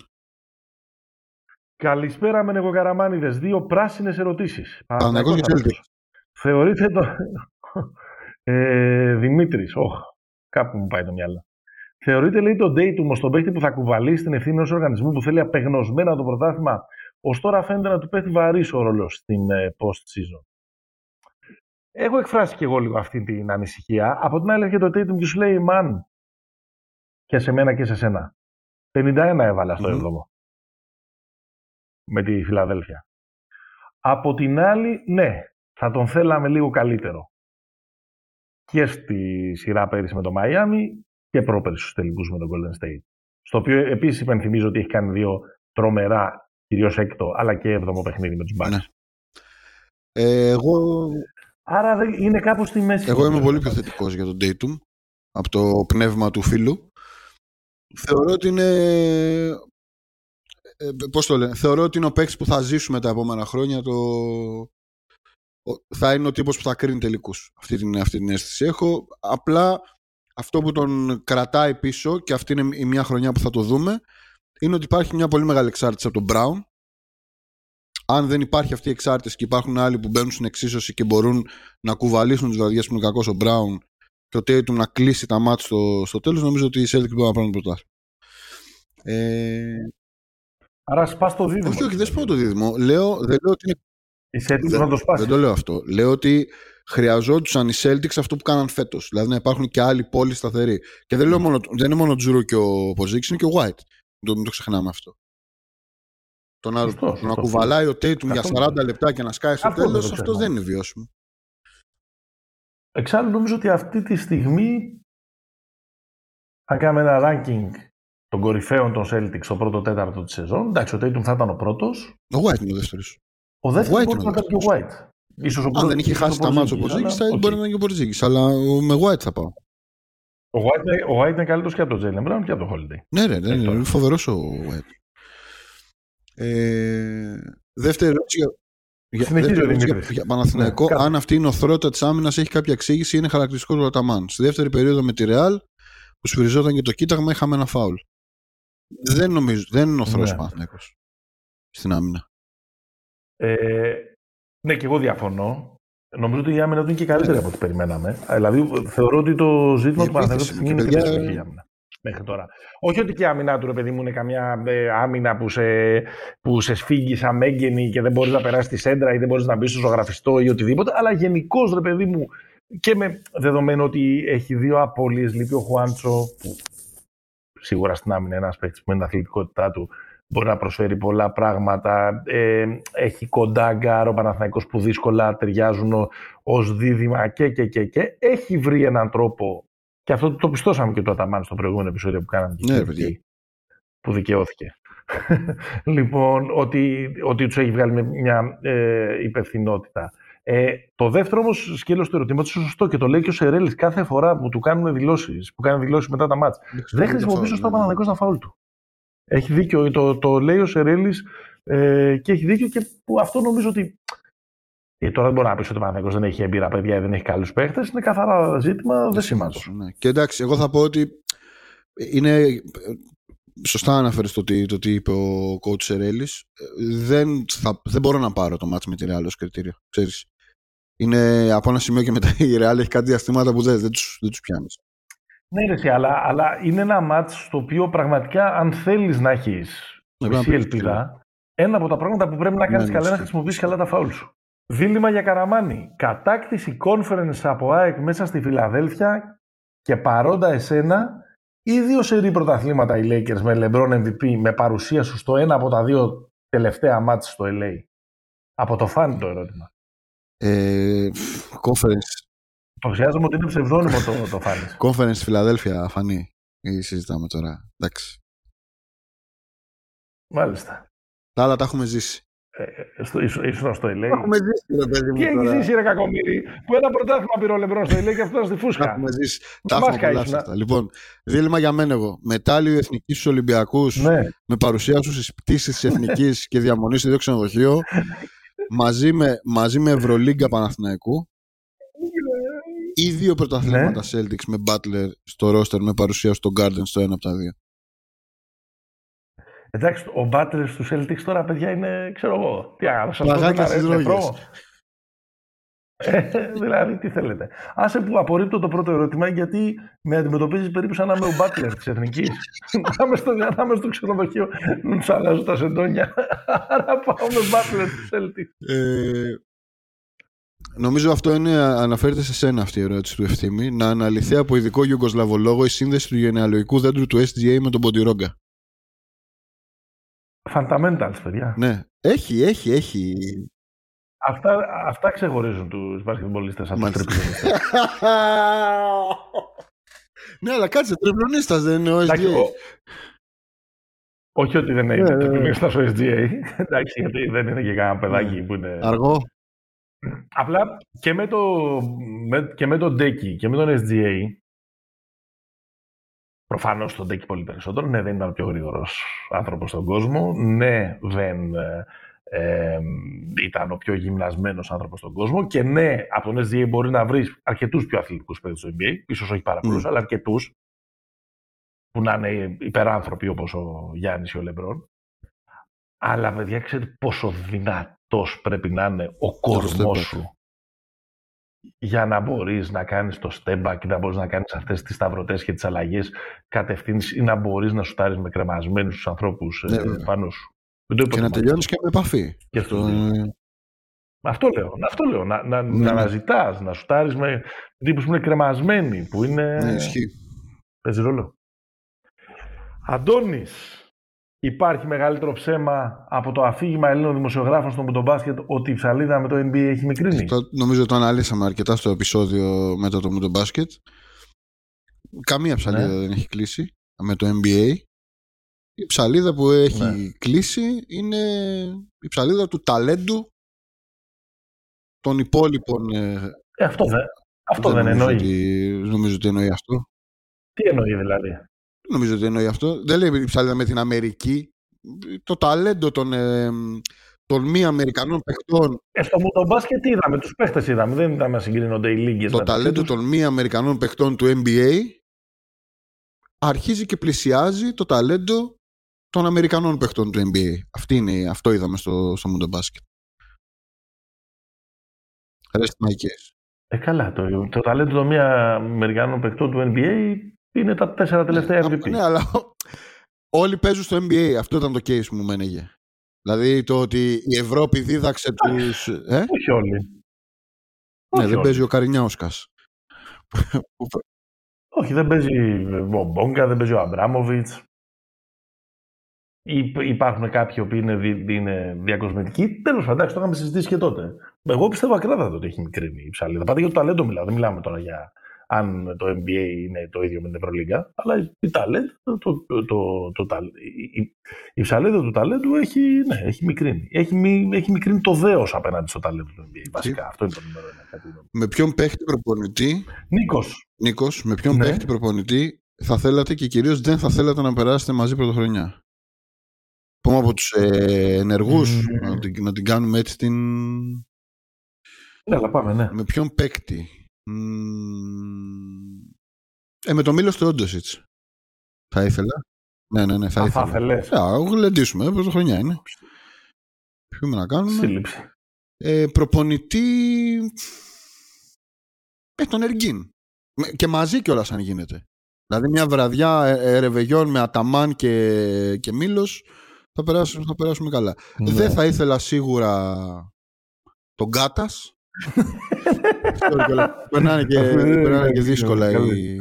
Καλησπέρα με Καραμάνιδε. Δύο πράσινες ερωτήσεις. Παναγό και Θεωρείτε το. ε, Δημήτρης, oh, κάπου μου πάει το μυαλό. Θεωρείτε, λέει, το date του στον παίχτη που θα κουβαλήσει την ευθύνη ενός οργανισμού που θέλει απεγνωσμένα το πρωτάθλημα, ως τώρα φαίνεται να του πέφτει βαρύς ο ρόλος στην ε, post-season. Έχω εκφράσει και εγώ λίγο αυτή την ανησυχία. Από την άλλη έρχεται το Tatum και σου λέει «Μαν» και σε μένα και σε σένα. 51 έβαλα στο 7 με τη Φιλαδέλφια. Από την άλλη, ναι, θα τον θέλαμε λίγο καλύτερο. Και στη σειρά πέρυσι με το Μαϊάμι και πρόπερσι στους τελικούς με το Golden State. Στο οποίο επίσης υπενθυμίζω ότι έχει κάνει δύο τρομερά, κυρίως έκτο, αλλά και έβδομο παιχνίδι με τους Bucks. Ναι. Ε, εγώ Άρα είναι κάπου στη μέση. Εγώ είμαι πολύ πιο θετικός για τον Dayton από το πνεύμα του φίλου. Θεωρώ ότι είναι. Ε, πώς το λένε, θεωρώ ότι είναι ο παίκτης που θα ζήσουμε τα επόμενα χρόνια. Το... Θα είναι ο τύπος που θα κρίνει τελικούς. Αυτή την, αυτή την αίσθηση έχω. Απλά αυτό που τον κρατάει πίσω και αυτή είναι η μια χρονιά που θα το δούμε είναι ότι υπάρχει μια πολύ μεγάλη εξάρτηση από τον Brown αν δεν υπάρχει αυτή η εξάρτηση και υπάρχουν άλλοι που μπαίνουν στην εξίσωση και μπορούν να κουβαλήσουν τις βραδιές που είναι κακός ο Μπράουν και ο Tatum να κλείσει τα μάτια στο, στο τέλος, νομίζω ότι οι Celtics μπορούν να πάρουν το πρωτάθλημα. Ε... Άρα σπά το δίδυμο. Όχι, όχι, δεν σπάω το δίδυμο. Λέω, δεν λέω ότι είναι. δεν, να το σπάσει. Δεν το λέω αυτό. Λέω ότι χρειαζόντουσαν οι Celtics αυτό που κάναν φέτος. Δηλαδή να υπάρχουν και άλλοι πόλοι σταθεροί. Και δεν, λέω μόνο, δεν είναι μόνο ο Τζούρο και ο Ποζίξ, είναι και ο White. Μην το ξεχνάμε αυτό. Το να, σωστό, σωστό, να κουβαλάει ο Tatum για 40 λεπτά και να σκάει στο τέλος, αυτό δεν είναι βιώσιμο. Εξάλλου νομίζω ότι αυτή τη στιγμή αν κάνουμε ένα ranking των κορυφαίων των Celtics στο πρώτο τέταρτο της σεζόν, εντάξει, ο Tatum θα ήταν ο πρώτος. Ο White είναι ο δεύτερος. Ο δεύτερος μπορεί να ήταν και ο White. Ίσως ο Αν δεν είχε χάσει τα μάτια ο Πορτζίκη, θα μπορεί να είναι και ο Πορτζίκη. Αλλά με White θα πάω. Ο White, ο White είναι καλύτερος και από τον Jalen Brown και από τον Holiday. Ναι, ναι, ναι, είναι φοβερός ο White. Ε, δεύτερη ερώτηση για, Συνεχίζει ο για, για Παναθηναϊκό. Ναι, αν αυτή η νοθρότητα της άμυνας έχει κάποια εξήγηση, είναι χαρακτηριστικός του Αταμάν. Στη δεύτερη περίοδο με τη Real, που σφυριζόταν και το κοίταγμα, είχαμε ένα φάουλ. Δεν νομίζω, δεν είναι νοθρό ναι. Παναθηναϊκός στην άμυνα. Ε, ναι, και εγώ διαφωνώ. Νομίζω ότι η άμυνα του είναι και καλύτερη από ό,τι περιμέναμε. Δηλαδή, θεωρώ ότι το ζήτημα του Παναθηναϊκού είναι η άμυνα μέχρι τώρα. Όχι ότι και η άμυνα του, ρε παιδί μου, είναι καμιά ε, άμυνα που σε, που σε σφίγγει σαν μέγενη και δεν μπορείς να περάσεις τη σέντρα ή δεν μπορείς να μπεις στο ζωγραφιστό ή οτιδήποτε. Αλλά γενικώς, ρε παιδί μου, και με δεδομένο ότι έχει δύο απώλειες, λείπει ο Χουάντσο, που σίγουρα στην άμυνα ένας παίκτης που με την αθλητικότητά του μπορεί να προσφέρει πολλά πράγματα. Ε, έχει κοντά γκαρντ ο Παναθηναϊκός που δύσκολα ταιριάζουν ως δίδυμα και, και, και, και. Έχει βρει έναν τρόπο και αυτό το πιστώσαμε και το Αταμάν στο προηγούμενο επεισόδιο που κάναμε και ναι, που δικαιώθηκε. λοιπόν, ότι, ότι τους έχει βγάλει μια ε, υπευθυνότητα. Ε, το δεύτερο όμως σκέλος του ερωτήματος είναι σωστό και το λέει και ο Σερέλης κάθε φορά που του κάνουν δηλώσεις, που κάνουν δηλώσεις μετά τα ματς. Δεν χρησιμοποιείς σωστά Παναγενικό στα φάουλ του. Έχει δίκιο, το, το λέει ο Σερέλης ε, και έχει δίκιο και που αυτό νομίζω ότι ε, τώρα δεν μπορεί να πεις ότι ο Παναθυναϊκό δεν έχει εμπειρία παιδιά, δεν έχει καλούς παίχτες. Είναι καθαρά ζήτημα δεσίματο. Ναι. Και εντάξει, εγώ θα πω ότι είναι. Σωστά αναφέρεις το, το τι είπε ο coach Σερέλης. Δεν, δεν μπορώ να πάρω το μάτσο με τη Real ως κριτήριο. Ξέρεις. Είναι από ένα σημείο και μετά η Real έχει κάτι διαστήματα που δεν, δεν τους δεν τους πιάνεις. Ναι, ρε, αλλά, αλλά είναι ένα μάτσο στο οποίο πραγματικά αν θέλεις να έχεις μισή ελπίδα, ένα από τα πράγματα που πρέπει να κάνεις ναι, καλά είναι να χρησιμοποιήσεις καλά τα φάουλ σου. Δίλημα για Καραμάνι. Κατάκτηση conference από ΑΕΚ μέσα στη Φιλαδέλφια και παρόντα εσένα ή δύο σερή πρωταθλήματα οι Lakers με LeBron MVP με παρουσία σου στο ένα από τα δύο τελευταία μάτια στο LA. Από το φάνη το ερώτημα. Ε, conference. Υποψιάζομαι ότι είναι ψευδόνυμο το, το φάνη. conference Φιλαδέλφια, φανή. Συζητάμε τώρα. Εντάξει. Μάλιστα. Τα άλλα τα έχουμε ζήσει. Ε, στο, ήσουν στο LA. Έχουμε ζήσει, ρε παιδί μου. Τι έχει ζήσει, ρε Κακομίρη, που ένα πρωτάθλημα πήρε ο Λεμπρός στο LA και αυτό στη φούσκα. Έχουμε ζήσει. Τα έχουμε απολαύσει αυτά. Λοιπόν, δίλημα για μένα εγώ. Μετάλλιο εθνικής στους Ολυμπιακούς ναι. με παρουσία σου στις πτήσεις της εθνικής και διαμονή στο ίδιο ξενοδοχείο μαζί με, μαζί με Ευρωλίγκα Παναθηναϊκού ή δύο πρωταθλήματα ναι. Celtics με Butler στο roster με παρουσία στο Garden στο ένα από τα δύο. Εντάξει, ο Μπάτλερ του Celtics τώρα, παιδιά, είναι, ξέρω εγώ, τι άλλο, σας πω ε, δηλαδή, τι θέλετε. Άσε που απορρίπτω το πρώτο ερώτημα, γιατί με αντιμετωπίζεις περίπου σαν να είμαι ο Μπάτλερ της Εθνικής. να είμαι στο, στο ξενοδοχείο, να τους αλλάζω τα σεντόνια. Άρα πάω με Μπάτλερ του Celtics. Ε, νομίζω αυτό είναι, αναφέρεται σε σένα αυτή η ερώτηση του Ευθύμη, να αναλυθεί από ειδικό γιουγκοσλαβολόγο η σύνδεση του γενεαλογικού δέντρου του SGA με τον Ποντιρόγκα. Fundamentals, παιδιά. Ναι. Έχει, έχει, έχει. Αυτά, αυτά ξεχωρίζουν τους μπασκετμπολίστες από τους ναι, αλλά κάτσε, τριπλονίστας δεν είναι ο SGA. Όχι ότι δεν είναι ναι, τριπλονίστας ο SGA. Εντάξει, γιατί δεν είναι και κανένα παιδάκι ναι. που είναι. Αργό. Απλά και με, το, με, και με τον Ντέκι και με τον SGA Προφανώς τον τέκει πολύ περισσότερο. Ναι, δεν ήταν ο πιο γρήγορος άνθρωπος στον κόσμο. Ναι, δεν ε, ήταν ο πιο γυμνασμένος άνθρωπος στον κόσμο. Και ναι, από τον SGA μπορεί να βρεις αρκετούς πιο αθλητικούς παίκτες στο NBA. σω όχι πάρα πολλού, mm. αλλά αρκετούς που να είναι υπεράνθρωποι όπως ο Γιάννης ή ο Λεμπρόν. Αλλά παιδιά, ξέρετε πόσο δυνατό πρέπει να είναι ο κορμός σου για να μπορείς να κάνεις το step back και να μπορείς να κάνεις αυτές τις σταυρωτές και τις αλλαγές κατευθύνσεις ή να μπορείς να σουτάρεις με κρεμασμένους τους ανθρώπους ναι, ε, πάνω σου. και να τελειώνεις και με επαφή. Και αυτό, αυτό λέω. Αυτό λέω. Να, να, ναι, να ναι. αναζητάς, να σουτάρεις με τύπους που είναι κρεμασμένοι, που είναι... Ναι, ισχύει. Παίζει ρόλο. Αντώνης, Υπάρχει μεγαλύτερο ψέμα από το αφήγημα Ελλήνων δημοσιογράφων στο Μουντομπάσκετ ότι η ψαλίδα με το NBA έχει μικρύνει; Το, νομίζω το αναλύσαμε αρκετά στο επεισόδιο μετά το Μουντομπάσκετ. Καμία ψαλίδα ναι. δεν έχει κλείσει με το NBA. Η ψαλίδα που έχει ναι. κλείσει είναι η ψαλίδα του ταλέντου των υπόλοιπων. Ε, ε αυτό δεν, αυτό δεν, δεν εννοεί. Ότι, νομίζω ότι εννοεί αυτό. Τι εννοεί δηλαδή; Νομίζω ότι εννοεί αυτό. Δεν λέει η ψαλίδα με την Αμερική. Το ταλέντο των, ε, των μη Αμερικανών παιχτών. Ε, στο μοτομπάσκετ τι είδαμε, τους παίχτες είδαμε. Δεν ήταν να συγκρίνονται οι λίγε. Το ταλέντο των μη Αμερικανών παιχτών του NBA αρχίζει και πλησιάζει το ταλέντο των Αμερικανών παιχτών του NBA. Αυτή είναι, αυτό είδαμε στο, στο μοντομπάσκετ. Rest my case. Ε, καλά. Το, το ταλέντο των μία Αμερικανών παιχτών του NBA είναι τα τέσσερα τελευταία MVP. Ναι, ναι, αλλά όλοι παίζουν στο NBA. Αυτό ήταν το case που μου μένεγε. Δηλαδή το ότι η Ευρώπη δίδαξε τους... Ε; Όχι όλοι. Ναι, δεν παίζει ο Καρινιάουσκας. Όχι, δεν παίζει ο Μπόγκα, δεν παίζει ο Αμπράμοβιτς. Υπάρχουν κάποιοι που είναι, είναι διακοσμητικοί. Τέλος πάντων, το είχαμε συζητήσει και τότε. Εγώ πιστεύω ακράδαντα ότι έχει μικρύνει η ψαλίδα. Πάτε για το ταλέντο μιλάω. Δεν μιλάμε τώρα για αν το NBA είναι το ίδιο με την Ευρωλίγκα. Αλλά η ταλέντ, το, το, το, το, η, η ψαλίδα του ταλέντου έχει, ναι, έχει μικρύνει. Έχει, έχει μικρύνει το δέος απέναντι στο ταλέντο του NBA. Βασικά, αυτό είναι το νούμερο ένα. Με ποιον παίχτη προπονητή. Νίκος. Νίκος, με ποιον ναι. παίχτη προπονητή θα θέλατε και κυρίως δεν θα θέλατε να περάσετε μαζί πρωτοχρονιά; Πούμε από τους ε, ενεργούς, mm. να, την, να την κάνουμε έτσι την... Ναι, αλλά πάμε, ναι. Με ποιον παίκτη; Ε, με το Μίλος του Όντοσιτς. Θα ήθελα. Ναι, ναι, ναι, θα Α, ήθελα. Θα ήθελες. Α, γλεντήσουμε, πρωτοχρονιά είναι. Ποιούμε να κάνουμε. Σύλληψη. Ε, προπονητή... Ε, τον Εργίν. Και μαζί κιόλας αν γίνεται. Δηλαδή μια βραδιά ε, ε, ρεβεγιόν με Αταμάν και, και Μήλος θα περάσουμε, θα περάσουμε καλά. Ναι. Δεν θα ήθελα σίγουρα τον Κάτα. Περνάνε και, περνάνε και δύσκολα οι...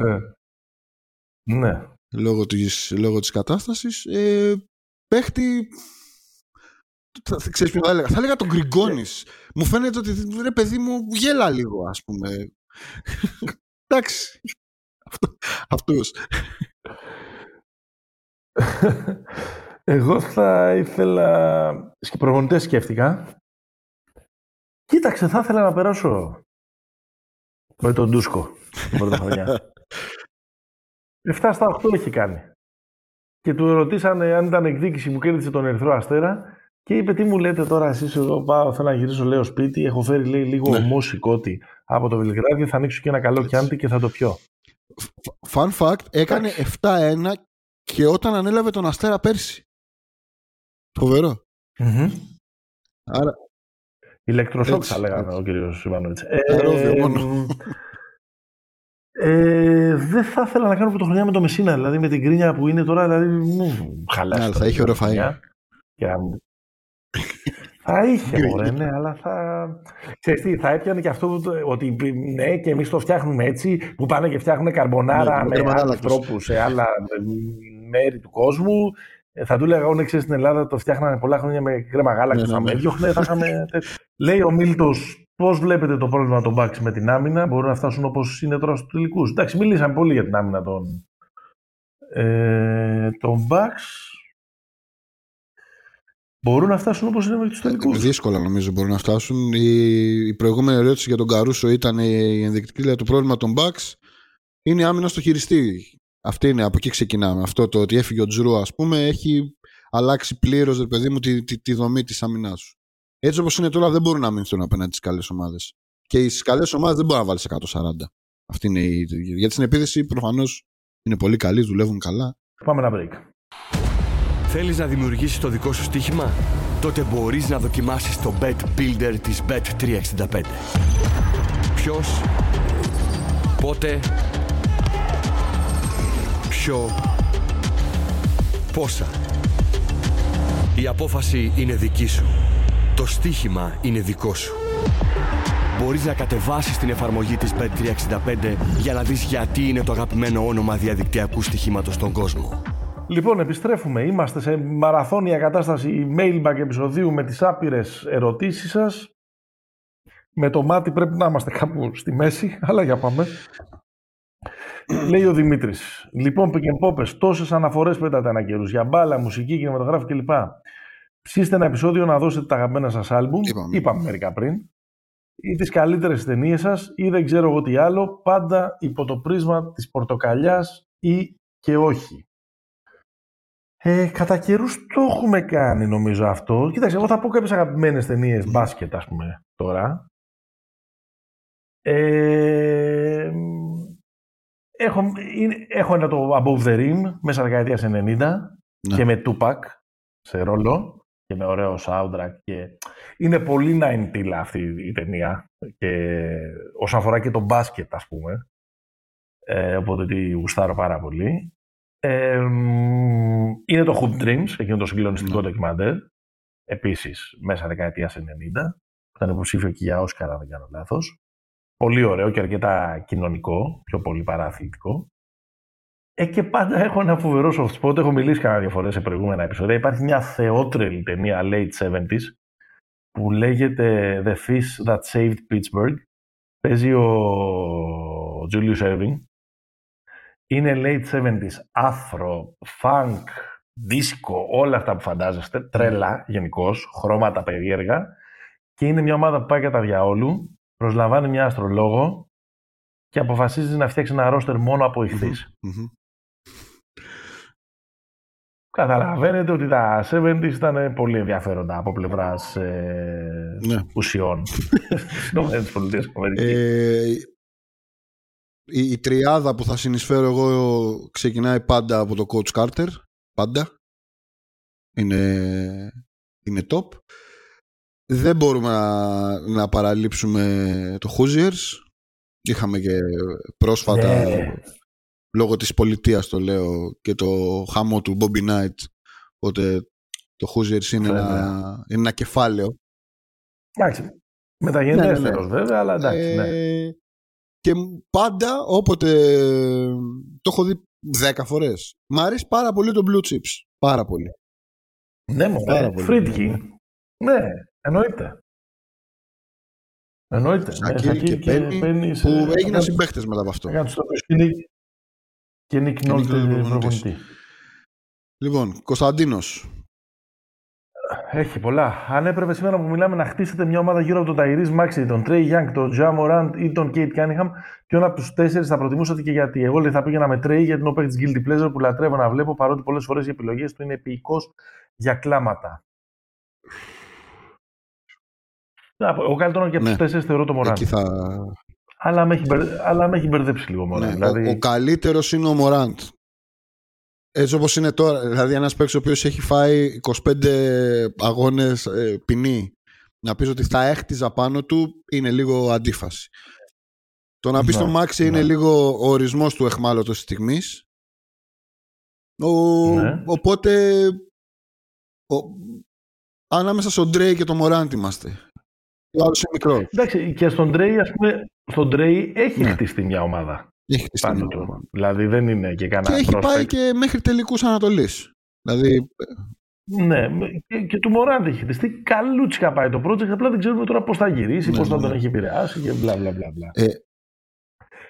Ναι. Λόγω της, λόγω της κατάστασης. Ε, παίχτη... Θα, ξέρεις ποιο θα έλεγα; Θα έλεγα τον Γκριγκόνης. Μου φαίνεται ότι ρε παιδί μου γέλα λίγο ας πούμε. Εντάξει. Αυτό, αυτός. Εγώ θα ήθελα... Προπονητές σκέφτηκα. Κοίταξε, θα ήθελα να περάσω με τον Ντούσκο την πρώτη χρονιά. 7 στα 8 έχει κάνει. Και του ρωτήσανε αν ήταν εκδίκηση που κέρδισε τον Ερυθρό Αστέρα και είπε τι μου λέτε τώρα εσείς εδώ πάω, θέλω να γυρίσω λέω σπίτι, έχω φέρει λέει, λίγο ναι. ομόσικότη από το Βελιγράδι, θα ανοίξω και ένα καλό κιάντι και θα το πιω. Fun fact, έκανε 7-1 και όταν ανέλαβε τον Αστέρα πέρσι. Φοβερό. Mm-hmm. Άρα... Ηλεκτροσόκ θα λέγαμε ο κύριος Ιβάνοβιτς. Ε, μόνο. Ε, δεν θα ήθελα να κάνω πρωτοχρονιά με το Μεσίνα, δηλαδή με την κρίνια που είναι τώρα, δηλαδή μου χαλάσει. Ναι, θα είχε ωραίο Θα είχε, μωρέ, ναι, αλλά θα... Ξέρεις τι, θα έπιανε και αυτό ότι ναι και εμείς το φτιάχνουμε έτσι, που πάνε και φτιάχνουν καρμπονάρα ναι, με άλλους τρόπους σε άλλα μέρη του κόσμου ε, θα του έλεγα εγώ ξέρεις στην Ελλάδα το φτιάχνανε πολλά χρόνια με κρέμα γάλακτο. Ναι, ναι, ναι. θα είχαμε. Λέει ο Μίλτος, πώς βλέπετε το πρόβλημα των Bucks με την άμυνα, μπορούν να φτάσουν όπως είναι τώρα στους τελικούς. Εντάξει, μιλήσαμε πολύ για την άμυνα των, ε, των Bucks. Μπορούν να φτάσουν όπως είναι με τους τελικούς. Δύσκολα νομίζω μπορούν να φτάσουν. Η, η προηγούμενη ερώτηση για τον Καρούσο ήταν η ενδεικτική. Δηλαδή, το πρόβλημα των Bucks είναι η άμυνα στο χειριστή. Αυτή είναι, από εκεί ξεκινάμε. Αυτό το ότι έφυγε ο Τζρου, ας πούμε, έχει αλλάξει πλήρως, ρε παιδί μου, τη, τη, τη δομή της άμυνάς σου. Έτσι όπως είναι τώρα, δεν μπορούν να μείνουν απέναντι στις καλές ομάδες. Και στις καλές ομάδες δεν μπορεί να βάλεις 140. Αυτή είναι η. Γιατί στην επίδεση προφανώς είναι πολύ καλή, δουλεύουν καλά. Πάμε ένα break. Θέλεις να δημιουργήσεις το δικό σου στοίχημα; Τότε μπορείς να δοκιμάσεις το Bet Builder της Bet365. Ποιος, πότε, ποιο, πόσα; Η απόφαση είναι δική σου. Το στοίχημα είναι δικό σου. Μπορείς να κατεβάσεις την εφαρμογή της Bet365 για να δεις γιατί είναι το αγαπημένο όνομα διαδικτυακού στοιχήματος στον κόσμο. Λοιπόν, επιστρέφουμε. Είμαστε σε μαραθώνια κατάσταση mailbag επεισοδίου με τις άπειρες ερωτήσεις σας. Με το μάτι πρέπει να είμαστε κάπου στη μέση, αλλά για πάμε. Λέει ο Δημήτρης. Λοιπόν, ποπε, τόσες αναφορές πέτατε ένα καιρού για μπάλα, μουσική, κινηματογράφη κλπ. Ψήστε ένα επεισόδιο να δώσετε τα αγαπημένα σας άλμπουμ. Είπαμε. Είπαμε μερικά πριν. Ή τις καλύτερες ταινίες σας, ή δεν ξέρω εγώ τι άλλο. Πάντα υπό το πρίσμα της πορτοκαλιάς ή και όχι. Ε, κατά καιρούς το έχουμε κάνει νομίζω αυτό. Κοίταξε, εγώ θα πω κάποιες αγαπημένες ταινίες μπάσκετ, ας πούμε, τώρα. Ε, έχω, είναι- έχω ένα το Above the Rim μέσα δεκαετία 90 Ναι. και με Tupac σε ρόλο και με ωραίο soundtrack και είναι πολύ 90 αυτή η ταινία και όσον αφορά και το μπάσκετ ας πούμε ε, οπότε τη γουστάρω πάρα πολύ ε, μ, είναι το Hoop Dreams εκείνο το συγκλονιστικό Ναι. ντοκιμαντέρ επίσης μέσα δεκαετία 90 που ήταν υποψήφιο και για Όσκαρα αν δεν κάνω λάθος πολύ ωραίο και αρκετά κοινωνικό πιο πολύ παρά αθλητικό ε, και πάντα έχω ένα φοβερό soft spot. Έχω μιλήσει κανένα δύο φορές σε προηγούμενα επεισόδια. Υπάρχει μια θεότρελη ταινία late 70s που λέγεται The Fish That Saved Pittsburgh. Παίζει ο Julius Erving. Είναι late 70s, afro, funk, disco, όλα αυτά που φαντάζεστε. Τρέλα γενικώς, χρώματα περίεργα. Και είναι μια ομάδα που πάει κατά διαόλου, προσλαμβάνει μια αστρολόγο και αποφασίζει να φτιάξει ένα ρόστερ μόνο από ηχθείς. Μμμ. Καταλαβαίνετε ότι τα 70s ήταν πολύ ενδιαφέροντα από πλευράς ε, Ναι. ουσιών. Στι ΗΠΑ. Ε, η, η τριάδα που θα συνεισφέρω εγώ ξεκινάει πάντα από το Coach Carter. Πάντα. Είναι, είναι top. Δεν μπορούμε να, να παραλείψουμε το Hoosiers. Είχαμε και πρόσφατα, Ναι. λόγω της πολιτείας το λέω, και το χαμό του Bobby Knight. Οπότε το Hoosiers είναι, Βέβαια. ένα, είναι ένα κεφάλαιο. Εντάξει. Μεταγενέστερος Ναι, ναι, βέβαια, αλλά εντάξει. ναι. Ε, και πάντα όποτε το έχω δει δέκα φορές. Μ' αρέσει πάρα πολύ το Blue Chips. Πάρα πολύ. Ναι, μωρέ. Πάρα πολύ. Φρίτκι. Ναι, εννοείται. Εννοείται. Σακίλ Ναι, και Πένι, Πένι Που έγιναν συμπαίχτες μετά από αυτό. Έκανε του τοπίου και Νίκ- και Νίκ Και Νόλτ Νίκ Νόλτ προπονητής. Λοιπόν, Κωνσταντίνος. Έχει πολλά. Αν έπρεπε σήμερα που μιλάμε να χτίσετε μια ομάδα γύρω από τον Ταϊρής Μάξι, τον Τρέι Γιάνγκ, τον Τζα Μοράντ ή τον Κέιτ Κάνιχαμ, ποιον από τους τέσσερις θα προτιμούσατε και γιατί. Εγώ λέει, θα πήγαινα με Τρέι γιατί είναι ο παίκτης Guilty Pleasure που λατρεύω να βλέπω παρότι πολλές φορές οι επιλογές του είναι επιεικώς για κλάματα. Εγώ καλύτερο και από Ναι. του τέσσερις θεωρώ το Μοράντ. Εκεί θα... Αλλά με έχει, μπερδε- αλλά με έχει μπερδέψει λίγο μόνο. Ναι, δηλαδή, ο, ο καλύτερος είναι ο Μωράντ. Έτσι όπως είναι τώρα. Δηλαδή ένας παίκτης ο οποίος έχει φάει 25 αγώνες ε, ποινή. Να πεις ότι θα έχτιζα πάνω του είναι λίγο αντίφαση. Το να πεις Ναι, τον Μάξι ναι. είναι λίγο ο ορισμός του εχμάλωτος της στιγμής. Ο, Ναι. Οπότε ο, ανάμεσα στον Ντρέι και τον Μωράντ είμαστε. Ο άλλος είναι μικρός. Εντάξει, και στον Τρέι, ας πούμε, στον Τρέι έχει Ναι. χτιστεί μια ομάδα Έχει χτιστεί πάνω μια του. ομάδα. Δηλαδή δεν είναι και Και κανένα έχει πάει prospect. και μέχρι τελικούς Ανατολής. Δηλαδή Ναι, και, και του Μωράντ έχει χτιστεί. Καλούτσικα πάει το project. Απλά δεν ξέρουμε τώρα πώς θα γυρίσει, Ναι, πώς θα ναι, τον ναι. έχει επηρεάσει και μπλα μπλα μπλα. μπλα. Ε,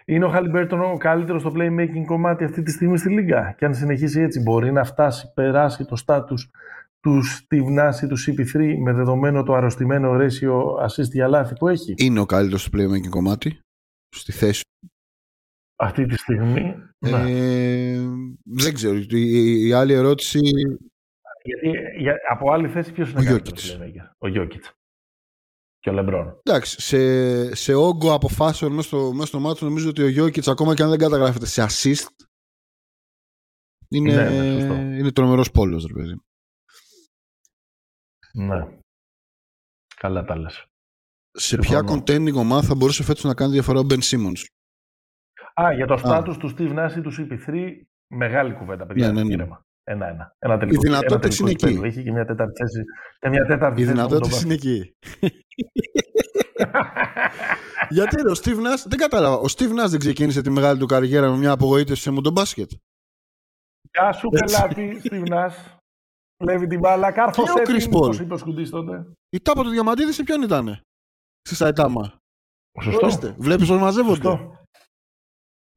Είναι ο Χάλιμπερτον ο καλύτερος στο playmaking κομμάτι αυτή τη στιγμή στη Λίγκα; Και αν συνεχίσει έτσι, μπορεί να φτάσει, περάσει το στάτου τους Steve Nash ή τους CP3 με δεδομένο το αρρωστημένο ratio assist για λάθη που έχει. είναι ο καλύτερος στο playmaking κομμάτι στη θέση Αυτή τη στιγμή. ναι. ε, δεν ξέρω η, η άλλη ερώτηση Γιατί για, από άλλη θέση ποιος είναι Ο καλύτερος Jokic. playmaker? Ο Γιώκητς. Και ο Λεμπρόν. εντάξει σε, σε όγκο αποφάσεων μέσα στο, μέσα στο μάτσο νομίζω ότι ο Γιώκητς ακόμα και αν δεν καταγράφεται σε assist είναι, Ναι, ναι, σωστό. είναι τρομερός πόλος ρε παιδί. Ναι. Καλά τα λες. σε ποια Συμφωνώ. contending ομάδα θα μπορούσε φέτος να κάνει διαφορά ο Ben Simmons Α, για το στάτους του Steve Nash ή του CP3, μεγάλη κουβέντα, παιδιά. Ναι, ναι, ναι. ήρεμα. Ένα-ένα. Ένα τελικό, Οι δυνατότητες ένα είναι τελικό εκεί. Έχει και μια τέταρτη θέση. Και μια τέταρτη οι θέση δυνατότητες από είναι εκεί γιατί ρε, ο Steve Nash δεν κατάλαβα ο Steve Nash δεν ξεκίνησε τη μεγάλη του καριέρα με μια απογοήτευση σε μοντομπάσκετ Γεια σου, πελάτη, Στιβνάς. Λέβει την μπάλα. Κάρφωσε ο Chris την, Paul; όπως είπε ο Σκουντής τότε. Η τάπα του Διαμαντίδης σε ποιον ήτανε; Στη Σαϊτάμα. Σωστό. Ορίστε. Βλέπεις πώς μαζεύονται. Σωστό.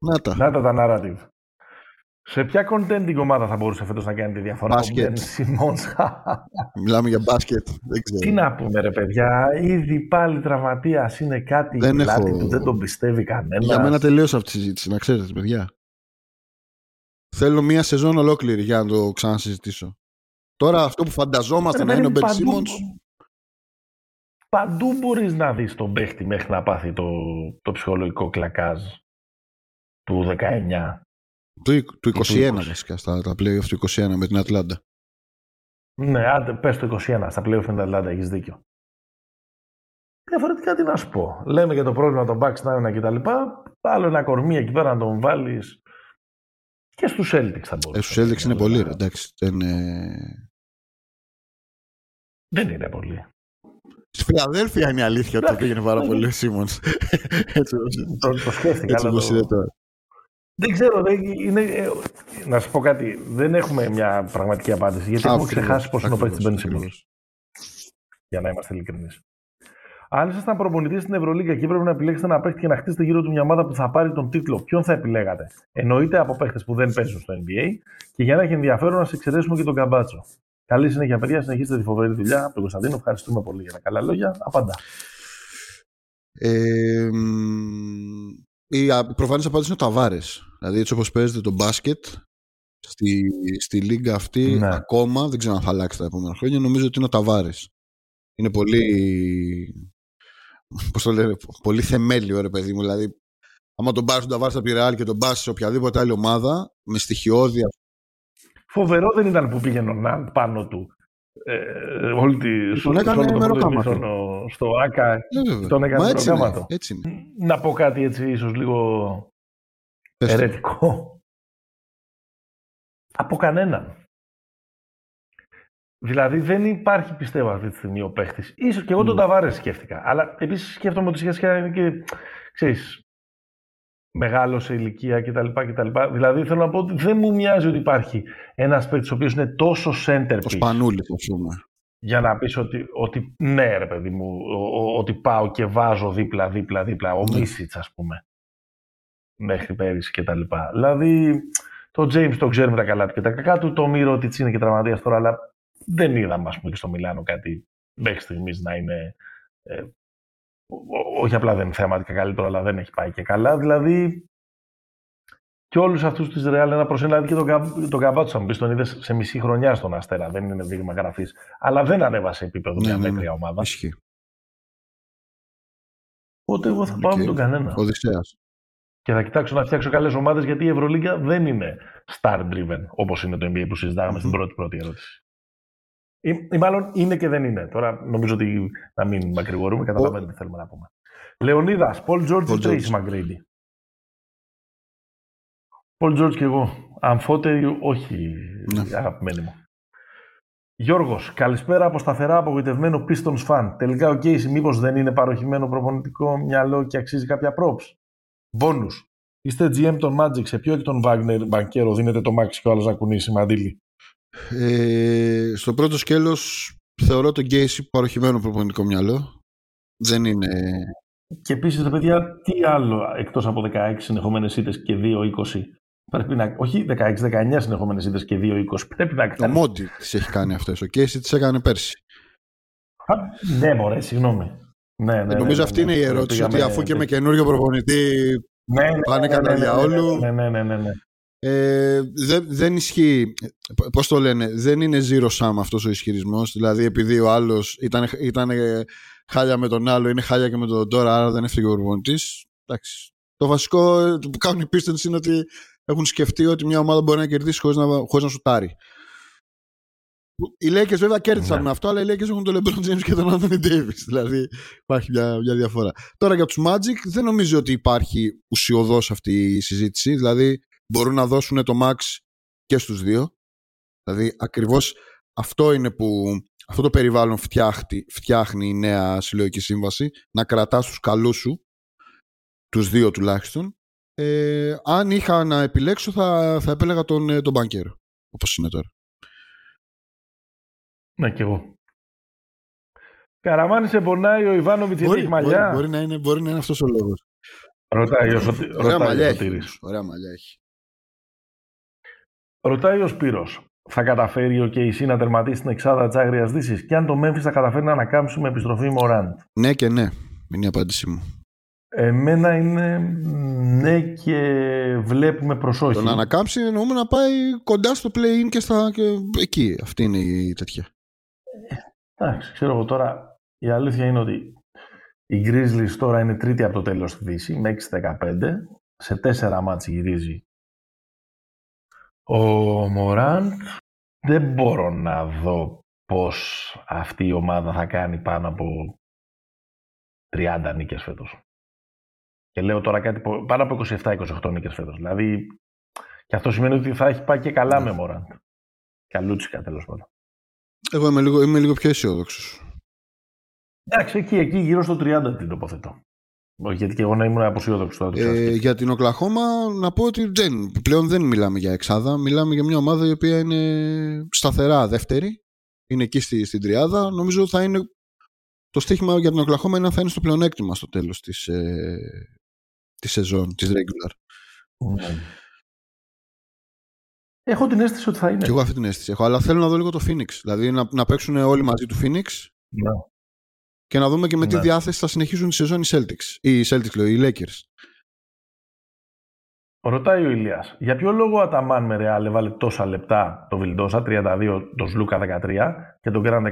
Να τα. Να τα τα narrative. Σε ποια contending ομάδα θα μπορούσε φέτος να κάνει τη διαφορά Μπάσκετ. ο Ben Simmons. Μιλάμε για μπάσκετ. Δεν ξέρω. Τι να πούμε ρε παιδιά, ήδη πάλι τραυματίας είναι κάτι Δεν η πλάτη έχω- του, δεν τον πιστεύει κανένας. Για μένα τελείωσε αυτή τη συζήτηση, να ξέρετε, παιδιά. Θέλω μία σεζόν ολόκληρη για να το ξανασυζητήσω. Τώρα αυτό που φανταζόμαστε Ρε να είναι ο παιδί, Μπεν παντού- Σίμονς, Παντού μπορείς να δεις τον παίχτη μέχρι να πάθει το, το ψυχολογικό κλακάζ του 19. του, εικ- του του 21 20. βασικά, στα τα playoff του 21 με την Ατλάντα. Ναι, άντε, πες το 21, στα πλέον με την Ατλάντα, έχεις δίκιο. Διαφορετικά τι να σου πω. Λέμε για το πρόβλημα των Bucks να και τα λοιπά. Άλλο ένα κορμί εκεί πέρα να τον βάλεις. Και στους Celtics θα μπορούσε. Ε, στους Celtics είναι πολύ, ρε, εντάξει. Δεν είναι... Δεν είναι πολύ. Στη Φιλαδέλφια είναι η αλήθεια ότι Εντάξει. πήγαινε πάρα πολύ ο Σίμονς. Έτσι όπως- Το, το σκέφτηκα. έτσι αλλά όπως το- είναι τώρα. Δεν ξέρω, δεν, είναι, ε, να σου πω κάτι. Δεν έχουμε μια πραγματική απάντηση. Γιατί έχουμε Ακριβώς, ξεχάσει πώ είναι ο παίκτης ακριβώς, Ben Simmons. ακριβώς. Για να είμαστε ειλικρινείς. Αν ήσασταν προπονητής στην Ευρωλίγα και έπρεπε να επιλέξετε ένα παίκτη και να χτίσετε γύρω του μια ομάδα που θα πάρει τον τίτλο, ποιον θα επιλέγατε; Εννοείται από παίκτες που δεν παίζουν στο NBA και για να έχει ενδιαφέρον να σε εξαιρέσουμε και τον Καμπάτσο. Καλή συνέχεια, παιδιά. Συνεχίστε τη φοβερή δουλειά. Από τον Κωνσταντίνο, ευχαριστούμε πολύ για τα καλά λόγια. Απαντά. Ε, μ, η α- προφανής απάντηση είναι ο Ταβάρες. Δηλαδή έτσι όπως παίζεται το μπάσκετ στη, στη λίγα αυτή Ναι. ακόμα, δεν ξέρω αν θα αλλάξει τα επόμενα χρόνια, νομίζω ότι είναι ο Ταβάρες. Είναι πολύ, πώς το λένε, πολύ θεμέλιο ρε παιδί μου. Δηλαδή, άμα τον πάρεις τον Ταβάρες από τη Ρεάλ και τον πας σε οποιαδήποτε άλλη ομάδα, με στοιχειώδη Φοβερό δεν ήταν που πήγαινε ο Ναν πάνω του. Ε, όλη τη, Τον έκανε όλο το μεροκάματο. πρώτο ημίχρονο στο ΑΚΑ Ε, βέβαια. Τον έκανε Μα έτσι είναι, προγράμματο. έτσι είναι. να πω κάτι έτσι ίσως λίγο Πες το. ερετικό. Από κανέναν. Δηλαδή δεν υπάρχει πιστεύω αυτή τη στιγμή ο παίχτης. Ίσως και εγώ τον Ναι. Ταβάρες σκέφτηκα. Αλλά επίσης σκέφτομαι ότι σχετικά είναι και, ξέρεις, μεγάλος σε ηλικία κτλ. κτλ. Δηλαδή θέλω να πω ότι δεν μου μοιάζει ότι υπάρχει ένας παίκτης ο οποίος είναι τόσο Το centerpiece σπανούλι, ας πούμε. για να πεις ότι, ότι ναι ρε παιδί μου, ο- ο- ότι πάω και βάζω δίπλα, δίπλα, δίπλα, ο Ναι. Μίσιτς ας πούμε, μέχρι πέρυσι και τα λοιπά. Δηλαδή, το James το ξέρουμε τα καλά του και τα κακά του, το Μύρο ότι είναι και τραυματίας τώρα, αλλά δεν είδαμε ας πούμε και στο Μιλάνο κάτι μέχρι στιγμής να είναι, ε, ό- ό- όχι απλά δεν είναι θεαματικά καλύτερο, αλλά δεν έχει πάει και καλά. Δηλαδή, και όλους αυτούς της Ρεάλ ένα προς ένα, δηλαδή και τον, Κα- τον Καμπάτσο, θα μου πεις, τον είδες σε μισή χρονιά στον Αστέρα. Δεν είναι δείγμα γραφής. Αλλά δεν ανέβασε επίπεδο Ναι, μια ναι, ναι. μέτρια ομάδα. Ισχύει. Οπότε εγώ θα πάω Οκ. με τον κανένα. Οδυσσέας. Και θα κοιτάξω να φτιάξω καλές ομάδες γιατί η Ευρωλίγκα δεν είναι star driven όπως είναι το NBA που συζητάγαμε στην πρώτη πρώτη ερώτηση. Ή, ή μάλλον είναι και δεν είναι. Τώρα νομίζω ότι να μην μακρηγορούμε, καταλαβαίνετε τι θέλουμε να πούμε. Λεωνίδας, Πολ Τζόρτζ ή Paul George. Τρέισι Μαγκρέιντι. Πολ Τζόρτζ και εγώ. Αμφότεροι, όχι Ναι. αγαπημένοι μου. Γιώργος, καλησπέρα από σταθερά απογοητευμένο Pistons fan. Τελικά ο Casey μήπως δεν είναι παροχημένο προπονητικό μυαλό και αξίζει κάποια props; Bonus. Είστε GM των Magic, σε ποιο εκ των Wagner Μπανκέρο δίνετε το Max και ο άλλος να κουνήσει μαντήλι. Ε, στο πρώτο σκέλος θεωρώ τον Γκέισι παροχημένο προπονητικό μυαλό. Δεν είναι... Και επίσης, ρε παιδιά, τι άλλο εκτός από 16 συνεχόμενες ήττες και 2-20 πρέπει να... Όχι 16-19 συνεχόμενες ήττες και 2-20 πρέπει να Ο κάνει. Μόντι τις έχει κάνει αυτές. Ο Γκέισι τις έκανε πέρσι. Α, Ναι, μωρέ, συγγνώμη. Ναι, ναι, Νομίζω ναι, αυτή ναι, είναι η ναι. ερώτηση, ότι Πήγαμε- αφού και με καινούριο προπονητή Ναι, ναι, πάνε ναι, κατά ναι, ναι, διαόλου. Ναι, ναι, ναι, ναι, ναι. Ε, δεν, δεν ισχύει. Πώς το λένε, δεν είναι zero sum αυτός ο ισχυρισμός. Δηλαδή, επειδή ο άλλος ήταν, ήταν ε, χάλια με τον άλλο, είναι χάλια και με τον τώρα, άρα δεν έφυγε ο προπονητή. Το βασικό ε, που κάνουν οι Pistons είναι ότι έχουν σκεφτεί ότι μια ομάδα μπορεί να κερδίσει χωρίς να, χωρίς να σουτάρει. Οι Lakers βέβαια κέρδισαν Ναι. με αυτό, αλλά οι Lakers έχουν τον LeBron James και τον Anthony Davis. Δηλαδή υπάρχει μια, μια διαφορά. Τώρα για τους Magic δεν νομίζω ότι υπάρχει ουσιοδός αυτή η συζήτηση. Δηλαδή μπορούν να δώσουν το max και στους δύο. Δηλαδή ακριβώς αυτό είναι που αυτό το περιβάλλον φτιάχνει, φτιάχνει η νέα συλλογική σύμβαση να κρατάς τους καλούς σου τους δύο τουλάχιστον ε, αν είχα να επιλέξω θα, θα επέλεγα τον, ε, τον μπανκέρο όπως είναι τώρα. Ναι, κι εγώ. Καραμάνι σε πονάει ο Ιβάνοβιτς γιατί έχει μαλλιά; Μπορεί, μπορεί, να είναι, μπορεί να είναι αυτός ο λόγος. Ρωτάει ο, Σωτη... Ωραία ρωτάει μαλλιά ο έχει. Σωτήρης. όμως. Ωραία μαλλιά έχει. Ρωτάει ο Σπύρος. Θα καταφέρει ο KC να τερματίσει την εξάδα της Άγριας Δύσης και αν το Memphis θα καταφέρει να ανακάμψει με επιστροφή Μωράντ; Ναι και ναι. Είναι η απάντησή μου. Εμένα είναι ναι και βλέπουμε προς όχι. Το να ανακάμψει εννοούμε να πάει κοντά στο play-in και, στα, και εκεί. Αυτή είναι η τέτοια. Εντάξει, ξέρω εγώ τώρα. Η αλήθεια είναι ότι η Grizzlies τώρα είναι τρίτη από το τέλος στη Δύση με 6-15. Σε τέσσερα μάτς γυρίζει ο Μωράντ. Δεν μπορώ να δω πώς αυτή η ομάδα θα κάνει πάνω από 30 νίκες φέτος. Και λέω τώρα κάτι πο- πάνω από 27-28 νίκες φέτος. Δηλαδή, και αυτό σημαίνει ότι θα έχει πάει και καλά Ναι. με Μωράντ. Καλούτσικα τέλος πάντων. Εγώ είμαι λίγο, είμαι λίγο πιο αισιόδοξος. Εντάξει, εκεί, εκεί γύρω στο 30 την τοποθετώ. Όχι, γιατί και εγώ να ήμουν αποσιόδοξος τώρα. το ξέρω. Ε, για την Οκλαχώμα να πω ότι δεν, πλέον δεν μιλάμε για εξάδα. Μιλάμε για μια ομάδα η οποία είναι σταθερά δεύτερη. Είναι εκεί στη, στην τριάδα. Νομίζω θα είναι το στοίχημα για την Οκλαχώμα είναι να θα είναι στο πλεονέκτημα στο τέλος της, ε, της σεζόν, της regular. Ναι. Έχω την αίσθηση ότι θα είναι. Και εγώ αυτή την αίσθηση έχω. Αλλά θέλω να δω λίγο το Phoenix. Δηλαδή να, να παίξουν όλοι μαζί του Phoenix Ναι. Και να δούμε και με τι Ναι. διάθεση θα συνεχίσουν τη σεζόν οι Celtics. Ή οι Celtics, λέω, οι Lakers. Ρωτάει ο Ηλίας, για ποιο λόγο ο Αταμάν με Ρεάλ έβαλε τόσα λεπτά το Βιλντόσα, 32, τον Σλούκα 13 και τον Γκραν 10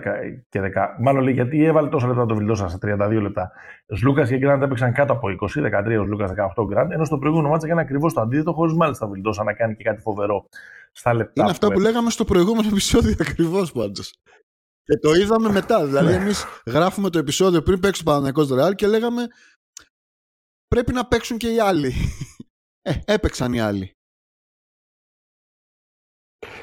και 10. Μάλλον λέει γιατί έβαλε τόσα λεπτά το Βιλντόσα σε 32 λεπτά. Ο Σλούκας και ο Γκραντ έπαιξαν κάτω από 20, 13 ο Σλούκας 18 ο Γκραντ, ενώ στο προηγούμενο μάτσα έκανε ακριβώς το αντίθετο, χωρίς μάλιστα ο Βιλντόσα να κάνει και κάτι φοβερό στα λεπτά. Είναι αυτά που έπαιξε. λέγαμε στο προηγούμενο επεισόδιο ακριβώς πάντως. Και το είδαμε μετά. Δηλαδή, Ναι. εμείς γράφουμε το επεισόδιο πριν παίξει ο Παναγιακό Ρεάλ και λέγαμε πρέπει να παίξουν και οι άλλοι. Ε, έπαιξαν οι άλλοι.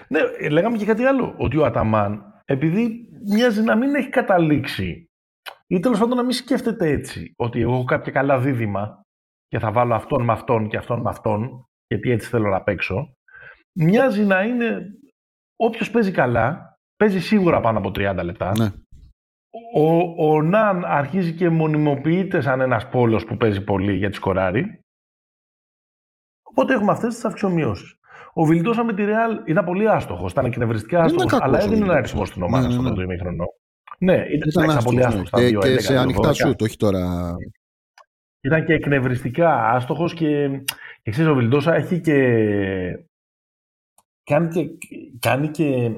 Ναι, ε, λέγαμε και κάτι άλλο. Ότι ο Αταμάν, επειδή μοιάζει να μην έχει καταλήξει ή τέλος πάντων να μην σκέφτεται έτσι, ότι εγώ έχω κάποια καλά δίδυμα και θα βάλω αυτόν με αυτόν και αυτόν με αυτόν, γιατί έτσι θέλω να παίξω, μοιάζει να είναι όποιος παίζει καλά, παίζει σίγουρα πάνω από 30 λεπτά. Ναι. Ο, ο Ναν αρχίζει και μονιμοποιείται σαν ένας πόλος που παίζει πολύ για τη σκοράρει. Οπότε έχουμε αυτές τις αυξομοιώσεις. Ο Βιλντόσα με τη Ρεάλ ήταν πολύ άστοχος. Ήταν εκνευριστικά Δεν άστοχος, ήταν κακός αλλά ο έδινε ένα Βιλντόσα. αριθμό στην ομάδα Ναι, ναι, στο ναι. πρώτο ημίχρονο. Ναι, ήταν, Ήταν ήταν πολύ άστοχος, άστοχος. ναι. στα Και, δύο, και 11, σε ανοιχτά 12. σουτ, όχι τώρα. Ήταν και εκνευριστικά άστοχος και, και ξέρεις, ο Βιλντόσα έχει και. Κάνει και. Κάνει και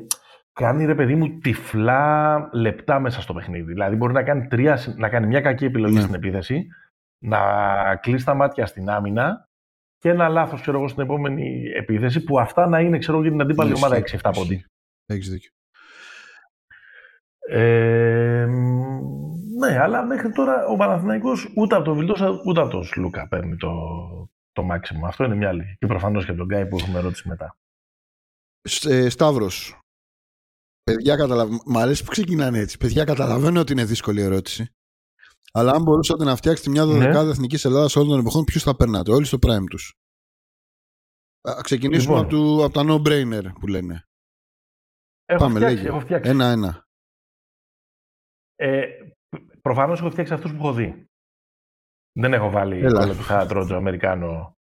κάνει ρε παιδί μου τυφλά λεπτά μέσα στο παιχνίδι. Δηλαδή μπορεί να κάνει, τρία, συ- να κάνει μια κακή επιλογή Ναι. στην επίθεση, να κλείσει τα μάτια στην άμυνα και ένα λάθος ξέρω εγώ στην επόμενη επίθεση που αυτά να είναι ξέρω εγώ, για την αντίπαλη Ναι, ομάδα ισχύει, 6-7 πόντι. ισχύει. Έχεις δίκιο. Ε, ναι, αλλά μέχρι τώρα ο Παναθηναϊκός ούτε από τον Βιλντόσα ούτε από τον Σλούκα παίρνει το, το μάξιμο. Αυτό είναι μια άλλη. Και προφανώς και από τον Γκάι που έχουμε ερώτηση μετά. Σ- ε, Σταύρος. Παιδιά, καταλαβα... Μ' αρέσει που ξεκινάνε έτσι. Παιδιά, καταλαβαίνω ότι είναι δύσκολη ερώτηση. Αλλά αν μπορούσατε να φτιάξετε μια δωδεκάδα Ναι. εθνικής Ελλάδας όλων των εποχών, ποιους θα περνάτε, όλοι στο prime τους; Α ξεκινήσουμε Λοιπόν. από, του, από τα no-brainer που λένε. Έχω Πάμε, φτιάξει, λέγε. έχω φτιάξει. Ένα-ένα. Ε, προφανώς έχω φτιάξει αυτούς που έχω δει. Δεν έχω βάλει Έλα. κόλλο του θέατρο του Αμερικάνο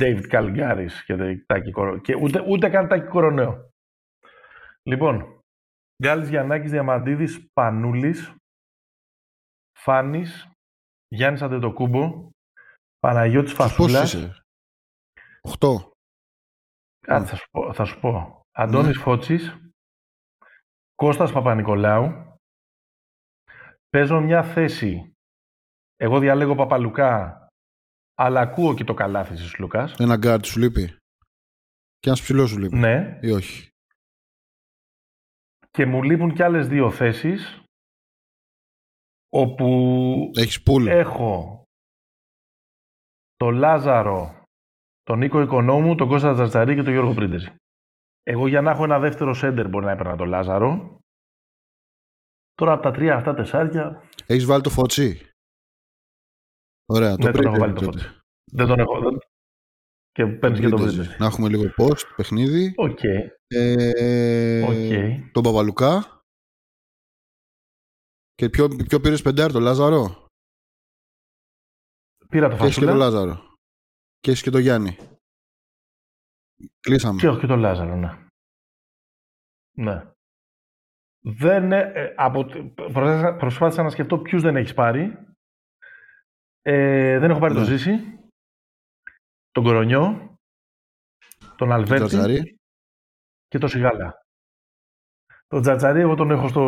David Calgaris και, Τάκη Κορο- και ούτε, ούτε καν Τάκη Κοροναίο. Λοιπόν, Γκάλης Γιαννάκης Διαμαντίδης Πανούλης Φάνης Γιάννης Αντετοκούμπο Παναγιώτης Πώ Φασούλας είσαι, Οχτώ. Κάτσε, θα σου πω. Θα σου πω. Αντώνης Φώτσης, Κώστας Παπα-Νικολάου. Παίζω μια θέση. Εγώ διαλέγω Παπαλουκά, αλλά ακούω και το καλάθι της Λουκάς. Ένα γκάρτ σου λείπει; Και ένας ψηλός σου λείπει; Ναι. Ή όχι; Και μου λείπουν κι άλλες δύο θέσεις, όπου Έχεις πουλ. έχω το Λάζαρο, τον Νίκο Οικονόμου, τον Κώστα Τζατζαρή και τον Γιώργο Πρίντεζη. Εγώ για να έχω ένα δεύτερο σέντερ μπορεί να έπαιρνα τον Λάζαρο. Τώρα από τα τρία αυτά τεσσάρια Έχεις βάλει το φωτσί; Ωραία. Το Ναι, τον έχω πρίτε, βάλει το τότε. φώτι. Δεν τον έχω. Δεν, Και παίρνεις και το Printers. Printers. Να έχουμε λίγο post, παιχνίδι. Οκ. Ε, Οκ. Τον Παπαλουκά. Και ποιο, ποιο πήρες πεντάρ, τον Λάζαρο; Πήρα το Και έχει και τον Φασούλα Λάζαρο. Και έχει και τον Γιάννη. Κλείσαμε. και όχι και τον Λάζαρο, ναι. Ναι. Δεν, ε, ε, από, προσπάθησα, προσπάθησα να σκεφτώ ποιους δεν έχεις πάρει. Ε, δεν έχω πάρει Ναι. τον Ζήση, τον Κορονιό, τον Αλβέρτη Τζατζαρί. και τον Σιγάλα. Τον Τζατζαρί εγώ τον έχω στο,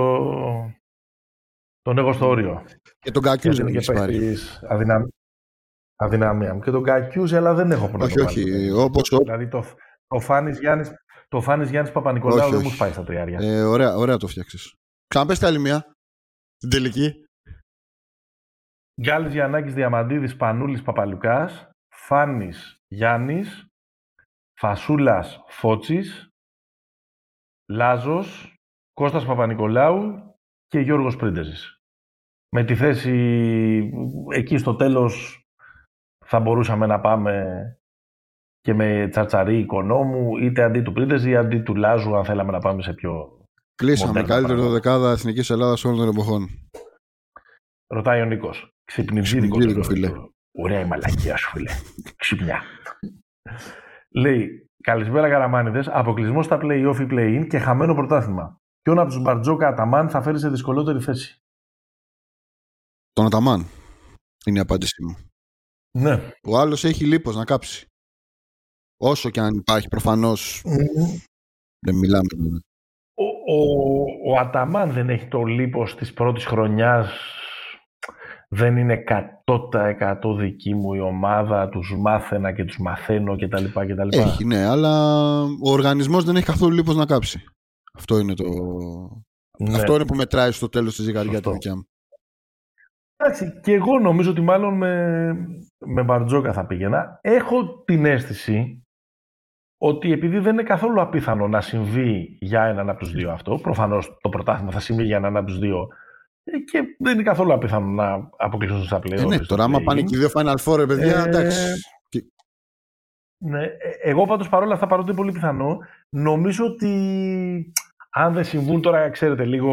τον έχω στο όριο. Και τον Κακιούς Γιατί δεν είναι έχεις και πάρει. παίκτης αδυναμ... αδυναμία μου. Και τον Κακιούζη, αλλά δεν έχω που να Όχι, το όχι. βάλω. Όπως, Δηλαδή το, το Φάνης Γιάννης, το Φάνης Γιάννης Παπα-Νικολάου Όχι, δεν όχι. μου σπάει στα τριάρια. ε, ωραία, ωραία το φτιάξεις. Ξαναπες άλλη μία. Την τελική. Γκάλης Γιαννάκης Διαμαντίδης Πανούλης Παπαλουκάς, Φάνης Γιάννης, Φασούλας Φώτσης, Λάζος, Κώστας Παπα-Νικολάου και Γιώργος Πρίντεζης. Με τη θέση εκεί στο τέλος θα μπορούσαμε να πάμε και με τσαρτσαρί οικονόμου, είτε αντί του Πρίντεζη, αντί του Λάζου, αν θέλαμε να πάμε σε πιο... Κλείσαμε. Μοντέρνα Καλύτερο πράγματα. δεκάδα Εθνικής Ελλάδας όλων των εποχών. Ρωτάει ο Νίκος. Ξυπνητζίδικο. Ξυπνητζίδικο, φίλε. Ωραία η μαλακία σου, φίλε. Ξυπνιά. Λέει, καλησπέρα Καραμάνιδες, αποκλεισμός στα play-off ή play-in και χαμένο πρωτάθλημα. Ποιον από τους Μπαρτζόκα Αταμάν θα φέρει σε δυσκολότερη θέση; Τον Αταμάν. Είναι η απάντησή μου. Ναι. Ο άλλος έχει λίπος να κάψει. Όσο και αν υπάρχει προφανώς δεν μιλάμε. Ο, ο, ο Αταμάν δεν έχει το λίπος της πρώτης χρονιάς. Δεν είναι 100% δική μου η ομάδα, τους μάθαινα και τους μαθαίνω κτλ. κτλ. Έχει, ναι, αλλά ο οργανισμός δεν έχει καθόλου λίπος να κάψει. Αυτό είναι το... Ναι. Αυτό είναι που μετράει στο τέλος της ζυγαριά Σωστό. τη δικιά μου. Εντάξει, και εγώ νομίζω ότι μάλλον με, με Μπαρτζόκα θα πήγαινα. Έχω την αίσθηση ότι επειδή δεν είναι καθόλου απίθανο να συμβεί για έναν από τους δύο αυτό, προφανώς το πρωτάθλημα θα συμβεί για έναν από τους δύο ε, και δεν είναι καθόλου απίθανο να αποκλείσουν στα πλέον. Ε, ναι, τώρα άμα πάνε και οι δύο Final Four, ρε παιδιά, Ε, εντάξει. Ναι, ε, εγώ πάντως παρόλα αυτά, παρότι είναι πολύ πιθανό, νομίζω ότι αν δεν συμβούν τώρα, ξέρετε, λίγο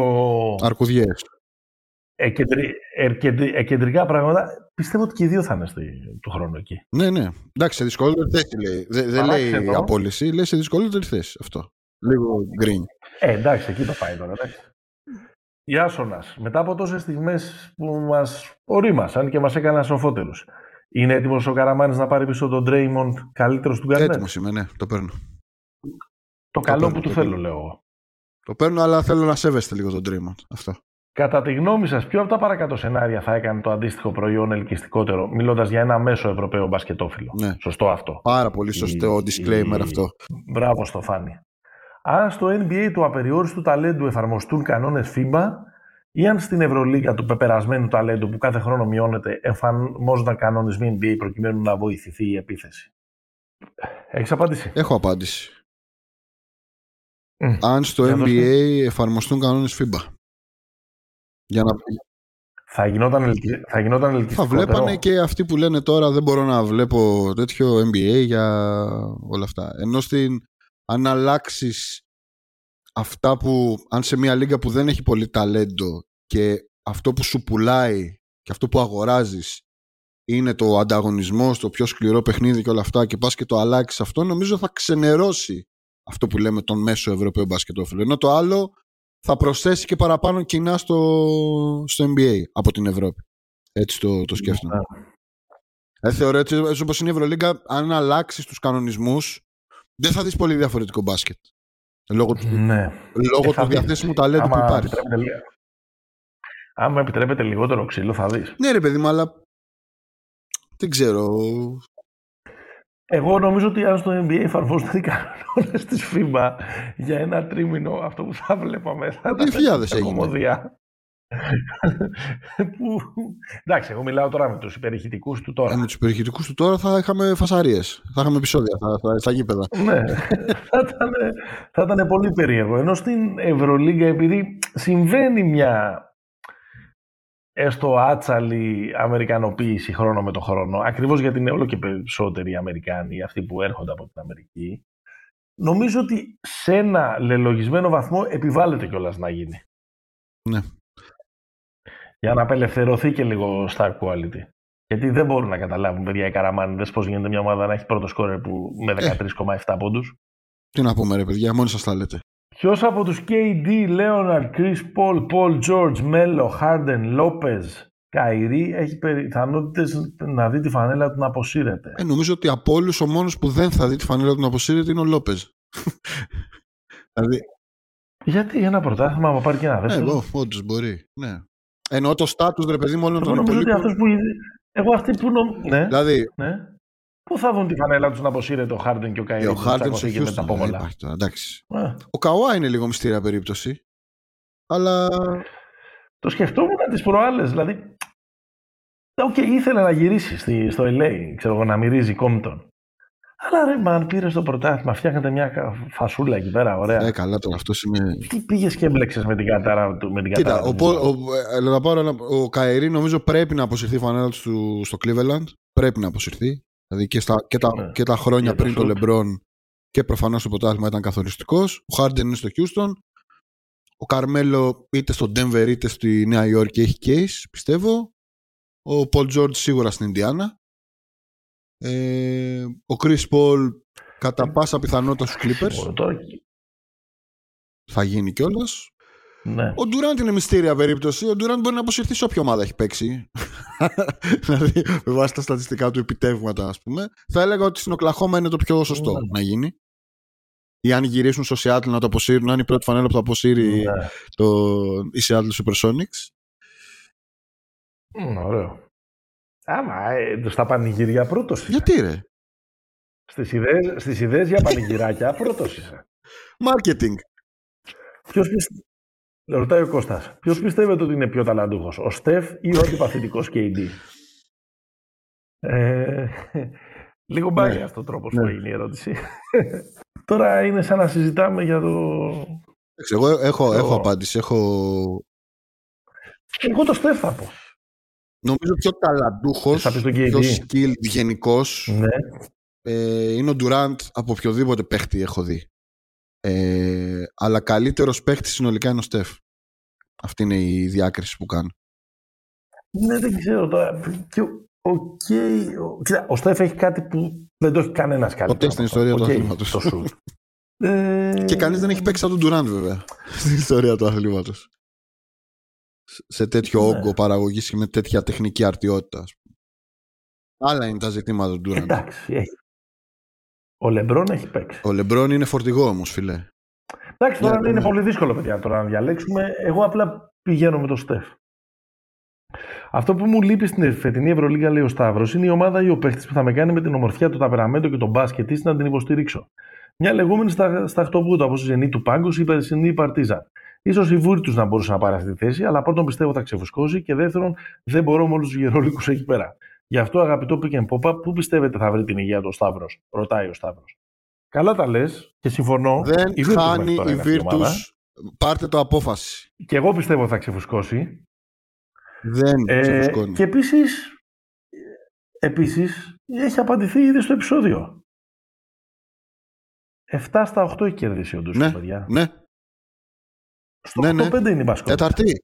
Αρκουδιές. εκεντρι, εκεντρι- εκεντρικά πράγματα, πιστεύω ότι και οι δύο θα είναι στη, του χρόνου εκεί. Ναι, ναι. Εντάξει, σε δυσκολότερη θέση λέει. Δεν, δεν Παράξει λέει εννοώ. απόλυση, λέει σε δυσκολότερη θέση αυτό. Λίγο green. Ε, εντάξει, εκεί το πάει τώρα. Εντάξει. Ιάσονας, μετά από τόσες στιγμές που μας ορίμασαν και μας έκαναν σοφότερους, είναι έτοιμος ο Καραμάνης να πάρει πίσω τον Draymond καλύτερος του Γκαρνέτ. Έτοιμος είμαι, ναι, το παίρνω. Το καλό παίρνω, που του το θέλω, παίρνω. λέω εγώ. Το παίρνω, αλλά θέλω να σέβεστε λίγο τον Draymond. Αυτό. Κατά τη γνώμη σας, ποιο από τα παρακάτω σενάρια θα έκανε το αντίστοιχο προϊόν ελκυστικότερο, μιλώντας για ένα μέσο Ευρωπαίο μπασκετόφιλο. Ναι. Σωστό αυτό. Πάρα πολύ σωστό Η- disclaimer η- αυτό. Μπράβο στο Φάνη. Αν στο NBA του απεριόριστου ταλέντου εφαρμοστούν κανόνες FIBA ή αν στην Ευρωλίγα του πεπερασμένου ταλέντου που κάθε χρόνο μειώνεται εφαρμόζονταν κανονισμοί NBA προκειμένου να βοηθηθεί η επίθεση. Έχεις απάντηση; Έχω απάντηση. Μμ. Αν στο Για NBA δώστε. εφαρμοστούν κανόνες FIBA. Για να... Θα γινόταν, ελκυ- θα γινόταν Θα ελκυστικότερο. βλέπανε και αυτοί που λένε τώρα δεν μπορώ να βλέπω τέτοιο NBA για όλα αυτά. Ενώ στην, αν αλλάξεις αυτά που, αν σε μια λίγα που δεν έχει πολύ ταλέντο και αυτό που σου πουλάει και αυτό που αγοράζεις είναι το ανταγωνισμός, το πιο σκληρό παιχνίδι και όλα αυτά και πας και το αλλάξεις αυτό, νομίζω θα ξενερώσει αυτό που λέμε τον μέσο Ευρωπαίο μπασκετόφιλο. Ενώ το άλλο θα προσθέσει και παραπάνω κοινά στο, στο NBA από την Ευρώπη. Έτσι το, το σκέφτομαι. Ε, θεωρώ έτσι, έτσι όπως είναι η Ευρωλίγκα, αν αλλάξεις τους κανονισμούς, δεν θα δεις πολύ διαφορετικό μπάσκετ. Λόγω του, Ναι. λόγω Ε, θα του δεις. διαθέσιμου ταλέντου που Άμα υπάρχει. επιτρέπετε λίγο- Άμα επιτρέπετε λιγότερο ξύλο θα δεις. Ναι ρε παιδί μου, αλλά δεν ξέρω. Εγώ νομίζω ότι αν στο NBA εφαρμόζονται οι κανόνες της FIBA για ένα τρίμηνο, αυτό που θα βλέπαμε θα Το 2000 έγινε. Κομμωδία. που... Εντάξει, εγώ μιλάω τώρα με τους υπερηχητικούς του τώρα. Ε, με τους περιχειρικούς του τώρα θα είχαμε φασαρίες. Θα είχαμε επεισόδια θα, θα, στα γήπεδα. ναι, θα ήταν, θα ήταν πολύ περίεργο. Ενώ στην Ευρωλίγκα, επειδή συμβαίνει μια έστω άτσαλη αμερικανοποίηση χρόνο με το χρόνο, ακριβώς γιατί είναι όλο και περισσότεροι Αμερικάνοι, αυτοί που έρχονται από την Αμερική, νομίζω ότι σε ένα λελογισμένο βαθμό επιβάλλεται κιόλας να γίνει. Ναι. Για να απελευθερωθεί και λίγο star quality. Γιατί δεν μπορούν να καταλάβουν, παιδιά, οι καραμάνιδες πώς γίνεται μια ομάδα να έχει πρώτο σκόρερ που με 13,7 ε. πόντους. Τι να πούμε ρε παιδιά, μόνοι σας τα λέτε. Ποιος από τους KD, Leonard, Chris Paul, Paul George, Melo, Harden, Lopez, Καϊρή έχει πιθανότητες να δει τη φανέλα του να αποσύρεται. Ε, νομίζω ότι από όλους ο μόνος που δεν θα δει τη φανέλα του να αποσύρεται είναι ο Λόπε. δηλαδή... Γιατί ένα πρωτάθλημα, άμα πάρει και ένα δεύτερο. Εγώ, όντως μπορεί. Ναι. Εννοώ το στάτου ρε παιδί μου όλων των υπολείπων. Που... Εγώ αυτοί που. Ναι. Δηλαδή, ναι. Πού θα δουν τη φανέλα τους να αποσύρεται ο Χάρντεν και ο Καϊρή. Ε, ο Χάρντεν σε και με τα πόμολα. Εντάξει. Ο Καουά είναι λίγο μυστήρια περίπτωση. Αλλά. Το σκεφτόμουν τις προάλλες. Δηλαδή. Οκ, okay, ήθελε να γυρίσει στη, στο LA, ξέρω εγώ, να μυρίζει Κόμπτον. Αλλά ρε, μαν πήρες το πρωτάθλημα, φτιάχνετε μια φασούλα εκεί πέρα, ωραία. Ε, καλά τώρα, αυτός είναι. Τι πήγες και έμπλεξες με την κατάρα του. Με την Κοίτα, ο, ο, ο, ο, ο Καερή νομίζω πρέπει να αποσυρθεί η φανέλας του στο Cleveland. Πρέπει να αποσυρθεί. Δηλαδή και, στα, και, τα, ναι. και τα χρόνια πριν το Λεμπρόν και προφανώς το πρωτάθλημα ήταν καθοριστικός. Ο Χάρντεν είναι στο Houston. Ο Καρμέλο είτε στο Denver είτε στη Νέα Υόρκη έχει case, πιστεύω. Ο Πολ Τζόρτ σίγουρα στην Ινδιάνα. Ε, ο Chris Paul κατά πάσα πιθανότητα στους Clippers. Θα γίνει κιόλας. Ναι. Ο Ντουράντ είναι μυστήρια περίπτωση. Ο Ντουράντ μπορεί να αποσυρθεί σε όποια ομάδα έχει παίξει. δηλαδή, με βάση τα στατιστικά του επιτεύγματα, ας πούμε. Θα έλεγα ότι στην Οκλαχώμα είναι το πιο σωστό ναι. να γίνει. Ή αν γυρίσουν στο Seattle να το αποσύρουν, αν η πρώτη φανέλα που θα αποσύρει ναι. το, η Seattle Supersonics. Mm, ωραίο. Άμα, ε, στα πανηγυριά πρώτος Γιατί ρε; Στις ιδέες, στις ιδέες για πανηγυράκια πρώτος είσαι. Marketing. Ποιος, Ρωτάει ο Κώστας. Ποιος πιστεύετε ότι είναι πιο ταλαντούχος, ο Στεφ ή ο αντιπαθητικός KD. Ε, λίγο μπάγει ναι. αυτό ο τρόπος ναι. που έγινε η ερώτηση. Τώρα είναι σαν να συζητάμε για το... Εγώ έχω, έχω απάντηση. Έχω... Εγώ το Στεφ θα πω. Νομίζω πιο ταλαντούχος, πιο skilled γενικώ. Ναι. Ε, είναι ο Ντουράντ από οποιοδήποτε παίχτη έχω δει. Ε, αλλά καλύτερος παίχτης συνολικά είναι ο Στεφ. Αυτή είναι η διάκριση που κάνω. Ναι, δεν ξέρω τώρα. Okay. Κοίτα, ο Στεφ έχει κάτι που δεν το έχει κανένας καλύτερο. Ποτέ στην ιστορία okay. του αθλήματος. ε... Και κανείς δεν έχει παίξει σαν τον Ντουράντ, βέβαια. στην ιστορία του αθλήματος. Σε τέτοιο ναι. όγκο παραγωγής και με τέτοια τεχνική αρτιότητα. Άλλα είναι τα ζητήματα του Ντουράντ. Εντάξει, έχει. Ο Λεμπρόν έχει παίξει. Ο Λεμπρόν είναι φορτηγό όμως, φιλέ. Εντάξει, τώρα είναι πολύ δύσκολο, παιδιά, τώρα να διαλέξουμε. Εγώ απλά πηγαίνω με το Στεφ. Αυτό που μου λείπει στην φετινή Ευρωλίγα, λέει ο Σταύρος, είναι η ομάδα ή ο παίχτης που θα με κάνει με την ομορφιά του ταπεραμέντο και τον μπάσκετ τη να την υποστηρίξω. Μια λεγόμενη στα, στα χτωπούτα όπως η Ζενή του Πάγκου ή η περσινή Παρτίζα. Σω η βούρη τους να μπορούσε να πάρει αυτή τη θέση, αλλά πρώτον πιστεύω θα ξεφουσκώσει και δεύτερον δεν μπορώ με όλους τους γερόλικους εκεί πέρα. Γι' αυτό, αγαπητό Pick and πού πιστεύετε θα βρει την υγεία του ο Σταύρος, ρωτάει ο Σταύρος. Καλά τα λες και συμφωνώ. Δεν η χάνει η Βίρτου. Πάρτε το απόφαση. Και εγώ πιστεύω θα ξεφουσκώσει. Δεν ε, ξεφουσκώνει. Και επίσης. Επίσης, έχει απαντηθεί ήδη στο επεισόδιο. 7 στα 8 έχει κερδίσει ο Ντούσο, ναι, παιδιά. Ναι. Στο ναι, 8-5 ναι. είναι η μπασκετάρα. Τέταρτη.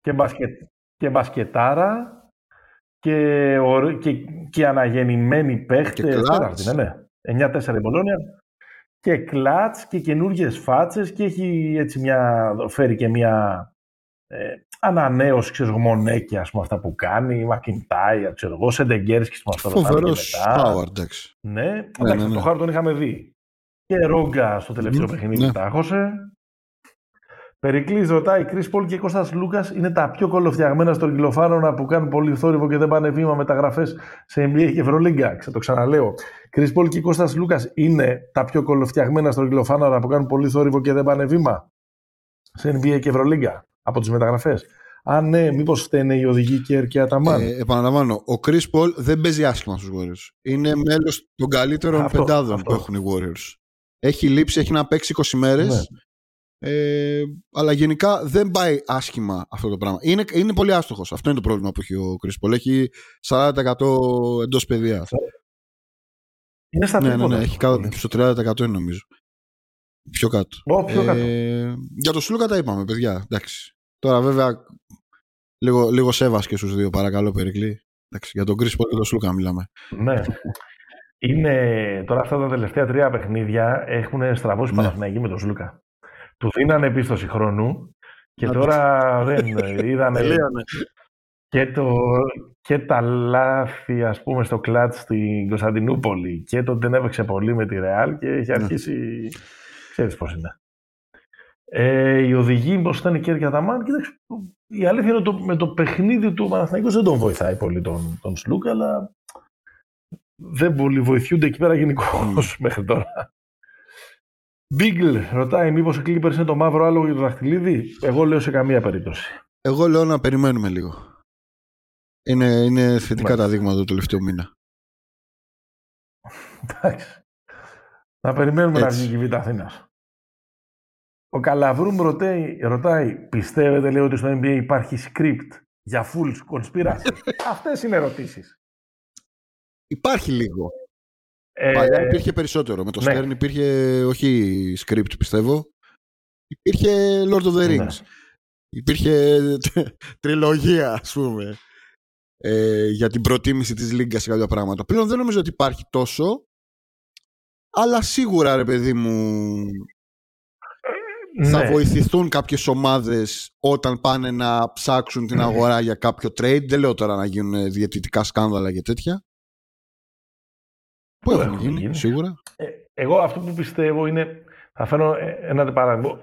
Και, μπασκετ, και μπασκετάρα και, και, και αναγεννημένοι παίχτες. Τέταρτη, ναι, ναι. 9-4 η Μπολόνια. Και κλατς και καινούργιες φάτσες και έχει έτσι μια, φέρει και μια ε, ανανέωση, ξέρω εγώ, Μονέκη, ας πούμε, αυτά που κάνει, Μακιντάιρ, ξέρω εγώ, Σεντεγκέρσκι, που μας το Φοβερός Power, εντάξει. Ναι, ναι, εντάξει, ναι, ναι. το χάρο τον είχαμε δει. Και Ρόγκα στο τελευταίο mm, παιχνίδι ναι. τάχωσε. Περικλής ρωτάει, Κρι Πολ και Κώστας Λούκας είναι τα πιο κολοφτιαγμένα στον κυλοφάνονα που κάνουν πολύ θόρυβο και δεν πάνε βήμα μεταγραφές σε NBA και Ευρωλίγκα. Ξα το ξαναλέω. Κρι Πολ και Κώστας Λούκας είναι τα πιο κολοφτιαγμένα στον κυλοφάνονα που κάνουν πολύ θόρυβο και δεν πάνε βήμα σε NBA και Ευρωλίγκα από τις μεταγραφές. Αν ναι, μήπως φταίνε οι οδηγοί και και Αταμάν; Ε, επαναλαμβάνω, ο Κρι Πολ δεν παίζει άσχημα στους Warriors. Είναι μέλος των καλύτερων αυτό, πεντάδων αυτό. που έχουν οι Warriors. Έχει λείψει, έχει να παίξει 20 μέρες. Ναι Ε, αλλά γενικά δεν πάει άσχημα αυτό το πράγμα. Είναι, είναι πολύ άστοχος. Αυτό είναι το πρόβλημα που έχει ο Κρίσπολ. Έχει 40% εντός παιδείας. Είναι στα ναι, ναι, ναι, έχει κάτω, στο 30% είναι νομίζω. Πιο κάτω. Ω, πιο κάτω. Ε, για το Σλούκα τα είπαμε, παιδιά. Εντάξει. Τώρα βέβαια λίγο, λίγο σέβας και στους δύο, παρακαλώ, Περικλή. Εντάξει, για τον Κρίσπολ και τον Σλούκα μιλάμε. Ναι. Είναι, τώρα αυτά τα τελευταία τρία παιχνίδια έχουν στραβώσει ναι. με τον Σλούκα. Του δίνανε επίστοση χρόνου και τώρα δεν είδανε και, το, και τα λάθη ας πούμε στο κλατς στην Κωνσταντινούπολη και το δεν έπαιξε πολύ με τη Ρεάλ και έχει ναι. αρχίσει, ναι. ξέρεις πώς είναι. Ε, η οδηγή μπροστά ήταν η Κέρκια Ταμάν. Κοίταξε, η αλήθεια είναι ότι με το παιχνίδι του Παναθηναϊκού δεν τον βοηθάει πολύ τον, τον Σλούκα, αλλά δεν πολύ βοηθούνται εκεί πέρα γενικώς mm. μέχρι τώρα. Μπίγκλ ρωτάει μήπως ο Clippers είναι το μαύρο άλογο για το δαχτυλίδι. Εγώ λέω σε καμία περίπτωση. Εγώ λέω να περιμένουμε λίγο. Είναι, είναι θετικά τα δείγματα του τελευταίου μήνα. Εντάξει. Να περιμένουμε Έτσι. να βγει η Β' Αθήνας. Ο Καλαβρούμ ρωτάει, ρωτάει, πιστεύετε λέει ότι στο NBA υπάρχει script για full conspiracy; Αυτές είναι ερωτήσεις. Υπάρχει λίγο. Ε, Παλιά υπήρχε περισσότερο. Με το ναι. Stern υπήρχε όχι script πιστεύω. Υπήρχε Lord of the ναι. Rings. Υπήρχε τριλογία ας πούμε ε, για την προτίμηση της Λίγκας σε κάποια πράγματα. Πλέον δεν νομίζω ότι υπάρχει τόσο αλλά σίγουρα ρε παιδί μου ναι. θα βοηθηθούν κάποιες ομάδες όταν πάνε να ψάξουν την αγορά για κάποιο trade. Δεν λέω τώρα να γίνουν διαιτητικά σκάνδαλα και τέτοια. Πού έχουν γίνει, γίνει, σίγουρα. Ε, εγώ αυτό που πιστεύω είναι. Θα φέρω ε, ένα παράδειγμα.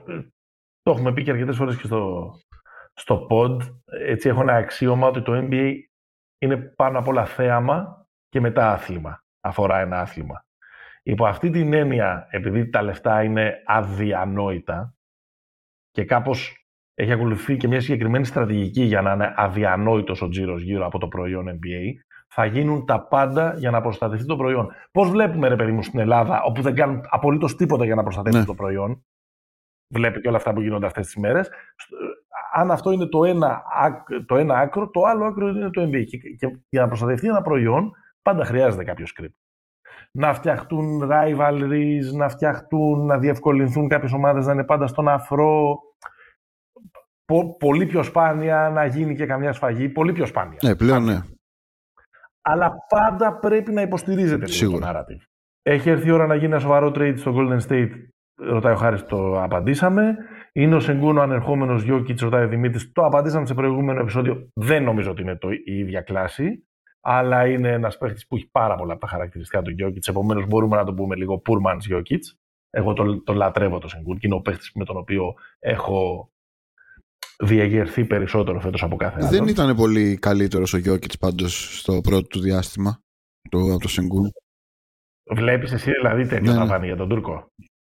Το έχουμε πει και αρκετές φορές και στο, στο pod. Έτσι, έχω ένα αξίωμα ότι το NBA είναι πάνω απ' όλα θέαμα και μετά άθλημα. Αφορά ένα άθλημα. Υπό αυτή την έννοια, επειδή τα λεφτά είναι αδιανόητα και κάπως έχει ακολουθεί και μια συγκεκριμένη στρατηγική για να είναι αδιανόητος ο τζίρος γύρω από το προϊόν NBA, θα γίνουν τα πάντα για να προστατευτεί το προϊόν. Πώς βλέπουμε, ρε παιδί μου, στην Ελλάδα, όπου δεν κάνουν απολύτως τίποτα για να προστατεύσουν ναι. το προϊόν. Βλέπει και όλα αυτά που γίνονται αυτές τις μέρες. Αν αυτό είναι το ένα, το ένα άκρο, το άλλο άκρο είναι το MBA. Και, και για να προστατευτεί ένα προϊόν, πάντα χρειάζεται κάποιο script. Να φτιαχτούν rivalries, να φτιαχτούν, να διευκολυνθούν κάποιες ομάδες να είναι πάντα στον αφρό. πολύ πιο σπάνια να γίνει και καμιά σφαγή. Πολύ πιο σπάνια. Ναι, πλέον ναι αλλά πάντα πρέπει να υποστηρίζεται λίγο το narrative. Έχει έρθει η ώρα να γίνει ένα σοβαρό trade στο Golden State, ρωτάει ο Χάρης, το απαντήσαμε. Είναι ο Σενγκούνο ανερχόμενος Γιώκητς, ρωτάει ο Δημήτρης. Το απαντήσαμε σε προηγούμενο επεισόδιο. Δεν νομίζω ότι είναι το, η ίδια κλάση. Αλλά είναι ένας παίχτης που έχει πάρα πολλά από τα χαρακτηριστικά του Γιώκητς. Επομένως, μπορούμε να το πούμε λίγο Πούρμαν Γιώκητς. Εγώ το, το λατρεύω το Σενγκούν και είναι ο παίχτης με τον οποίο έχω διαγερθεί περισσότερο φέτος από κάθε άλλο. Δεν ήταν πολύ καλύτερος ο Γιώκητς πάντως στο πρώτο του διάστημα το, από το Σενγκούν. Βλέπεις εσύ δηλαδή τέτοιο ναι, ναι. για τον Τούρκο;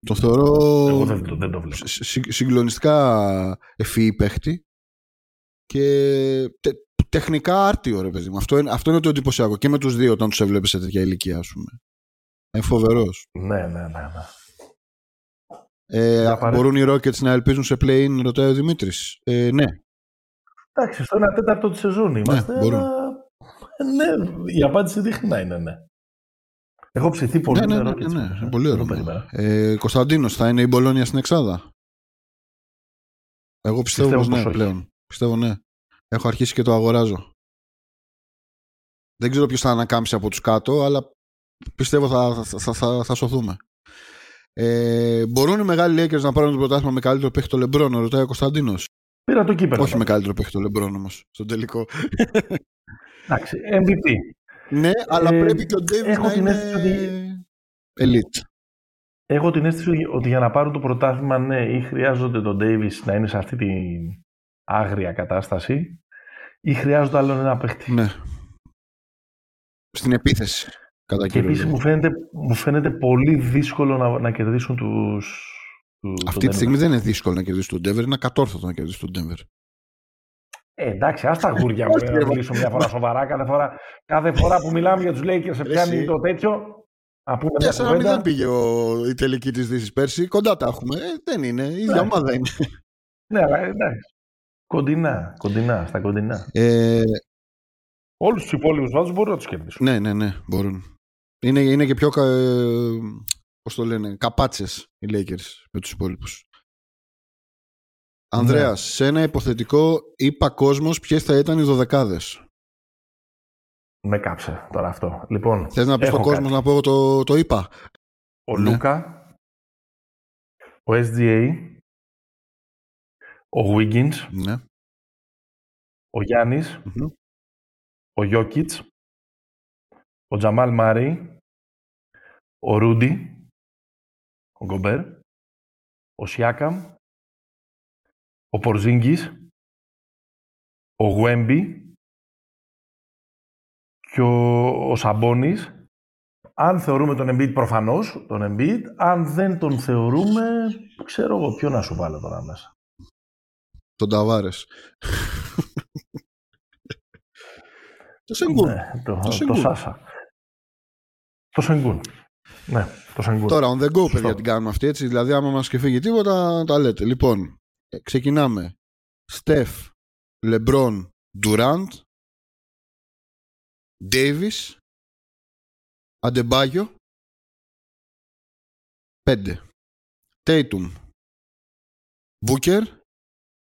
Το θεωρώ Εγώ δεν, δεν το βλέπω. συγκλονιστικά ευφυή παίχτη και τε, τεχνικά άρτιο ρε παιδί μου. Αυτό είναι, αυτό είναι το εντυπωσιακό και με τους δύο όταν τους έβλεπες σε τέτοια ηλικία ας πούμε. Είναι φοβερός. Ναι, ναι, ναι. ναι. Ε, μπορούν οι Rockets να ελπίζουν σε play-in, ρωτάει ο Δημήτρης. Ε, ναι. Εντάξει, στο ένα τέταρτο της σεζόν ναι, είμαστε. Ναι, μπορούν. Αλλά... ναι, η απάντηση δείχνει να είναι ναι. Έχω ψηθεί πολύ ναι, ναι, ναι, ναι, ναι, πολύ ωραίο. Ε, Κωνσταντίνος, θα είναι η Μπολόνια στην Εξάδα; Εγώ πιστεύω, πιστεύω πως ναι, πλέον. Πιστεύω ναι. Έχω αρχίσει και το αγοράζω. Δεν ξέρω ποιος θα ανακάμψει από τους κάτω, αλλά πιστεύω θα, θα, θα, θα, θα σωθούμε. Ε, μπορούν οι μεγάλοι Lakers να πάρουν το πρωτάθλημα με καλύτερο παίχτη το Λεμπρόν, ρωτάει ο Κωνσταντίνος. Πήρα το κύπελο. Όχι με καλύτερο παίχτη το Λεμπρόν όμως, στον τελικό. Εντάξει, MVP. Ναι, αλλά ε, πρέπει και ο Ντέβι να είναι ότι... elite. Έχω την αίσθηση ότι για να πάρουν το πρωτάθλημα, ναι, ή χρειάζονται τον Ντέιβι να είναι σε αυτή την άγρια κατάσταση, ή χρειάζονται άλλο ένα παίχτη. Ναι. Στην επίθεση. Κατά και επίσης μου φαίνεται, μου φαίνεται πολύ δύσκολο να, να κερδίσουν τους. Αυτή τη στιγμή δεν είναι δύσκολο να κερδίσουν τον Denver, είναι ακατόρθωτο να κερδίσουν τον Denver. Ε, εντάξει, ας τα γούρια μου να μιλήσω μια φορά σοβαρά. Κάθε φορά, κάθε φορά που μιλάμε για τους Lakers σε πιάνει το τέτοιο. Α πούμε μια 4-0 κουβέντα. πήγε ο, η τελική της Δύσης πέρσι. Κοντά τα έχουμε. Ε, δεν είναι. Η ίδια Ναι. ομάδα είναι. Ναι, αλλά εντάξει. Κοντινά, κοντινά, στα κοντινά. Ε, Όλους τους υπόλοιπους βάζου μπορούν να τους κερδίσουν. ναι, ναι, ναι. Μπορούν. Είναι, είναι και πιο... κα- ε, πώς το λένε. Καπάτσες οι Lakers με τους υπόλοιπους. Ανδρέας, σε ένα υποθετικό είπα κόσμος ποιες θα ήταν οι δωδεκάδες. Με κάψε τώρα αυτό. Λοιπόν, Θες να πεις έχω στον κόσμο κάτι. να πω εγώ το, το είπα. Ο Ναι. Λούκα, ο SGA, ο Wiggins, Ναι. ο Γιάννης, Μμμ. ο Γιώκητς, ο Τζαμάλ Μάρι, ο Ρούντι, ο Γκομπέρ, ο Σιάκαμ, ο Πορζίνγκης, ο Γουέμπι και ο, ο Σαμπόνης. Αν θεωρούμε τον Embiid προφανώς, τον Embiid. Αν δεν τον θεωρούμε, ξέρω εγώ ποιο να σου βάλω τώρα μέσα. Τον Ταβάρες. το Σενγκούν. Ναι, το, Το το, Sengun. Σάσα. Το Σενγκούν. Ναι, το Σενγκούν. Τώρα, on the go, Σωστό. παιδιά, την κάνουμε αυτή, έτσι. Δηλαδή, άμα μας και φύγει τίποτα, τα λέτε. Λοιπόν, ε, ξεκινάμε. Στεφ, Λεμπρόν, Ντουράντ, Ντέιβις, Αντεμπάγιο, πέντε. Τέιτουμ, Μπούκερ,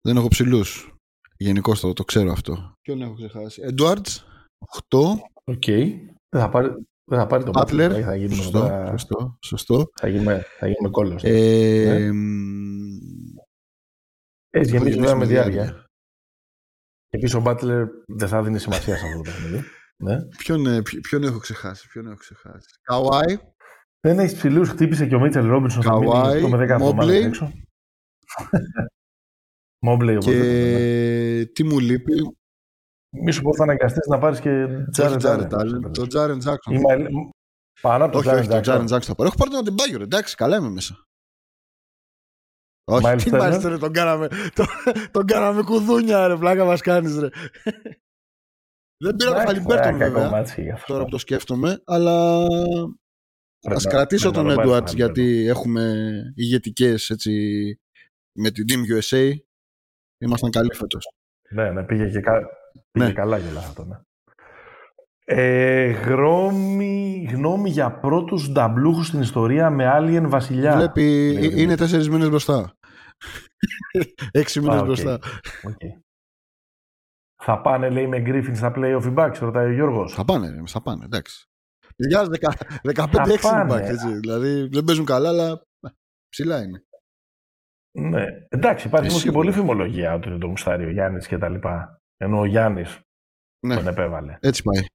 δεν έχω ψηλούς. Γενικώς το, το ξέρω αυτό. Ποιον έχω ξεχάσει; Έντουαρντς, 8. Οκ. Δεν θα πάρει, δεν θα πάρει το Butler. Butler, Θα γίνουμε, Σωστό, τώρα- σωστό, σωστό. θα γίνουμε, θα γίνουμε κώλος. Ε, Ναι. μ, Έχει γεννήσει γεννήσει βέβαια με με διάρκεια. διάρκεια. Επίσης ο Μπάτλερ δεν θα δίνει σημασία σε αυτό το παιχνίδι. Ναι. Ποιον, ε, ποιο- ποιον έχω ξεχάσει, ποιον έχω ξεχάσει. Καουάι, Δεν έχει ψηλού, χτύπησε και ο Μίτσελ Ρόμπινσον. θα μείνει Kawhi, αυτό με 10 Mobley. εβδομάδες έξω. Μόμπλεϊ και οπωσδήποτε. ναι. τι μου λείπει, Μη σου πω θα αναγκαστείς να πάρεις και όχι Τζάρετ Τζάρετ Άλεν. Allen, τον Τζάρεν Τζάκσον. Είμαι πάνω από τον Όχι, όχι, τον Τζάρετ Τζάρεν Άλεν. Τζάκσον θα πάρω. Έχω πάρει τον Αντιμπάγιο, ρε, εντάξει, καλά είμαι μέσα. Όχι, Miles τι Turner. Miles Turner, τον κάναμε, τον, τον κάναμε κουδούνια, ρε, πλάκα μας κάνεις, ρε. Δεν πήρα τον Χαλιμπέρτον, βέβαια, τώρα που το σκέφτομαι, αλλά ας κρατήσω τον Edwards γιατί έχουμε ηγετικές, έτσι, με την Team USA. Ήμασταν καλοί φέτος. Ναι, ναι, πήγε, και κα... πήγε Ναι. καλά και αυτό, ναι. Ε, γνώμη, γνώμη για πρώτους νταμπλούχους στην ιστορία με Alien βασιλιά. Βλέπει, λέει ο ε, Δημήτρης. είναι τέσσερις μήνες μπροστά. Έξι μήνες Α, οκ. μπροστά. Οκ. Θα πάνε, λέει, με Γκρίφιν στα play of Bucks, ρωτάει ο Γιώργος. Θα πάνε, ρε, θα πάνε, εντάξει. Παιδιά, 15-6 πάνε. back, έτσι. Δηλαδή δεν παίζουν καλά, αλλά ε, ψηλά είναι. Ναι. Εντάξει, υπάρχει Ε, όμως και σίγουρα. πολλή φημολογία ότι το μουστάρει ο Γιάννης και τα λοιπά. Ενώ ο Γιάννης Ναι, τον επέβαλε. έτσι πάει.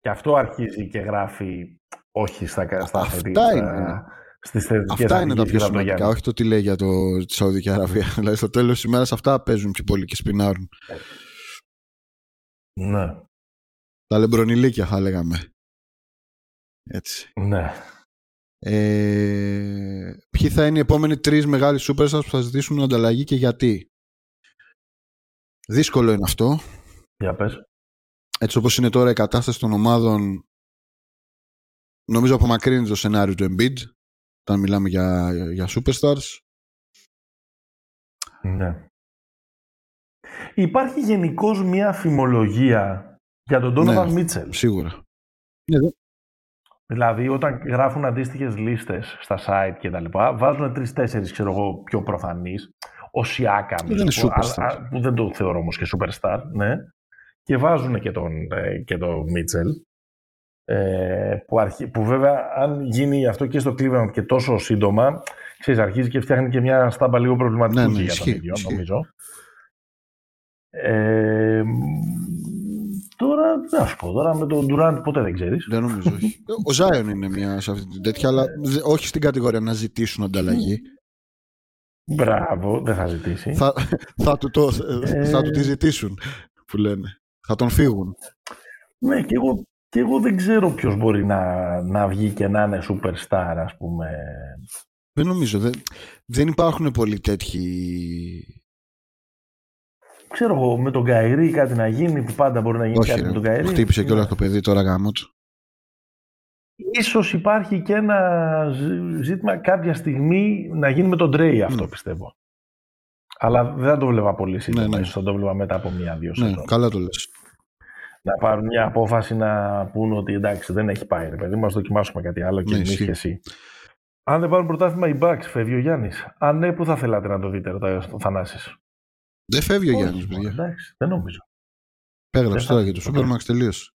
Και αυτό αρχίζει και γράφει όχι στα, στα Αυτά θετικά- είναι. στις θετικές Αυτά είναι τα αρχές πιο γύρω από τον σημαντικά, Γιάννη. όχι το τι λέει για το, τη Σαουδική Αραβία. δηλαδή στο τέλος της ημέρας αυτά παίζουν πιο πολύ και σπινάρουν. Ναι, Τα λεμπρονιλίκια θα λέγαμε. Έτσι. ναι. Ε, ποιοι θα είναι οι επόμενοι τρεις μεγάλοι superstars που θα ζητήσουν ανταλλαγή και γιατί; Δύσκολο είναι αυτό. Για πες. Έτσι όπως είναι τώρα η κατάσταση των ομάδων νομίζω απομακρύνει το σενάριο του Embiid όταν μιλάμε για, για superstars. Ναι. Υπάρχει γενικώς μια φημολογία για τον Donovan Ναι. Μίτσελ. Σίγουρα. Δηλαδή, όταν γράφουν αντίστοιχες λίστες στα site και τα λοιπά, βάζουν τρει-τέσσερι, ξέρω εγώ, πιο προφανείς. Ο Σιάκα, Δεν είναι superstar. που δεν το θεωρώ όμως και superstar, ναι. Και βάζουν και τον, ε, και τον Μίτσελ. Ε, που, αρχι... που βέβαια, αν γίνει αυτό και στο Cleveland και τόσο σύντομα, ξέρεις, αρχίζει και φτιάχνει και μια στάμπα λίγο προβληματική Ναι, ναι, για τον ισχύει, ίδιο, ισχύει. νομίζω. Ε, τώρα, να σου πω, τώρα με τον Durant ποτέ δεν ξέρεις. Δεν νομίζω. όχι. Ο Ζάιον είναι μια σε αυτή την τέτοια, αλλά δε- όχι στην κατηγορία να ζητήσουν ανταλλαγή. Μπράβο, δεν θα ζητήσει. θα, θα, του το, Ε. θα του τη ζητήσουν, που λένε. Θα τον φύγουν. Ναι, και εγώ, και εγώ δεν ξέρω ποιος μπορεί να, να βγει και να είναι superstar, ας πούμε. Δεν νομίζω. Δεν, δεν υπάρχουν πολλοί τέτοιοι. Ξέρω εγώ, με τον Καϊρή κάτι να γίνει που πάντα μπορεί να γίνει Όχι, κάτι ρε. με τον Καϊρή. χτύπησε Ναι. κιόλας το παιδί τώρα γάμος του. Ίσως υπάρχει και ένα ζήτημα κάποια στιγμή να γίνει με τον Τρέι αυτό Ναι. πιστεύω. Αλλά δεν θα το βλέπα πολύ σύντομα. Ναι, ναι. Ίσως θα το βλέπα μετά από μία-δύο Ναι, σεζόν. καλά το λες. Να πάρουν μια απόφαση να πούν ότι εντάξει δεν έχει πάει ρε παιδί μας δοκιμάσουμε κάτι άλλο και Ναι, εμείς ισχύει. και εσύ. Αν δεν πάρουν πρωτάθλημα οι Bucks, φεύγει ο Γιάννης. Αν ναι, πού θα θέλατε να το δείτε, ρωτάει ο Θανάσης. Δεν φεύγει ο Όχι, Γιάννης, παιδιά. Εντάξει, δεν νομίζω. Έγραψε δεν τώρα θα- για το Supermax τελείωσε.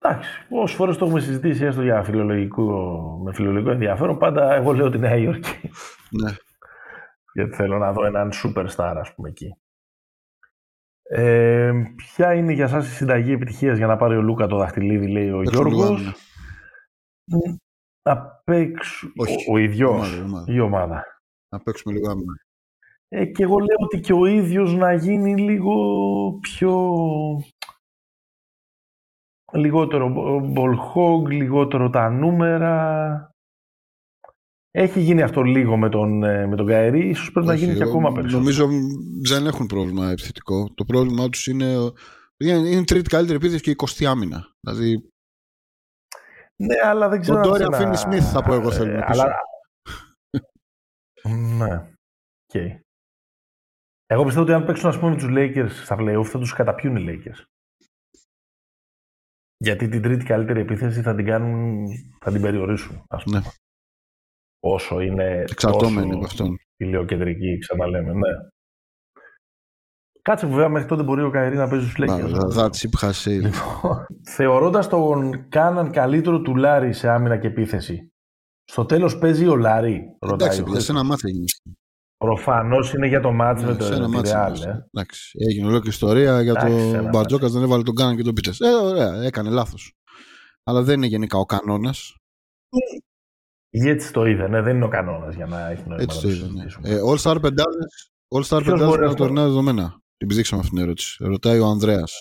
Εντάξει, πόσε φορές το έχουμε συζητήσει έστω για φιλολογικό, με φιλολογικό ενδιαφέρον, πάντα εγώ λέω τη Νέα Υόρκη. Ναι. Γιατί θέλω να δω έναν superstar, ας πούμε, εκεί. Ε, ποια είναι για σας η συνταγή επιτυχίας για να πάρει ο Λούκα το δαχτυλίδι, λέει ο Παίξουμε λίγο Γιώργος; άμυνα. Να παίξουν Όχι. ο, ο ίδιος, Ομάδα, ομάδα. η ομάδα. Να παίξουμε λίγο άμυνα. Ε, και εγώ λέω ότι και ο ίδιος να γίνει λίγο πιο... Λιγότερο μπολχόγκ, λιγότερο τα νούμερα. Έχει γίνει αυτό λίγο με τον, ε, με τον Καερή, ίσως πρέπει να Όχι, γίνει και εγώ ακόμα περισσότερο. Νομίζω δεν έχουν πρόβλημα επιθετικό. Το πρόβλημά τους είναι. Είναι είναι η τρίτη καλύτερη επίθεση και η 20η άμυνα. Δηλαδή. Ναι, αλλά δεν ξέρω Τον αν Dorian σε ένα- Finney-Smith θα πω εγώ θέλουμε Ε, πίσω. αλλά... ναι, οκ. Εγώ πιστεύω ότι αν παίξουν ας πούμε τους Lakers στα playoff θα τους καταπιούν οι Lakers. Γιατί την τρίτη καλύτερη επίθεση θα την κάνουν, θα την περιορίσουν, ας πούμε. Ναι. Όσο είναι Εξαρτώμενοι τόσο από αυτόν. ηλιοκεντρική, ξαναλέμε, ναι. Κάτσε βέβαια μέχρι τότε μπορεί ο Kyrie να παίζει στους Lakers. That ship has sailed. Λοιπόν, θεωρώντας τον Κάναν καλύτερο του Λάρη σε άμυνα και επίθεση, στο τέλος παίζει ο Λάρη, ρωτάει Εντάξει, ο παιδιά, σε ένα μάτι έγινε. Προφανώς είναι για το μάτς με Ναι, σε το ένα τη μάτι Real, έγινε. ε. Εντάξει, έγινε ολόκληρη ιστορία για Εντάξει, σε το ένα Μπαρτζόκας δεν έβαλε τον Κάναν και τον Πίτσε. Ε, ωραία, έκανε λάθος. Αλλά δεν είναι γενικά ο κανόνας. Έτσι το είδε, ναι, δεν είναι ο κανόνας για να έχει νόημα Έτσι να το το είδα. Ναι. συζητήσουμε. Ε, All Star πεντάδες. All Star Ποιος πεντάδες μπορεί με αυτό; τωρινά δεδομένα. Την ψήξαμε αυτή την ερώτηση. Ρωτάει ο Ανδρέας.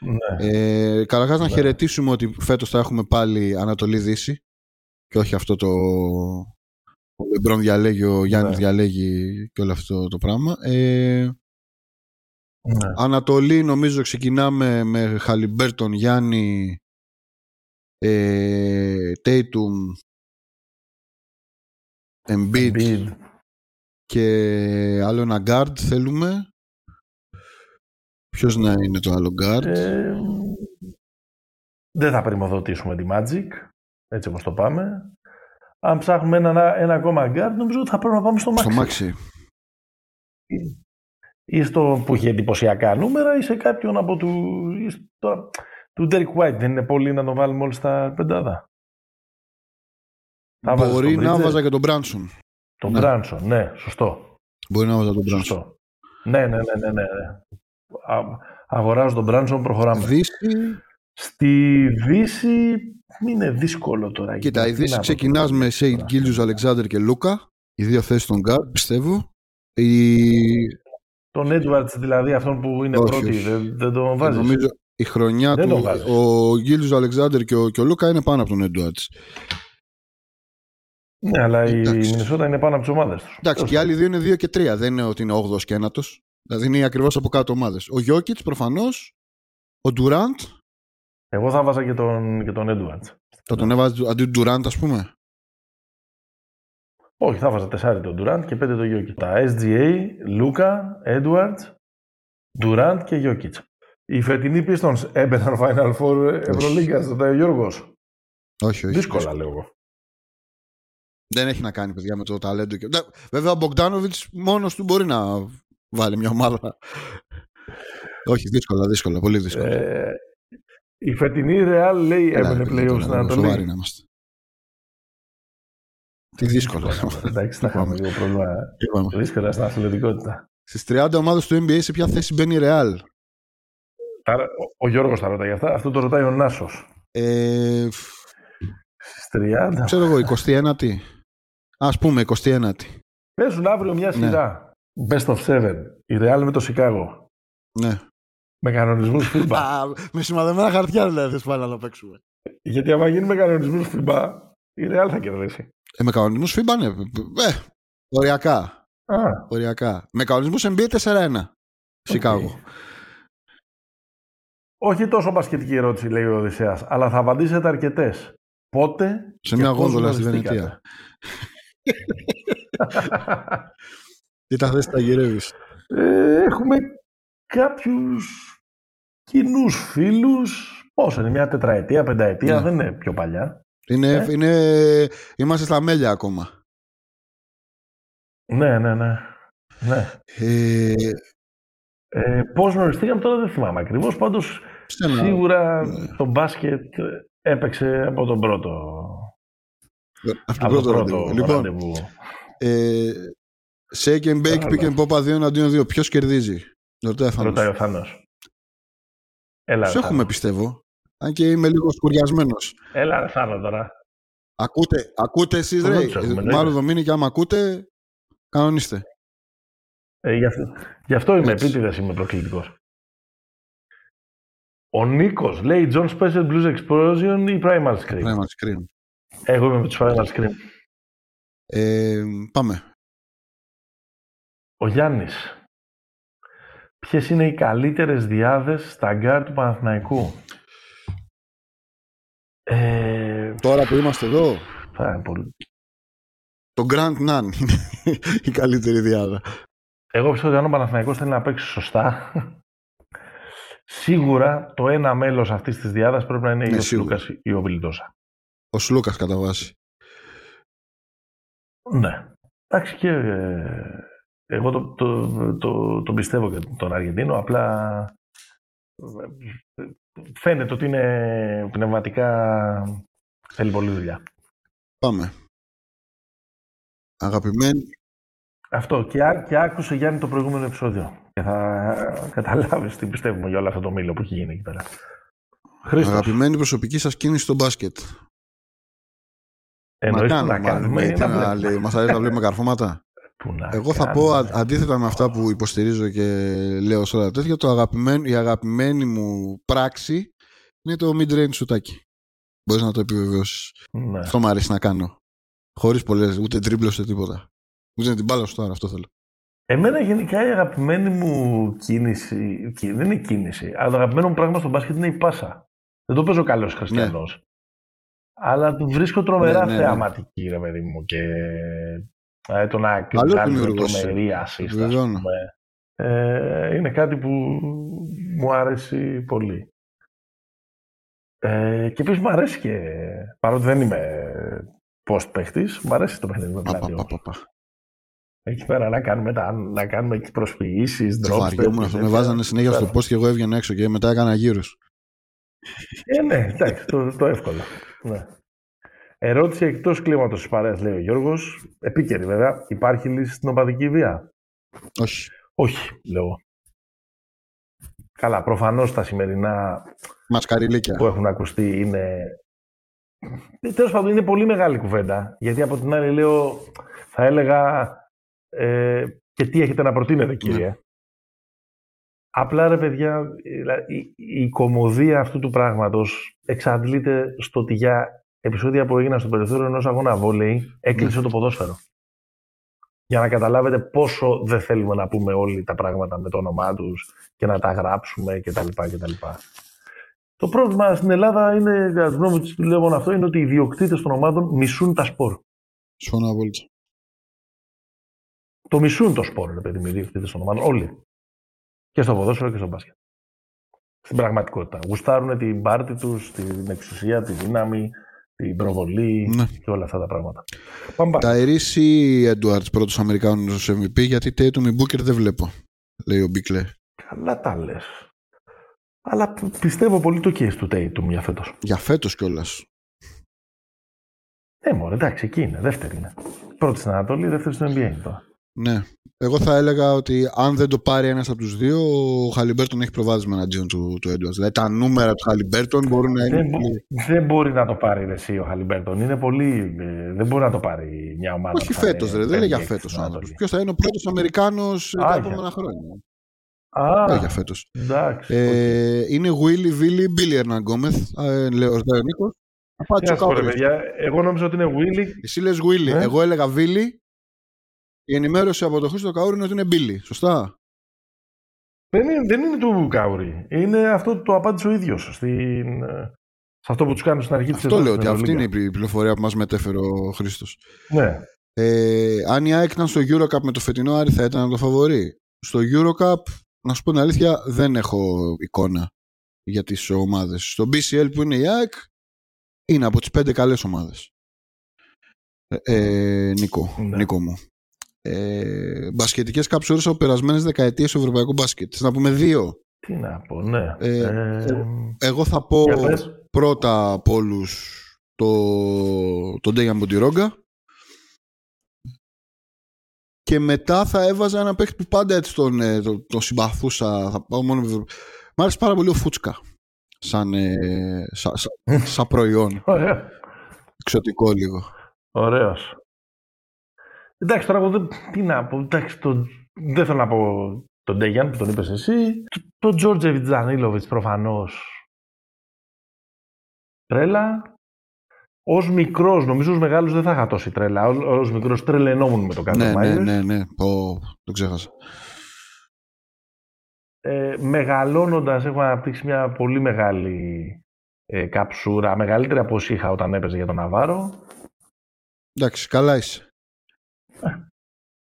Ναι. Ε, Καταρχάς, να Ναι. χαιρετήσουμε ότι φέτος θα έχουμε πάλι Ανατολή Δύση και όχι αυτό το. Ο Λεμπρόν διαλέγει, ο Γιάννης Ναι. διαλέγει και όλο αυτό το πράγμα. Ε, ναι. Ανατολή νομίζω ξεκινάμε με Χαλιμπέρτον, Γιάννη, ε, Tatum, Embiid Embiid. και άλλο ένα guard θέλουμε. Ποιος να είναι το άλλο guard; Ε, δεν θα πρημοδοτήσουμε τη Magic, έτσι όπως το πάμε. Αν ψάχνουμε ένα, ένα ακόμα guard, νομίζω ότι θα πρέπει να πάμε στο Maxi. Στο Maxi. Ή στο που έχει εντυπωσιακά νούμερα ή σε κάποιον από του... ή στο- του Derek White. Δεν είναι πολύ να τον βάλουμε όλοι στα πεντάδα. Θα βάζεις Μπορεί τον να Bridges, βάζα και τον Branson. Τον ναι. Branson, ναι, σωστό. Μπορεί να βάζα τον Branson. σωστό. Ναι, ναι, ναι, ναι, ναι. ναι. Α- αγοράζω τον Branson, προχωράμε. Δύση. Στη Δύση είναι δύσκολο τώρα. Κοίτα, η Γιατί Δύση να πω ξεκινάς τώρα. με Σέιτ Γκίλιου, Αλεξάνδρ και Λούκα. Οι δύο θέσεις των guard, πιστεύω. Η... Τον Edwards δηλαδή, αυτόν που είναι Όχι, πρώτη, όχι. δεν, δεν τον βάζεις. Νομίζω η χρονιά Δεν του. τον βάζεις. Ο Γκίλιου, Αλεξάνδρ και ο, και ο Λούκα είναι πάνω από τον Έντουαρτ. Ναι, αλλά η Εντάξει. Μινεσότα είναι πάνω από τις ομάδες τους. Εντάξει, και οι άλλοι δύο είναι 2 και 3. Δεν είναι ότι είναι 8ο και 9ο. Δηλαδή είναι ακριβώς από κάτω ομάδες. Ο Γιώκητς προφανώς. Ο Ντουραντ. Εγώ θα βάζα και τον, και τον Edwards. Θα τον έβαζε αντί του Ντουραντ, ας πούμε; Όχι, θα βάζα τεσσάρι τον Durant και πέντε τον Jokic. Τα SGA, Λούκα, Edwards, Durant και Jokic. Οι φετινοί Pistons έπαιζαν Final Four Ευρωλίγκας, ρωτάει ο Γιώργος. Όχι, όχι. Δύσκολα λέω εγώ. Δεν έχει να κάνει, παιδιά, με το ταλέντο. Και... Ναι, Βέβαια, ο Μπογκδάνοβιτ μόνος του μπορεί να βάλει μια ομάδα. όχι, δύσκολα, δύσκολα, πολύ δύσκολα. Ε, η φετινή Real λέει Έλα, έμπαινε ρε, παιδιά, playoff στην τώρα, Σοβαροί Ανατολή. να είμαστε. Τι δύσκολα. Εντάξει, θα είχαμε λίγο πρόβλημα Είπαμε. δύσκολα στην αθλητικότητα. Στις 30 ομάδες του NBA σε ποια θέση μπαίνει η Real; Άρα, ο, ο Γιώργος τα ρωτάει αυτά, αυτό το ρωτάει ο Νάσος. Ε, Στις 30. ξέρω εγώ, 21η. Ας πούμε 21η. Παίζουν αύριο μια Ναι. σειρά. Best of seven. Η Real με το Σικάγο. Ναι. Με κανονισμούς FIBA. Α, με σημαδεμένα χαρτιά δηλαδή θες πάλι να παίξουμε. Γιατί άμα γίνει με κανονισμούς FIBA, η Real θα κερδίσει. Ε, με κανονισμούς FIBA ναι. Ε, οριακά. Α, Οριακά. Με κανονισμούς NBA 4-1. Σικάγο. Όχι τόσο μπασκετική ερώτηση, λέει ο Οδυσσέας, αλλά θα απαντήσετε αρκετές. Πότε. Σε μια γόνδολα στη Βενετία. Τι τα θες τα γυρεύεις; Ε, έχουμε κάποιους κοινούς φίλους. Πόσο είναι, μια τετραετία, πενταετία, ναι. δεν είναι πιο παλιά. Είναι, ε; είναι, είμαστε στα μέλια ακόμα. Ναι, ναι, ναι. ναι. Ε, ε, πώς γνωριστήκαμε τώρα δεν θυμάμαι ακριβώς. Πάντως σίγουρα ναι. το μπάσκετ έπαιξε από τον πρώτο. Από τον πρώτο, πρώτο Λοιπόν, ε, shake and bake, pick and pop 2 εναντίον 2. Ποιος κερδίζει; Ρωτάει ο Θάνος. Έλα, Σε έχουμε πιστεύω. Αν και είμαι λίγο σκουριασμένος. Έλα, ρε Θάνο τώρα. Ακούτε, ακούτε εσείς ρε. Μάλλον Δομήνη και άμα ακούτε, κανονίστε. Ε, γι, αυτό, γι' αυτό είμαι επίτηδες, είμαι προκλητικός. Ο Νίκος λέει Jon Spencer Blues Explosion ή Primal Scream; Primal Scream. Εγώ είμαι με τους Primal Scream. Ε, πάμε. Ο Γιάννης. Ποιες είναι οι καλύτερες διάδες στα γκάρ του Παναθηναϊκού; Ε... Τώρα που είμαστε εδώ. Θα είναι πολύ. Το Grand Nan η καλύτερη διάδα. Εγώ πιστεύω ότι αν ο Παναθηναϊκός θέλει να παίξει σωστά, σίγουρα το ένα μέλος αυτής της διάδας πρέπει να είναι ναι, ο Σλούκας ή ο Βιλντόσα. Ο Σλούκας κατά βάση. Ναι. Εντάξει και ε, εγώ το, το, το, το πιστεύω και τον Αργεντίνο, απλά φαίνεται ότι είναι πνευματικά θέλει πολλή δουλειά. Πάμε. Αγαπημένη. Αυτό. Και, και άκουσε Γιάννη το προηγούμενο επεισόδιο. Και θα καταλάβεις τι πιστεύουμε για όλο αυτό το μήλο που έχει γίνει εκεί πέρα. Χρήστος. Αγαπημένη προσωπική σας κίνηση στο μπάσκετ. Εννοείς να, να κάνουμε. Μας αρέσει να βλέπουμε καρφώματα. Εγώ θα πω αντίθετα με αυτά που υποστηρίζω και λέω σε όλα τέτοια, το αγαπημένο, η αγαπημένη μου πράξη είναι το mid-range σουτάκι. Μπορείς να το επιβεβαιώσεις. Ναι. Αυτό μου αρέσει να κάνω. Χωρίς πολλές, ούτε τρίπλο ούτε τίποτα. Ούτε την μπάλα σου τώρα, αυτό θέλω. Εμένα γενικά η αγαπημένη μου κίνηση, δεν είναι κίνηση, αλλά το αγαπημένο μου πράγμα στο μπάσκετ είναι η πάσα. Δεν το παίζω καλός χριστιανός. Ναι. Αλλά του βρίσκω τρομερά ναι, ναι, ναι. θεαματική, ρε παιδί μου. Και ε, το να κάνει τρομερή assist, ε, είναι κάτι που μου άρεσε πολύ. Ε, και επίσης μου αρέσει και, παρότι δεν είμαι post παίχτης, μου αρέσει το παιχνίδι με πλάτη. Εκεί πέρα να κάνουμε, τα, να κάνουμε εκεί προσποιήσεις, drops. Βαριόμουν αυτό, με βάζανε συνέχεια στο post και εγώ έβγαινα έξω και μετά έκανα γύρους. Ε, ναι, εντάξει, το, το εύκολο. Ναι. Ερώτηση εκτός κλίματος της παρέας, λέει ο Γιώργος. Επίκαιρη βέβαια. Υπάρχει λύση στην οπαδική βία; Όχι. Όχι, λέω. Καλά, προφανώς τα σημερινά Μασκαριλίκια. που έχουν ακουστεί είναι. Τέλος πάντων, είναι πολύ μεγάλη κουβέντα. Γιατί από την άλλη λέω, θα έλεγα. Ε, και τι έχετε να προτείνετε, κύριε. Ναι. Απλά ρε παιδιά, η, η κομμωδία αυτού του πράγματος εξαντλείται στο ότι για επεισόδια που έγιναν στο περιθώριο ενός αγώνα βόλεϊ έκλεισε ναι. το ποδόσφαιρο. Για να καταλάβετε πόσο δεν θέλουμε να πούμε όλοι τα πράγματα με το όνομά τους και να τα γράψουμε κτλ. κτλ. Το πρόβλημα στην Ελλάδα είναι, κατά τη γνώμη του λέγω αυτό, είναι ότι οι ιδιοκτήτες των ομάδων μισούν τα σπορ. Συμφωνώ απόλυτα. Το μισούν το σπορ, ρε παιδί μου, οι ιδιοκτήτες των ομάδων. Όλοι. Και στο ποδόσφαιρο και στο μπάσκετ. Στην πραγματικότητα. Γουστάρουν την πάρτη τους, την εξουσία, τη δύναμη, την προβολή ναι. και όλα αυτά τα πράγματα. Τα ή Έντουαρτ πρώτος Αμερικάνος MVP, γιατί Tatum ή Booker δεν βλέπω, λέει ο Μπίκλε. Καλά τα λες. Αλλά πιστεύω πολύ το case του Tatum για φέτος. Για φέτος κιόλας. Ε, μόνο εντάξει, εκεί είναι. Δεύτερη είναι. Πρώτη στην Ανατολή, δεύτερη στο NBA τώρα. Ναι. Εγώ θα έλεγα ότι αν δεν το πάρει ένας από τους δύο, ο Χαλιμπέρτον έχει προβάδισμα εναντίον του, του Έντουαρντ. Δηλαδή τα νούμερα του Χαλιμπέρτον μπορούν να είναι. Δεν, δεν μπορεί να το πάρει εσύ ο Χαλιμπέρτον. Είναι πολύ. Ε, δεν μπορεί να το πάρει μια ομάδα. Όχι φέτος, δεν είναι για φέτος ο άνθρωπος. Ποιος θα είναι ο πρώτος Αμερικάνος τα επόμενα χρόνια. Α, Όχι για φέτος. Ε, Είναι Willy, Willy, Willy Hernangomez. Ε, λέω ο Νίκος. Εγώ νόμιζα ότι είναι Willy. Εσύ λες Willy. Ε; Εγώ έλεγα Willy η ενημέρωση από το Χρήστο Καούρη είναι ότι είναι Μπίλι. Σωστά; Δεν είναι, δεν είναι του Κάουρι. Είναι αυτό που το απάντησε ο ίδιος στην, σε αυτό που τους κάνουν στην αρχή της Αυτό λέω ότι αυτή είναι η πληροφορία που μας μετέφερε ο Χρήστος. Ναι. Ε, αν η ΑΕΚ ήταν στο Eurocup με το φετινό Άρη θα ήταν το φαβορή. Στο Eurocup, να σου πω την αλήθεια, δεν έχω εικόνα για τις ομάδες. Στο BCL που είναι η ΑΕΚ, είναι από τις πέντε καλές ομάδες. Ε, ε Νίκο, ναι. Νίκο μου. Ε, μπασκετικές κάποιες από περασμένες δεκαετίες στο ευρωπαϊκό μπάσκετ. να πούμε δύο; Τι να πω, ναι. Ε, ε εγώ θα πω πρώτα από όλους το, τον Ντέγιαν Μποντιρόγκα και μετά θα έβαζα ένα παίχτη που πάντα έτσι τον, ε, το, το συμπαθούσα. Θα πάω μόνο με... Μ' άρεσε πάρα πολύ ο Φούτσκα. Σαν, ε, σα, σα, σαν προϊόν. Ωραία. Εξωτικό λίγο. Ωραίος. Εντάξει, τώρα εγώ δεν, τι να πω. Εντάξει, το, δεν θέλω να πω τον Ντέγιαν που τον είπες εσύ. Τον Τζόρτζεβιτς Τζανίλοβιτς προφανώς. Τρέλα. Ω μικρός, νομίζω ως μεγάλος δεν θα είχα τόση τρέλα. Ω μικρός τρελαινόμουν με το κάτω ναι, ναι, ναι, ναι, oh, το ξέχασα. Ε, Μεγαλώνοντας, έχω αναπτύξει μια πολύ μεγάλη ε, καψούρα, μεγαλύτερη από όσοι είχα όταν έπαιζε για τον Ναβάρο. Εντάξει, καλά είσαι.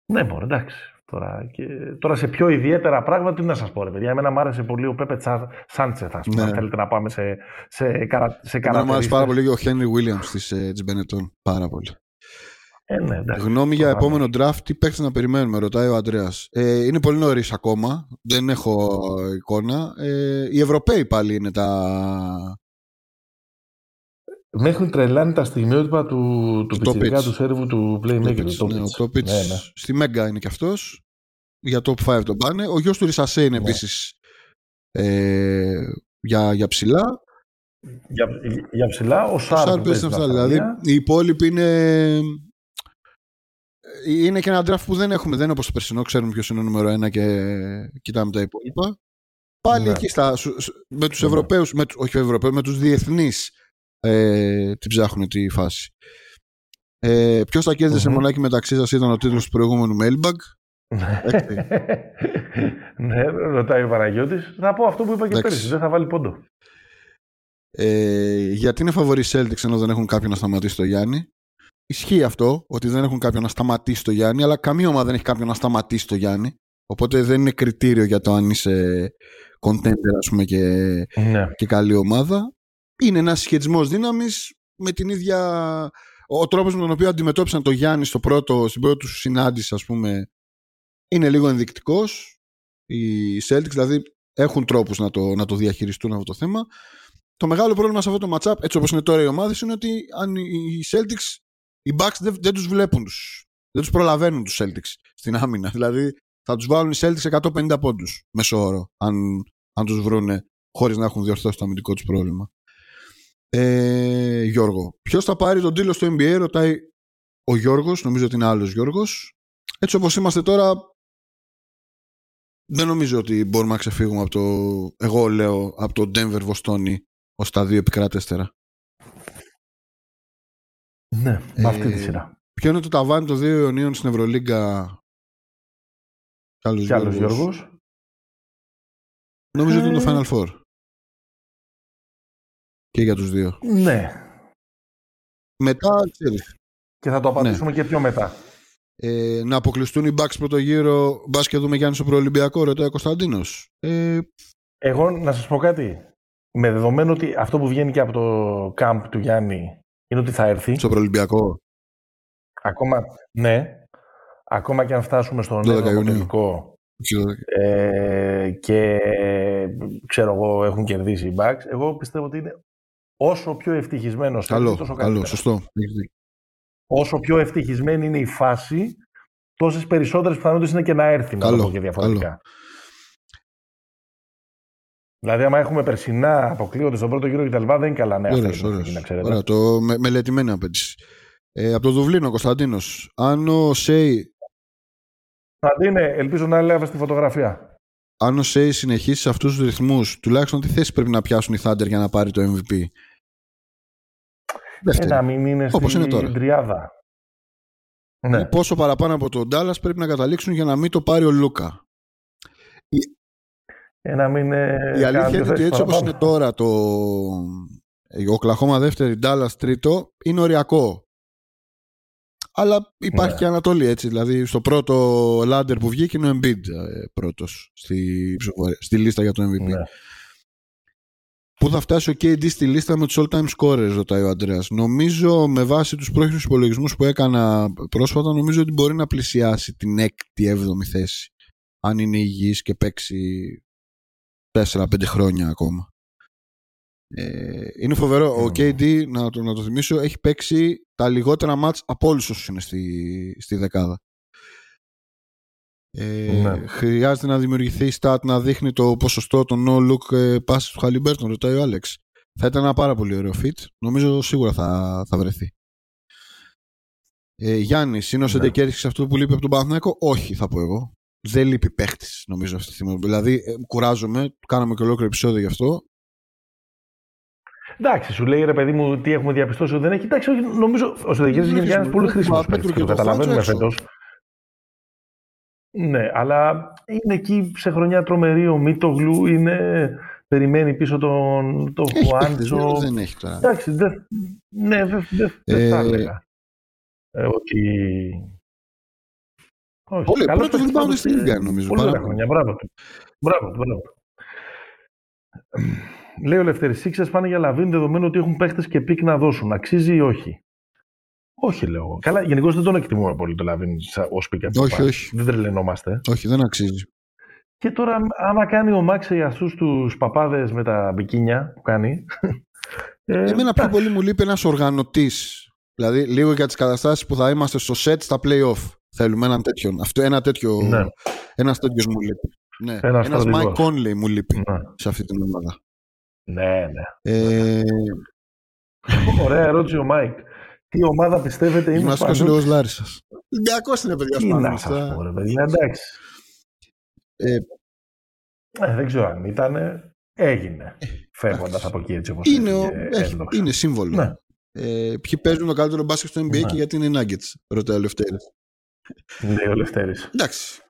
Ε, ναι, μπορεί, εντάξει. Τώρα, και, τώρα σε πιο ιδιαίτερα πράγματα, τι να σας πω, ρε παιδιά. Εμένα μου άρεσε πολύ ο Πέπε Σάντσεθ, ας πούμε. Ναι. θέλετε να πάμε σε, σε, καρα, σε Μου άρεσε πάρα πολύ ο Χένρι Βίλιαμς της ε, Μπενετών. Πάρα πολύ. Ε, ναι, εντάξει, Γνώμη για επόμενο draft, τι παίχτες να περιμένουμε, ρωτάει ο Αντρέας. Ε, είναι πολύ νωρίς ακόμα. Δεν έχω εικόνα. Ε, οι Ευρωπαίοι πάλι είναι τα, με έχουν τρελάνει τα στιγμιότυπα του, του πιτσιρικά του σέρβου του Playmaker. Το ναι, ο ναι, ναι. Στη Μέγκα είναι και αυτός. Για top 5 τον πάνε. Ο γιος του Ρισασέ είναι ναι. επίσης ε, για, για ψηλά. Για, για ψηλά. Ο Σάρ παίζει αυτά. Δηλαδή οι υπόλοιποι είναι... Είναι και ένα draft που δεν έχουμε. Δεν είναι όπως το περσινό. Ξέρουμε ποιος είναι ο νούμερο 1 και κοιτάμε τα υπόλοιπα. Πάλι ναι. εκεί στα, με τους Ευρωπαίους, με, όχι Ευρωπαίους, με τους διεθνείς ε, την ψάχνουν τη φάση. Ε, Ποιος θα κέρδισε mm-hmm. μονάκι μεταξύ σας ήταν ο τίτλος του προηγούμενου Mailbag; ναι, ρωτάει ο Παναγιώτης. Θα πω αυτό που είπα και πέρυσι. Δεν θα βάλει πόντο. Ε, γιατί είναι φαβορή Celtics ενώ δεν έχουν κάποιον να σταματήσει το Γιάννη; Ισχύει αυτό, ότι δεν έχουν κάποιον να σταματήσει το Γιάννη, αλλά καμία ομάδα δεν έχει κάποιον να σταματήσει το Γιάννη. Οπότε δεν είναι κριτήριο για το αν είσαι contender, ας πούμε, και, ναι. και καλή ομάδα είναι ένας συσχετισμό δύναμης με την ίδια. Ο τρόπος με τον οποίο αντιμετώπισαν το Γιάννη στο πρώτο, στην πρώτη του συνάντηση, ας πούμε, είναι λίγο ενδεικτικός. Οι Celtics δηλαδή έχουν τρόπους να το, να το διαχειριστούν αυτό το θέμα. Το μεγάλο πρόβλημα σε αυτό το matchup, έτσι όπως είναι τώρα οι ομάδες, είναι ότι αν οι Celtics, οι Bucks δεν, δεν τους βλέπουν. Δεν τους προλαβαίνουν τους Celtics στην άμυνα. Δηλαδή θα τους βάλουν οι Celtics 150 πόντους μέσω όρο, αν, αν τους βρούνε χωρίς να έχουν διορθώσει το αμυντικό τους πρόβλημα. Ε, Γιώργο, ποιος θα πάρει τον τίτλο στο NBA, ρωτάει ο Γιώργος, νομίζω ότι είναι άλλος Γιώργος. Έτσι όπως είμαστε τώρα, δεν νομίζω ότι μπορούμε να ξεφύγουμε από το. Εγώ λέω από το Denver Βοστόνη ως τα δύο επικράτεστερα. Ναι, με αυτή τη ε, σειρά. Ποιο είναι το ταβάνι των δύο Ιωνίων στην Ευρωλίγκα; Κι άλλος Γιώργος. Νομίζω ότι είναι το ε, Final Four. Και για τους δύο. Ναι. Μετά, ξέρεις. Και θα το απαντήσουμε ναι. και πιο μετά. Ε, να αποκλειστούν οι Bucks πρώτο γύρο, μπας και δούμε Γιάννης στο προολυμπιακό, ρωτάει ο Κωνσταντίνος. Ε... Εγώ να σας πω κάτι. Με δεδομένο ότι αυτό που βγαίνει και από το camp του Γιάννη είναι ότι θα έρθει. Στο προολυμπιακό. Ακόμα, ναι. Ακόμα και αν φτάσουμε στο νέο τελικό ε, και ξέρω εγώ έχουν κερδίσει οι Bucks, εγώ πιστεύω ότι είναι όσο πιο ευτυχισμένος καλό, τόσο καλό, σωστό. Όσο πιο ευτυχισμένη είναι η φάση, τόσες περισσότερες πιθανότητες είναι και να έρθει, καλό, να το πω και διαφορετικά. Καλό. Δηλαδή, άμα έχουμε περσινά αποκλείονται στον πρώτο γύρο κτλ., δεν είναι καλά νέα. Ωραίος, ωραίος. Ωραία, το με, μελετημένη απέτηση. Ε, από το Δουβλίνο, Κωνσταντίνος. Αν ο Σέι. Κωνσταντίνε, ελπίζω να έλαβες τη φωτογραφία. Αν ο Σέι συνεχίσει σε αυτούς τους ρυθμούς, τουλάχιστον τι θέση πρέπει να πιάσουν οι Thunder για να πάρει το MVP. Δεύτερη. να μην είναι Όπως στην είναι τώρα. τριάδα. Ναι. Πόσο παραπάνω από τον Ντάλλας πρέπει να καταλήξουν για να μην το πάρει ο Λούκα; Ε, να μην, Η αλήθεια είναι ότι έτσι όπως είναι τώρα το ο Κλαχώμα δεύτερη, Dallas τρίτο, είναι οριακό. Αλλά υπάρχει ναι. και Ανατολή έτσι. Δηλαδή στο πρώτο λάντερ που βγήκε είναι ο Embiid ε, πρώτος στη, στη λίστα για το MVP. Ναι. Πού θα φτάσει ο KD στη λίστα με τους all-time scorers, ρωτάει ο Αντρέας. Νομίζω με βάση τους πρόχειρους υπολογισμούς που έκανα πρόσφατα, νομίζω ότι μπορεί να πλησιάσει την 6η-7η θέση. Αν είναι υγιής και παίξει 4-5 χρόνια ακόμα. Ε, είναι φοβερό. Ο KD, να το, να το θυμίσω, έχει παίξει τα λιγότερα μάτς από όλους όσους είναι στη, στη δεκάδα. Ε, ναι. Χρειάζεται να δημιουργηθεί stat να δείχνει το ποσοστό των no-look ε, passes του Χαλιμπέρτον, ρωτάει ο Άλεξ. Θα ήταν ένα πάρα πολύ ωραίο fit. Νομίζω σίγουρα θα, θα βρεθεί. Ε, Γιάννης, είναι ο ναι. σε αυτό που λείπει από τον Παναθηναϊκό; Όχι, θα πω εγώ. Δεν λείπει παίχτης, νομίζω αυτή τη στιγμή. Δηλαδή, ε, κουράζομαι. Κάναμε και ολόκληρο επεισόδιο γι' αυτό. Εντάξει, σου λέει ρε παιδί μου τι έχουμε διαπιστώσει ότι δεν έχει. Εντάξει, νομίζω ο Σεδεκέζη είναι ένας πολύ χρήσιμος παίκτης. Το καταλαβαίνουμε φέτος. Ναι, αλλά είναι εκεί σε χρονιά τρομερή ο Μίτογλου, είναι, περιμένει πίσω τον, τον Χουάντσο. Δεν έχει τώρα. Εντάξει, δε, ναι, δεν δε, δε, θα ε, έλεγα. Ε, ότι... Όχι, Πολύ, πρώτος rebound στην Λίγκα, νομίζω. Πολύ χρόνια, μπράβο του. Μπράβο, μπράβο. Λέει ο Λευτέρης, Sixers πάνε για Λαβίν δεδομένου ότι έχουν παίχτες και pick να δώσουν. Αξίζει ή όχι; Όχι, λέω. Καλά, γενικώς δεν τον εκτιμούμε πολύ το Λαβίν ως pick. Όχι, όχι. Δεν τρελαινόμαστε. Όχι, δεν αξίζει. Και τώρα, άμα κάνει ο Maxey για αυτούς τους παπάδες με τα μπικίνια που κάνει. Ε, Εμένα πιο πολύ μου λείπει ένας οργανωτής. Δηλαδή, λίγο για τις καταστάσεις που θα είμαστε στο set στα playoff. Θέλουμε έναν τέτοιο. Αυτό, ένα τέτοιο. Ναι. Ένας τέτοιος μου λείπει. Ναι. Ένας Mike Conley μου λείπει ναι. σε αυτή την ομάδα. Ναι, ναι. Ε... Ωραία ερώτηση ο Μάικ. Τι ομάδα πιστεύετε είναι Είμαστε ο Λόγος Λάρισας. Ολυμπιακός είναι παιδιά Τι να σας πω ρε παιδιά, εντάξει. Ε, ε, δεν ξέρω αν ήταν. Έγινε. Ε, Φεύγοντας από εκεί έτσι όπως είναι, έχει, είναι σύμβολο. Ναι. Ε, ποιοι παίζουν το καλύτερο μπάσκετ στο NBA ναι. και γιατί είναι Nuggets, ρωτάει ο Λευτέρης. Ναι, ο Λευτέρης. Εντάξει.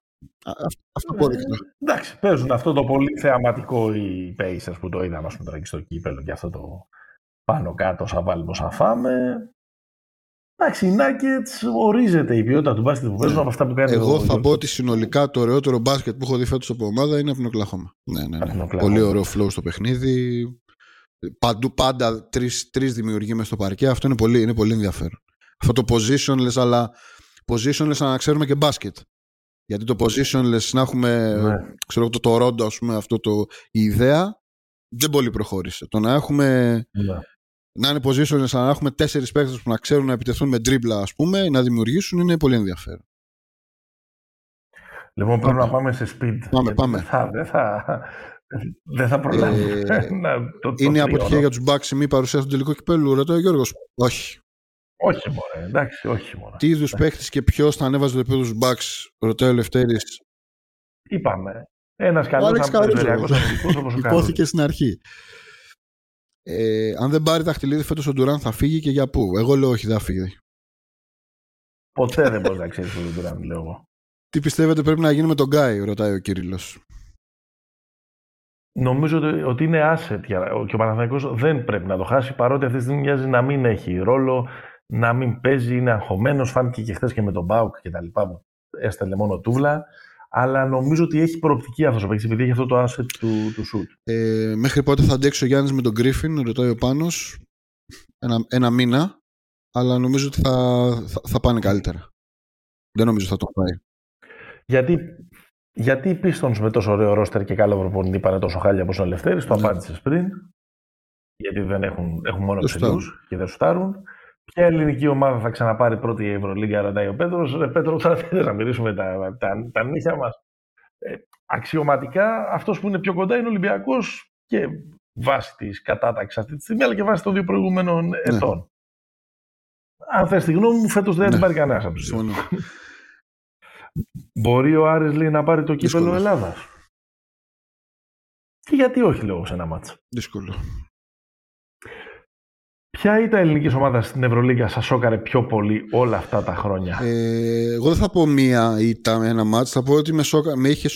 Αυτό απόδεικτο. Εντάξει, παίζουν αυτό το πολύ θεαματικό οι Pacers που το είδαμε πούμε, τώρα και στο κύπελο και αυτό το πάνω κάτω σαν βάλουμε όσα φάμε. Εντάξει, οι Nuggets ορίζεται η ποιότητα του μπάσκετ που παίζουν από αυτά που κάνει. Εγώ θα πω ότι συνολικά το ωραιότερο μπάσκετ που έχω δει φέτος από ομάδα είναι από την Οκλαχώμα. Ναι, ναι, ναι. Πολύ ωραίο flow στο παιχνίδι. Παντού πάντα τρεις δημιουργοί μες στο παρκέ. Αυτό είναι πολύ, είναι πολύ ενδιαφέρον. Αυτό το positionless, αλλά positionless να ξέρουμε και μπάσκετ. Γιατί το positionless να έχουμε ναι. ξέρω, το Toronto, ας πούμε, αυτό το, η ιδέα δεν πολύ προχώρησε. Το να έχουμε ναι. να είναι positionless, να έχουμε τέσσερις παίκτες που να ξέρουν να επιτεθούν με τρίπλα, ας πούμε, να δημιουργήσουν, είναι πολύ ενδιαφέρον. Λοιπόν, πρέπει να πάμε σε speed. Πάμε, πάμε. Δεν θα, δεν θα, δεν θα προλάβουμε. Ε, το, είναι αποτυχία για τους Bucks η μη παρουσία στο τελικό κυπέλου, ρωτάει ο Γιώργος. Όχι. Όχι μωρέ, εντάξει, όχι μωρέ. Τι είδους παίχτης και ποιος θα ανέβαζε το επίπεδο του Bucks, ρωτάει ο Λευτέρης; Είπαμε. Ένας καλός περιφερειακό αμυντικό όπως ο Υπόθηκε στην αρχή. Ε, αν δεν πάρει δαχτυλίδι φέτος ο Ντουράν θα φύγει και για πού; Εγώ λέω όχι, δεν θα φύγει. Ποτέ δεν μπορεί να ξέρεις τον Ντουράν, λέω εγώ. Τι πιστεύετε πρέπει να γίνει με τον Γκάι, ρωτάει ο Κύριλο. Νομίζω ότι είναι asset και ο Παναθηναϊκός δεν πρέπει να το χάσει παρότι αυτή τη στιγμή μοιάζει να μην έχει ρόλο να μην παίζει, είναι αγχωμένος. Φάνηκε και χθες και με τον Μπάουκ και τα λοιπά. Έστελνε μόνο τούβλα. Αλλά νομίζω ότι έχει προοπτική αυτός ο παίκτης επειδή έχει αυτό το asset του, του shoot. Ε, μέχρι πότε θα αντέξει ο Γιάννης με τον Γκρίφιν, ρωτάει ο Πάνος. Ένα, ένα μήνα. Αλλά νομίζω ότι θα, θα, θα πάνε καλύτερα. Δεν νομίζω θα το πάει. Γιατί, γιατί οι Pistons με τόσο ωραίο ρόστερ και καλό προπονητή πάνε τόσο χάλια όπω ο Λευτέρης, το ναι. απάντησες πριν. Γιατί δεν έχουν, έχουν μόνο ψηλούς και δεν σουτάρουν. Ποια ελληνική ομάδα θα ξαναπάρει πρώτη Ευρωλίγκα, ρωτάει ο Πέτρος. Ρε Πέτρο, θα θέλεις να μυρίσουμε τα, τα, τα νύχια μας. Ε, αξιωματικά, αυτός που είναι πιο κοντά είναι ο Ολυμπιακός και βάσει της κατάταξης αυτή τη στιγμή, αλλά και βάσει των δύο προηγούμενων ναι. ετών. Αν θες τη γνώμη μου, φέτος δεν ναι. πάρει κανένας από τους Μπορεί ο Άρης λέει, να πάρει το κύπελο Ελλάδας; Και γιατί όχι, λέω, σε ένα μάτσο. Δύσκολο. Ποια ήταν η ελληνικής ομάδας στην Ευρωλίγκα σας σώκαρε πιο πολύ όλα αυτά τα χρόνια; Ε, εγώ δεν θα πω μία ή ένα μάτς, θα πω ότι με, σώκα, με είχε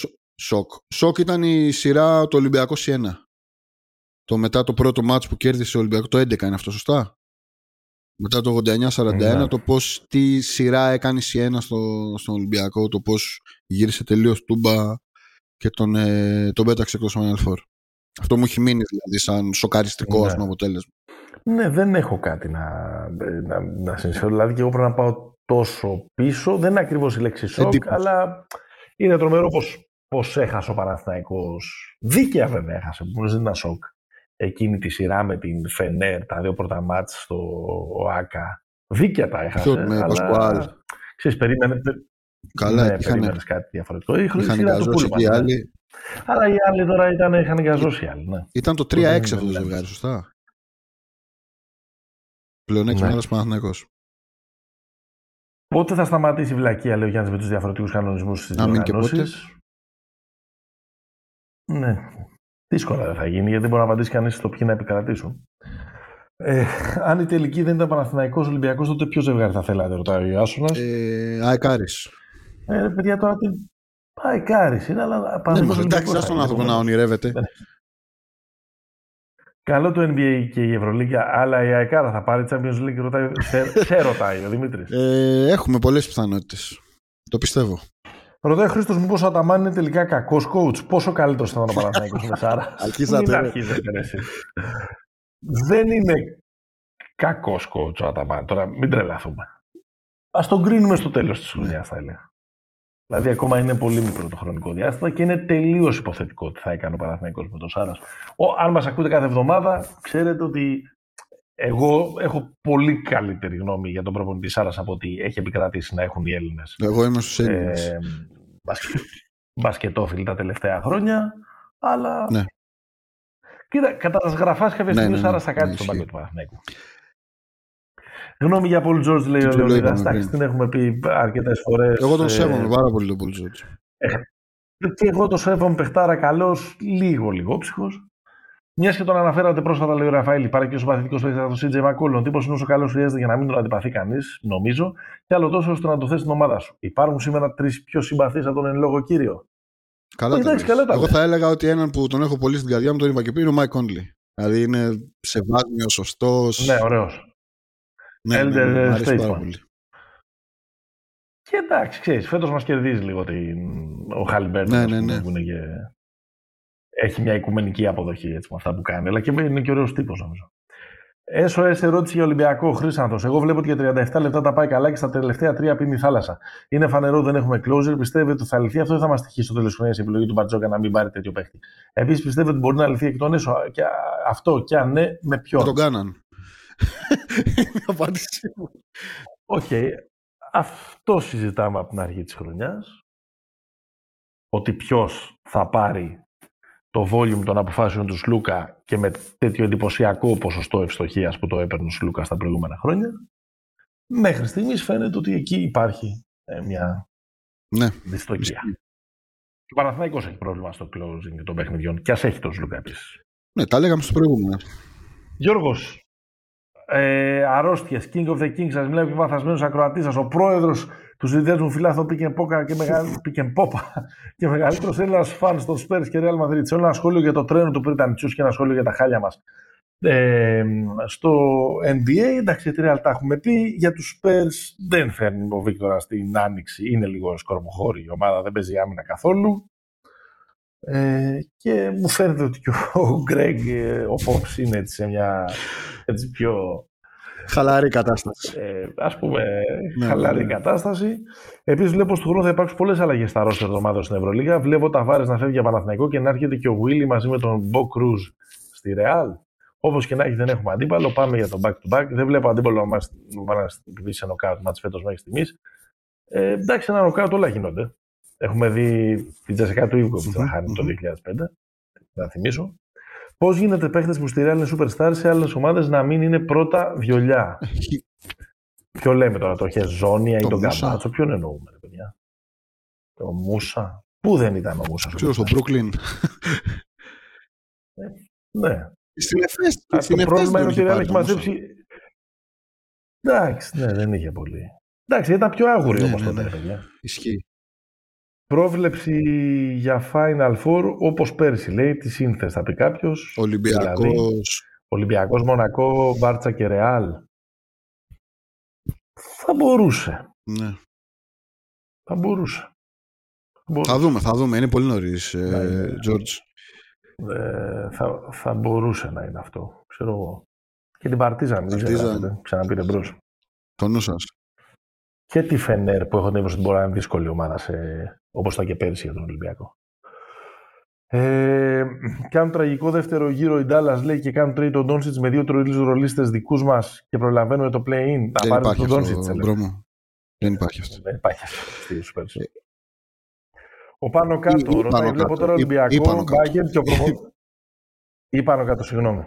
σοκ. Σοκ ήταν η σειρά το Ολυμπιακό 1. Το μετά το πρώτο μάτς που κέρδισε ο Ολυμπιακός, το 11 είναι αυτό, σωστά; Μετά το 89-41, Ναι. το πώς τι σειρά έκανε η Σιένα στο, στον Ολυμπιακό, το πώς γύρισε τελείως τούμπα και τον, ε, τον πέταξε εκτός Final Four. Αυτό μου έχει μείνει δηλαδή σαν σοκαριστικό Ναι. ας πούμε, αποτέλεσμα. Ναι, δεν έχω κάτι να, να, να συνεισφέρω. Δηλαδή και εγώ πρέπει να πάω τόσο πίσω. Δεν είναι ακριβώς η λέξη σοκ, Εντύπωση. αλλά είναι τρομερό πως, πως έχασε ο Παναθηναϊκός. Δίκαια βέβαια έχασε, που δεν είναι ένα σοκ. Εκείνη τη σειρά με την Φενέρ, τα δύο πρώτα μάτς στο ΟΑΚΑ. Δίκαια τα έχασε. Ποιο, με αλλά, Πασκουάλ. Ξέρεις, περίμενε, πε- Καλά, ναι, είχαν, περίμενες κάτι διαφορετικό. Η είχαν σειρά του εγκαζώσει Πούλμαν, και οι ναι. άλλοι. Αλλά οι άλλοι τώρα ήταν, είχαν εγκαζώσει οι άλλοι. Ναι. Ήταν το 3-6 δεν αυτό το μιλάμε. ζευγάρι, σωστά; Πλεονέκτημα Ναι. ένας Παναθηναϊκός. Πότε θα σταματήσει η βλακεία, λέει ο Γιάννης, με τους διαφορετικούς κανονισμούς στις Να μην και διοργανώσεις; Ναι. Δύσκολα δεν θα γίνει, γιατί δεν μπορεί να απαντήσει κανείς στο ποιοι να επικρατήσουν. Ε, αν η τελική δεν ήταν Παναθηναϊκός Ολυμπιακός, τότε ποιος ζευγάρι θα θέλατε, ρωτάει ο Άσονα. Ε, Αεκάρης. Ε, ρε, παιδιά, τώρα τι. Πάει κάρι είναι, αλλά Ναι, Παναθηναϊκός μας, εντάξει, Ολυμπιακός ας θα τον είναι, άνθρωπο να επομένως. ονειρεύεται. Δεν Καλό το NBA και η Ευρωλίγκα, αλλά η ΑΕΚΑΡΑ θα πάρει Champions League, ρωτάει, σε, σε ρωτάει ο Δημήτρης. Ε, έχουμε πολλές πιθανότητες. Το πιστεύω. Ρωτάει ο Χρήστος, μήπω ο Αταμάν είναι τελικά κακός coach. Πόσο καλύτερος θα ήταν ο Παναθηναϊκός με Σάρα; Αρχίσατε, Μην ρε. αρχίζετε, ρε, εσείς. Δεν είναι κακός coach ο Αταμάν. Τώρα μην τρελαθούμε. Α τον κρίνουμε στο τέλος της χρονιάς, θα έλεγα. Δηλαδή, ακόμα είναι πολύ μικρό το χρονικό διάστημα και είναι τελείως υποθετικό ότι θα έκανε ο Παναθηναϊκός με τον Σάρας. Αν μας ακούτε κάθε εβδομάδα, ξέρετε ότι εγώ έχω πολύ καλύτερη γνώμη για τον προπονητή Σάρας από ότι έχει επικρατήσει να έχουν οι Έλληνες Εγώ είμαι στους Έλληνες. ε, μπασκε- μπασκετόφιλοι τα τελευταία χρόνια, αλλά... Ναι. Κοίτα, κατά τα σγραφάς κάποια Ναι, στιγμή ναι, ο Σάρας ναι, θα κάνει ναι, στον ισχύει. πάγκο του Παναθηναϊκού. Γνώμη για Πολ Τζόρτζ, λέει Τι ο του το Λεωνίδας. είπαμε Εντάξει, πριν. την έχουμε πει αρκετές φορές. Εγώ τον ε, σέβομαι πάρα πολύ τον Πολ Τζόρτζ. Και εγώ το σέβομαι παιχτάρα καλός, λίγο λιγόψυχος. Μιας και τον αναφέρατε πρόσφατα, λέει ο Ραφαήλ, υπάρχει και ο συμπαθητικός παίκτης από τον CJ McCollum. Τύπος είναι όσο καλός χρειάζεται για να μην τον αντιπαθεί κανείς, νομίζω, και άλλο τόσο ώστε να το θέσει στην ομάδα σου. Υπάρχουν σήμερα τρεις πιο συμπαθείς από τον εν λόγω κύριο. Καλά τα Εντάξει, λες. καλά τα Εγώ λες. θα έλεγα ότι έναν που τον έχω πολύ στην καρδιά μου, τον είπα και πριν, είναι ο Mike Conley. Δηλαδή είναι σεβάσμιο, σωστός. Ναι, ωραίος. Ναι, ναι, Elder ναι, μ' αρέσει πάρα statesman. πολύ. Και εντάξει, ξέρεις, φέτος μας κερδίζει λίγο την... ο Χάλιμπερτ. Ναι, ναι, ναι. Που είναι και... Έχει μια οικουμενική αποδοχή έτσι, με αυτά που κάνει. Αλλά και είναι και ωραίος τύπος, νομίζω. SOS ερώτηση για Ολυμπιακό Χρήσαντο. Εγώ βλέπω ότι για 37 λεπτά τα πάει καλά και στα τελευταία τρία πίνει η θάλασσα. Είναι φανερό, δεν έχουμε closer. Πιστεύετε ότι θα λυθεί αυτό ή θα μας τυχεί στο τέλος της χρονιάς η επιλογή του Μπαρτζόκα να μην πάρει τέτοιο παίχτη. Επίσης, πιστεύετε ότι μπορεί να λυθεί εκ των έσω. Και αυτό και αν ναι, με Θα ποιον. τον Κάναν. Είναι η απάντησή μου. Οκ. Αυτό συζητάμε από την αρχή της χρονιάς. Ότι ποιος θα πάρει το volume των αποφάσεων του Σλούκα και με τέτοιο εντυπωσιακό ποσοστό ευστοχίας που το έπαιρνε ο Σλούκα στα προηγούμενα χρόνια. Μέχρι στιγμής φαίνεται ότι εκεί υπάρχει ε, μια Ναι. δυστοκία. Και ο Παναθηναϊκός έχει πρόβλημα στο closing των παιχνιδιών και ας έχει τον Σλούκα επίσης. Ναι, τα λέγαμε στο προηγούμενο. Γιώργος, ε, αρρώστιες, King of the Kings, σας μιλάει ο επιβαθασμένος ακροατής σας, ο πρόεδρος τους συνδέσμου φιλάθλου Pick and Poca και, μεγαλ... Pick and Popa και μεγαλύτερος Έλληνας φαν των Spurs και Real Madrid. Θέλω ένα σχόλιο για το τρένο του Πριτανιτσιούς και ένα σχόλιο για τα χάλια μας. Ε, στο NBA, εντάξει, τη Real τα έχουμε πει. Για τους Spurs δεν φέρνει ο Βίκτορα στην άνοιξη. Είναι λίγο σκορμοχώρη η ομάδα, δεν παίζει άμυνα καθόλου. Ε, και μου φαίνεται ότι και ο Γκρέγκ, ε, ο Fox είναι έτσι σε μια έτσι πιο Χαλαρή κατάσταση. ε, ας πούμε Ναι, χαλαρή ναι, ναι. κατάσταση. Επίσης βλέπω στο χρόνο θα υπάρξουν πολλές αλλαγές στα ρόστερ των ομάδων στην Ευρωλίγα. Βλέπω τα Βάρες να φεύγει για Παναθηναϊκό και να έρχεται και ο Βίλι μαζί με τον Μπο Κρούζ στη Ρεάλ. Όπως και να έχει δεν έχουμε αντίπαλο. Πάμε για το back to back. Δεν βλέπω αντίπαλο να μας βάλει να στυπηθεί σε νοκάουτ μάτς φέτος μέχρι στιγμής. Ε, εντάξει, ένα νοκάουτ όλα γίνονται. Έχουμε δει την Τζεσικά του Ιβκο που θα Μμμ, χάνει το μμμ. 2005. Να θυμίσω. Πώς γίνεται παίχτες που στη Real είναι superstar σε άλλες ομάδες να μην είναι πρώτα βιολιά; Ποιο λέμε τώρα, το Χεζόνια ή Το τον Μούσα. Καμπάτσο, ποιον εννοούμε, ρε παιδιά; Το Μούσα. Πού δεν ήταν ο Μούσα. Ξέρω, στο Brooklyn. Ναι. Στην Εφές. Α, στην το Εφές πρόβλημα δεν είναι ότι η είχε Real πάρει έχει το Μούσα. μαζέψει. Εντάξει, ναι, δεν είχε πολύ. Εντάξει, ήταν πιο άγουρη Ναι, όμως ναι, τότε, ναι. ρε παιδιά. Ισχύει. Πρόβλεψη για Final Four όπως πέρσι λέει, τι σύνθεση θα πει κάποιος. Ολυμπιακός. Δηλαδή, Ολυμπιακός Μονακό, Μπάρτσα και Ρεάλ. Θα μπορούσε. Ναι. Θα μπορούσε. Θα, μπορούσε. Θα δούμε, θα δούμε. Είναι πολύ νωρίς, Ναι, ναι, ναι. Τζόρτζ. Ε, θα, θα μπορούσε να είναι αυτό. Ξέρω εγώ. Και την Παρτίζαν. Δεν Παρτίζαν. ξέρω, ξαναπήρε μπρος. Το νου σας. Και τη Φενέρ που έχω δει ότι μπορεί να είναι δύσκολη ομάδα σε, όπως ήταν και πέρσι για τον Ολυμπιακό. Ε, κάνουν τραγικό δεύτερο γύρο οι Ντάλλα λέει και κάνουν τρίτο Ντόνσιτ με δύο τρολίλου ρολίστες δικούς μας και προλαβαίνουμε το play-in. Να Δεν πάρει υπάρχει τον αυτό, Ντόνσιτ. δρόμο. Δεν υπάρχει αυτό. Δεν υπάρχει αυτό στη Super League. Ο πάνω κάτω, Ή- ή ρωτάει, πάνω βλέπω κάτω, τώρα ή- Ολυμπιακό, ή πάνω κάτω. Μπάγκερ και ο προπο... ή πάνω κάτω, συγγνώμη.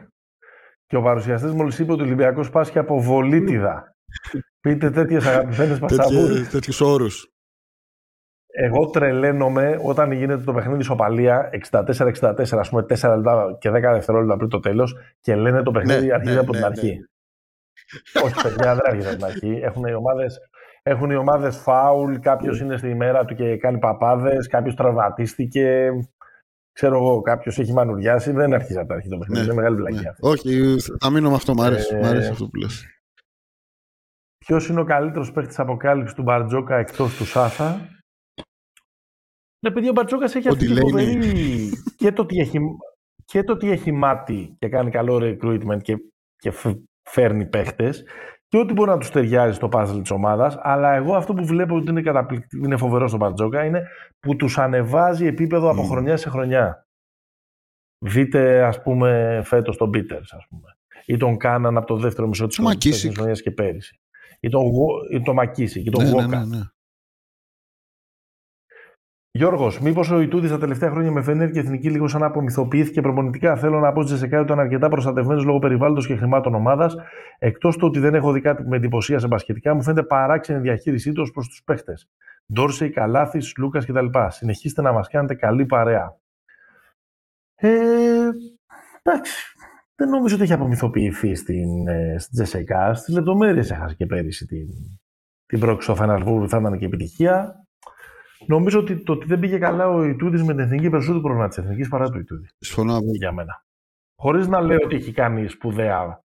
Και ο παρουσιαστής μόλις είπε ότι ο Ολυμπιακός πάσχει από βολίτιδα. Πείτε τέτοιες αγαπημένες πατσαβούρε. Τέτοιες- Τέτοιους όρους. Εγώ τρελαίνομαι όταν γίνεται το παιχνίδι ισοπαλία 64-64, ας πούμε 4 λεπτά και 10 δευτερόλεπτα πριν το τέλος και λένε το παιχνίδι Ναι, αρχίζει ναι, από την ναι, αρχή. Όχι, παιδιά, δεν αρχίζει από την αρχή. Έχουν οι ομάδες, έχουν οι ομάδες φάουλ, κάποιος είναι στη μέρα του και κάνει παπάδες, κάποιος τραυματίστηκε, ξέρω εγώ, κάποιος έχει μανουριάσει, δεν αρχίζει από την αρχή το παιχνίδι. Ναι, Είναι μεγάλη Ναι. βλακία. Όχι, θα μείνω με αυτό. Μ' αρέσει, Ε, μ' αρέσει αυτό που λες. Ποιος είναι ο καλύτερος παίκτης αποκάλυψης του Μπαρτζόκα εκτός του Σάθα. Ναι, παιδί, ο Μπαρτζόκα έχει Ότι αυτή τη λέει φοβερή. και, το ότι έχει, και το ότι έχει μάτι και κάνει καλό recruitment και, και φ- φέρνει παίχτες. Και ότι μπορεί να τους ταιριάζει στο puzzle της ομάδας. Αλλά εγώ αυτό που βλέπω ότι είναι, καταπληκτικό, είναι φοβερό στον Μπαρτζόκα είναι που τους ανεβάζει επίπεδο από Μμ. χρονιά σε χρονιά. Δείτε, ας πούμε, φέτος τον Πίτερ, ας πούμε. Ή τον Κάναν από το δεύτερο μισό της Τον Μακίσικ. χρονιάς και πέρυσι. Ή τον, Γο- ή τον Μακίση και τον Ναι, ναι, Γόκα. ναι, ναι. Γιώργος, μήπως ο Ιτούδης τα τελευταία χρόνια με Φενέρ και Εθνική λίγο σαν να απομυθοποιήθηκε προπονητικά; Θέλω να πω ότι Τζεσεκά ήταν αρκετά προστατευμένος λόγω περιβάλλοντος και χρημάτων ομάδας. Εκτός του ότι δεν έχω δει κάτι που με εντυπωσίασε μπασχετικά, μου φαίνεται παράξενη η διαχείρισή τους προς τους παίχτες. Ντόρσεϊ, Καλάθης, Λούκας κτλ. Συνεχίστε να μας κάνετε καλή παρέα. Ε, εντάξει. Δεν νομίζω ότι έχει απομυθοποιηθεί στην, ε, στην Τζεσεκά. Στις λεπτομέρειες έχασε και πέρυσι την, την πρόκληση στο Final Four που θα ήταν και επιτυχία. Νομίζω ότι το ότι δεν πήγε καλά ο Ιτούδης με την εθνική περισσότερο πρόβλημα της εθνικής παρά του Ιτούδη. Συμφωνώ απόλυτα. Για μένα. Χωρίς να λέω ότι έχει κάνει σπουδαία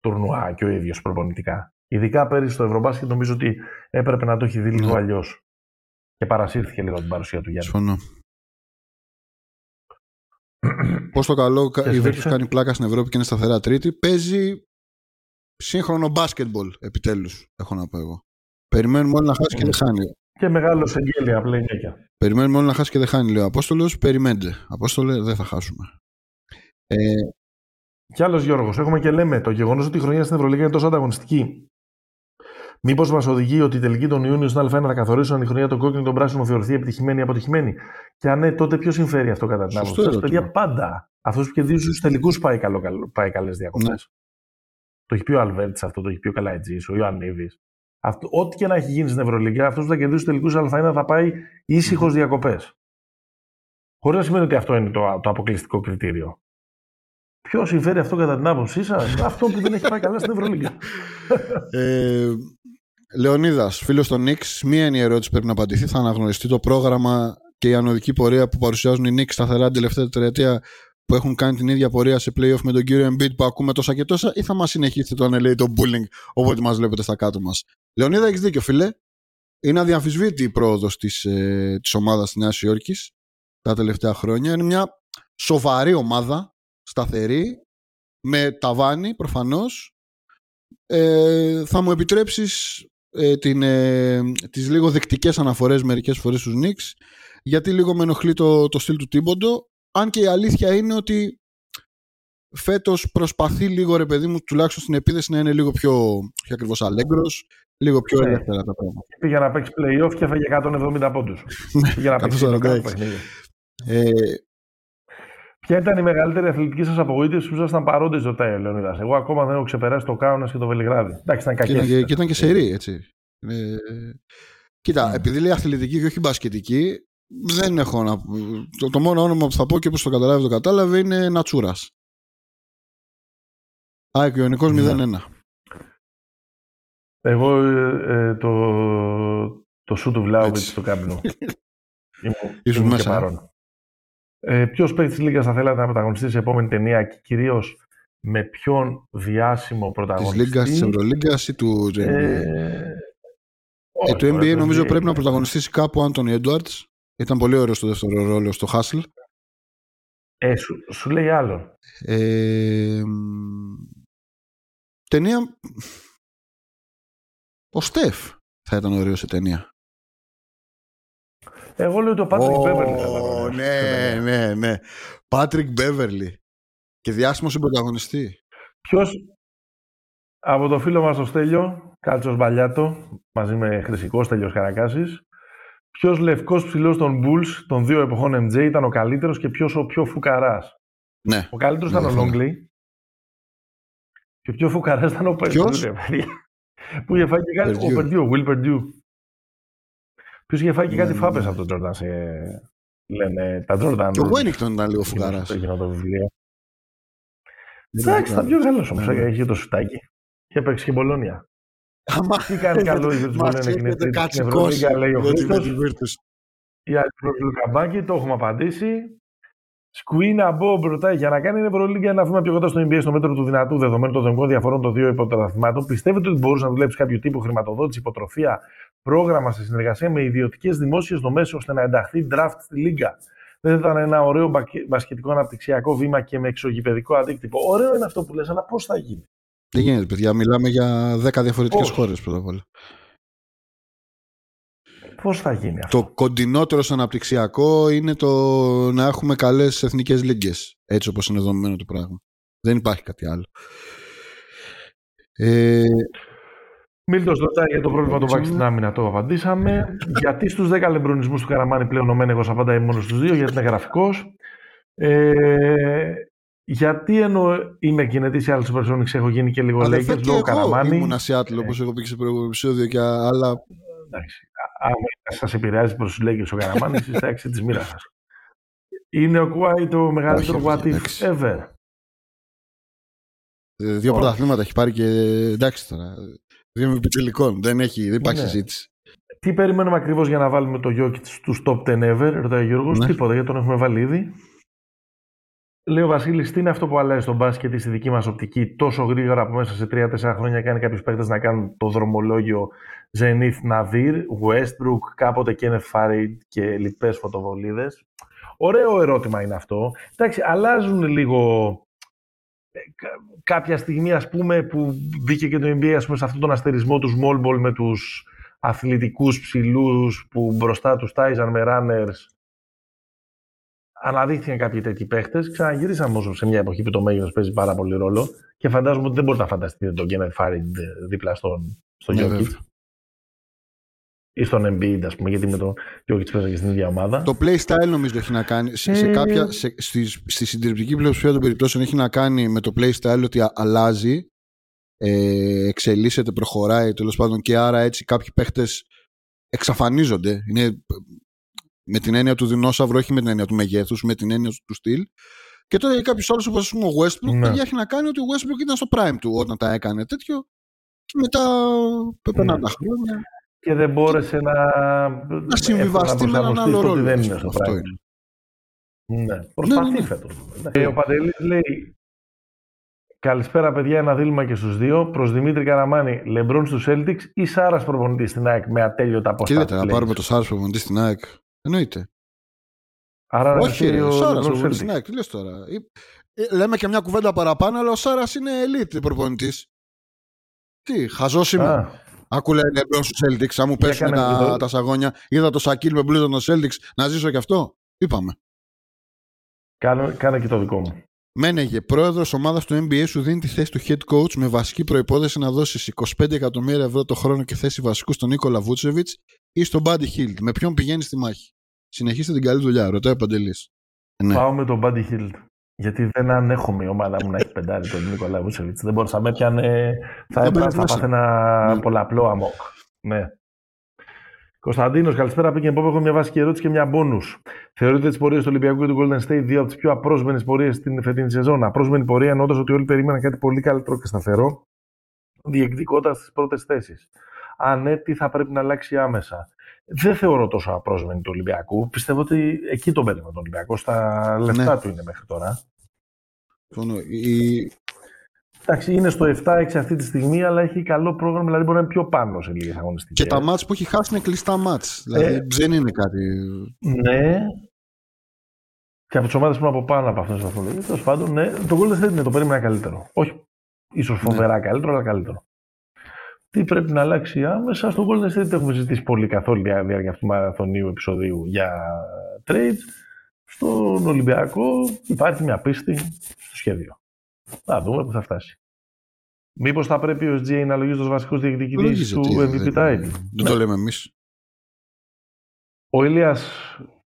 τουρνουά και ο ίδιος προπονητικά. Ειδικά πέρυσι στο Ευρωμπάσκετ νομίζω ότι έπρεπε να το έχει δει λίγο Ναι. αλλιώς. Και παρασύρθηκε λίγο την παρουσία του Γιάννη. Συμφωνώ. Πώς το καλό κα- η συνέχισε. Virtus κάνει πλάκα στην Ευρώπη και είναι σταθερά τρίτη. Παίζει σύγχρονο μπάσκετμπολ επιτέλους, έχω να πω εγώ. Περιμένουμε όλοι να χάσει και δεν χάνει. Και μεγάλο εγγέλια playmaker. Περιμένουμε όλοι να χάσει και δεν χάνει, λέει ο Απόστολος. Περιμένετε. Απόστολε, δεν θα χάσουμε. Ε, Κι άλλος Γιώργος, έχουμε και λέμε το γεγονός ότι η χρονιά στην Ευρωλίγα είναι τόσο ανταγωνιστική. Μήπως μας οδηγεί ότι η τελική τον Ιούνιο στην Α1 να καθορίσουν αν η χρονιά των κόκκινων τον πράσινο θεωρηθεί επιτυχημένη ή αποτυχημένη. Και αν ναι, τότε ποιος συμφέρει αυτό κατά την Σωστό άποψή σας. ερώτημα. Παιδιά, πάντα. Αυτός που κερδίζει του τελικούς πάει, καλό, καλό, πάει καλές διακοπές. Ναι. Το έχει πει ο Αλβέρτης αυτό, το έχει πει ο Καλατζή, ο Ιωαννίδη. Ό,τι και να έχει γίνει στην Ευρωλίγα, αυτός που θα κερδίσει τους τελικούς Α1 θα πάει ήσυχος διακοπές. Χωρίς να σημαίνει ότι αυτό είναι το, το αποκλειστικό κριτήριο. Ποιος συμφέρει αυτό κατά την άποψή σας, αυτό που δεν έχει πάει καλά στην Ευρωλίγα. ε, Λεωνίδας, φίλος των Νίξ, μία είναι η ερώτηση που πρέπει να απαντηθεί. Θα αναγνωριστεί το πρόγραμμα και η ανωδική πορεία που παρουσιάζουν οι Νίξ σταθερά την τελευταία τετραετία που έχουν κάνει την ίδια πορεία σε playoff με τον κύριο Embiid που ακούμε τόσα και τόσα, ή θα μας συνεχίσετε το LA το bullying όποτε μας βλέπετε στα κάτω μας. Λεωνίδα, έχεις δίκιο, φίλε. Είναι αδιαμφισβήτη η πρόοδος της ε, της ομάδας της Νέας Υόρκης τα τελευταία χρόνια. Είναι μια σοβαρή ομάδα, σταθερή, με ταβάνι προφανώς. Ε, θα μου επιτρέψεις ε, την, ε, τις λίγο δεκτικές αναφορές μερικές φορές στους Knicks γιατί λίγο με ενοχλεί το, το στυλ του Τίμποντο αν και η αλήθεια είναι ότι φέτος προσπαθεί λίγο ρε παιδί μου τουλάχιστον στην επίδεση να είναι λίγο πιο, πιο ακριβώς αλέγκρος λίγο πιο Ναι. ελεύθερα τα πράγματα. Πήγε να παίξει playoff και έφαγε 170 πόντους. Πήγε να παίξει 146. ειδικά παιχνίδι. Ε, Ποια ήταν η μεγαλύτερη αθλητική σας απογοήτευση που ήσασταν παρόντες, ρωτάει ο Λεωνίδας; Εγώ ακόμα δεν έχω ξεπεράσει το Κάουνας και το Βελιγράδι. Εντάξει, ήταν και, ήταν κακέ. και, και ήταν και σερή έτσι. Ε, κοίτα, Ναι. επειδή λέει αθλητική και όχι μπασκετική δεν έχω να το, το μόνο όνομα που θα πω και όπως το καταλάβει το κατάλαβε είναι Νατσούρας. ΑΕΚ Ιωνικός Ναι. 0-1. Εγώ ε, ε, το, το σου του Βλάουβιτ Έτσι. στο κάμπινο. Ήσουν μέσα. Ε, Ποιος παίκτης τη Λίγκα θα θέλατε να πρωταγωνιστεί σε επόμενη ταινία και κυρίως με ποιον διάσημο πρωταγωνιστή; Τη Λίγκας, της Ευρωλίγκας ή του NBA. Ε, ε, το NBA νομίζω πρέπει να πρωταγωνιστήσει κάπου ο Άντωνι Έντουαρτς. Ήταν πολύ ωραίο στο δεύτερο ρόλο στο Χάσλ. Ε, σου, σου λέει άλλο. Ε, ταινία. Ο Στεφ θα ήταν ωραίο σε ταινία. Εγώ λέω το Πάτρικ oh, Ναι, ναι, ναι. Πάτρικ Μπέβερλι. Και διάσημος συμπροταγωνιστή. Ποιος από το φίλο μας το Στέλιο, Κάλτσος Μπαλιάτο, μαζί με Χρυσικό Στέλιο Καρακάσης, ποιος λευκός ψηλός των Bulls των δύο εποχών MJ ήταν ο καλύτερος και ποιος ο πιο φουκαράς. Ναι. Ο καλύτερος ήταν ο Λόγκλι. Και ο πιο φουκαράς ήταν ο Περδιού. Που είχε φάει και κάτι. Ο Περδιού, ο Will Περδιού. Ποιος είχε φάει και κάτι ναι, φάπες ναι. από τον Τζόρνταν. Σε... Λένε τα Τζόρνταν. Και ο Βένικτον ήταν λίγο φουκαράς. το βιβλίο. Εντάξει, ήταν πιο καλό όμως. Ναι, Είχε το σουτάκι. Και έπαιξε και Μπολόνια. Τι κάνει καλό η Βερτζμπολόνια και την Ευρωλίγκα, λέει ο Χρήστος. Η άλλη καμπάκι, το έχουμε απαντήσει. Σκουίνα Μπομπ ρωτάει για να κάνει την Ευρωλίγκα να βήμα πιο κοντά στο NBA στο μέτρο του δυνατού δεδομένου των δομικών διαφορών των δύο υποτραθμάτων. Πιστεύετε ότι μπορούσε να δουλέψει κάποιο τύπο χρηματοδότηση, υποτροφία, πρόγραμμα σε συνεργασία με ιδιωτικές δημόσιες δομές ώστε να ενταχθεί draft στη Λίγκα; Δεν θα ήταν ένα ωραίο μπασκετικό αναπτυξιακό βήμα και με εξωγηπαιδικό αντίκτυπο. Ωραίο είναι αυτό που λες, αλλά πώς θα γίνει; Δεν γίνεται, παιδιά. Μιλάμε για 10 διαφορετικές χώρες πρώτα απ' όλα. Πώς θα γίνει αυτό; Το κοντινότερο στο αναπτυξιακό είναι το να έχουμε καλές εθνικές λίγκες. Έτσι όπως είναι δομημένο το πράγμα. Δεν υπάρχει κάτι άλλο. Ε, Μίλτος ρωτάει για το πρόβλημα του Βάκη στην άμυνα, το απαντήσαμε. γιατί στους 10 λεμπρονισμούς του Καραμάνη πλέον ο Μένεγος απαντάει μόνος στους 2, γιατί είναι γραφικός. Ε, γιατί ενώ είμαι κινητή σε άλλες Supersonics έχω γίνει και λίγο λέγε λόγω Καραμάνη. Ήμουν Seattle όπως έχω πει σε προηγούμενο επεισόδιο και άλλα. Εντάξει. Αν σας επηρεάζει προς τους λέγε ο Καραμάνη, είστε έξι της μοίρας σας. Είναι ο Κουάι το μεγαλύτερο what if ever. Ε, δύο πρωταθλήματα έχει πάρει και εντάξει τώρα. Δύο επιτελικών. Δεν, έχει, δεν υπάρχει ναι. συζήτηση. Τι περιμένουμε ακριβώς για να βάλουμε το Γιώκητ στους top 10 ever, ρωτάει ο Γιώργος. Ναι. Τίποτα, γιατί τον έχουμε βάλει ήδη. Λέει ο Βασίλης, τι είναι αυτό που αλλάζει στον μπάσκετ στη δική μας οπτική τόσο γρήγορα που μέσα σε 3-4 χρόνια κάνει κάποιους παίκτες να κάνουν το δρομολόγιο Zenith Nadir, Westbrook, κάποτε Kenneth Farid και λοιπές φωτοβολίδες. Ωραίο ερώτημα είναι αυτό. Εντάξει, αλλάζουν λίγο ε, κάποια στιγμή ας πούμε που μπήκε και το NBA ας πούμε, σε αυτόν τον αστερισμό του small ball με τους αθλητικούς ψηλούς που μπροστά τους τάιζαν με runners αναδείχθηκαν κάποιοι τέτοιοι παίχτες. Ξαναγυρίσαμε όμω σε μια εποχή που το μέγεθο παίζει πάρα πολύ ρόλο και φαντάζομαι ότι δεν μπορείτε να φανταστείτε τον Κένετ Φάριντ δίπλα στον, στον ναι, Ή στον Embiid, ας πούμε, γιατί με τον Jokic παίζανε στην ίδια ομάδα. Το playstyle νομίζω έχει να κάνει. Σε, σε ε, κάποια, σε, στη, στη συντριπτική πλειοψηφία των περιπτώσεων έχει να κάνει με το playstyle ότι αλλάζει, ε, εξελίσσεται, προχωράει τέλος πάντων και άρα έτσι κάποιοι παίχτες εξαφανίζονται. Είναι με την έννοια του δεινόσαυρου, όχι με την έννοια του μεγέθους, με την έννοια του στυλ. Και τώρα για κάποιους άλλους, όπως ο Westbrook, ναι. έχει να κάνει ότι ο Westbrook ήταν στο prime του όταν τα έκανε τέτοιο. Και μετά περνάνε ναι. τα χρόνια. Και δεν μπόρεσε να, να συμβιβαστεί με έναν άλλο ρόλο. Δεν είναι στο prime. Ναι, ναι, προσπαθεί ναι, ναι. φέτο. Ε, ο Παντελής λέει Καλησπέρα, παιδιά. Ένα δίλημα και στους δύο. Προς Δημήτρη Καραμάνη, Λεμπρόν στους Celtics ή Σάρας προπονητής στην ΑΕΚ με ατέλειωτα αποστάσεις. Κοίτατε, να πάρουμε το Σάρας προπονητής στην ΑΕΚ. Εννοείται. Άρα Όχι, ο Σάρας ο Ναι, τι λες τώρα. Ε, λέμε και μια κουβέντα παραπάνω, αλλά ο Σάρας είναι elite προπονητής. Τι, χαζός είμαι. Άκου λέει Λεμπρόν στους Celtics, αν μου πέσουν τα, τα σαγόνια. Είδα το Σακίλ με μπλούζα των Celtics, να ζήσω κι αυτό; Είπαμε. Κάνε, κάνε και το δικό μου. Μένεγε, πρόεδρος ομάδας του NBA σου δίνει τη θέση του head coach με βασική προπόθεση να δώσεις 25 εκατομμύρια ευρώ το χρόνο και θέση βασικού στον Νίκολα Βούτσεβιτς ή στον Buddy Hill. Με ποιον πηγαίνεις στη μάχη. Συνεχίστε την καλή δουλειά, ρωτάει ο Παντελής. Ναι. Πάω με τον Buddy Hill. Γιατί δεν ανέχομαι η ομάδα μου να έχει πεντάρει τον Νίκολα Βούτσεβιτ. Δεν μπορούσα να με πιάνε. Θα έπρεπε να πάθαινα ναι. πολλαπλό αμόκ. Ναι. Κωνσταντίνος, καλησπέρα. Πήγε Πόπ. Έχω μια βασική ερώτηση και μια μπόνου. Θεωρείτε τις πορείες του Ολυμπιακού και του Golden State δύο από τις πιο απρόσμενες πορείες στην φετινή σεζόν; Απρόσμενη πορεία εννοώντας ότι όλοι περίμεναν κάτι πολύ καλύτερο και σταθερό, διεκδικώντας τις πρώτες θέσεις. Αν ναι, τι θα πρέπει να αλλάξει άμεσα. δεν θεωρώ τόσο απρόσμενη του Ολυμπιακού. Πιστεύω ότι εκεί τον παίρνει τον Ολυμπιακό. Στα λεφτά ναι. του είναι μέχρι τώρα. Η... Εντάξει, είναι στο 7-6 αυτή τη στιγμή, αλλά έχει καλό πρόγραμμα, δηλαδή μπορεί να είναι πιο πάνω σε λίγες αγωνιστικές. Και τα μάτς που έχει χάσει είναι κλειστά μάτς. Δηλαδή ε, δεν είναι κάτι. Ναι. Και από τις ομάδες που είναι από πάνω από αυτές τι βαθμολογίε. Τέλος πάντων, ναι, το Golden State είναι το περίμενα καλύτερο. Όχι ίσως φοβερά ναι. καλύτερο, αλλά καλύτερο. Τι πρέπει να αλλάξει άμεσα. Στο Golden State δεν έχουμε ζητήσει πολύ καθόλου διάρκεια αυτού του μαραθωνίου επεισοδίου για trades. Στον Ολυμπιακό υπάρχει μια πίστη στο σχέδιο. Θα δούμε που θα φτάσει. Μήπως θα πρέπει ο SGA να λογίσει τους βασικούς διεκδικητή του MVP title. Δεν το λέμε εμείς. Ο Ηλίας,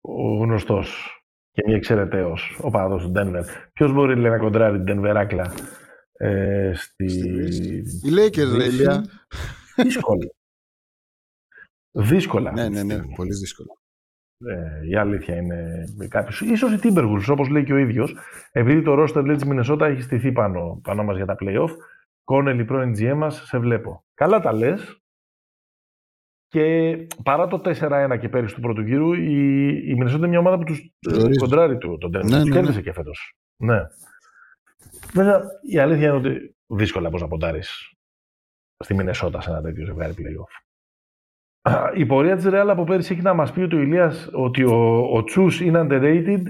ο γνωστός και μη εξαιρεταίος, ο παδό του Denver. Ποιος μπορεί λέει, να κοντράρει την Denver ε, στη... Η Lakers, λέει, Ηλία. Δύσκολα. δύσκολα. Ναι, ναι, ναι, πολύ δύσκολα. Ε, η αλήθεια είναι κάποιος. Ίσως η Timberwolves, όπως λέει και ο ίδιος, επειδή το roster λέει της Μινεσότα έχει στηθεί πάνω, πάνω μας για τα playoff, Κόνελ, πρώην GM μας, σε βλέπω. Καλά τα λες. Και παρά το 4-1 και πέρυσι του πρώτου γύρου, η, η Μινεσότα είναι μια ομάδα που τους κοντράρει του, τον Denver. Ναι, ναι, ναι. κέρδισε και φέτος. Ναι. Βέβαια, η αλήθεια είναι ότι δύσκολα πώς να ποντάρεις στη Μινεσότα σε ένα τέτοιο ζευγάρι playoff. Η πορεία της Real από πέρυσι έχει να μας πει ότι ο Ηλίας ότι ο, ο Τσούς είναι underrated,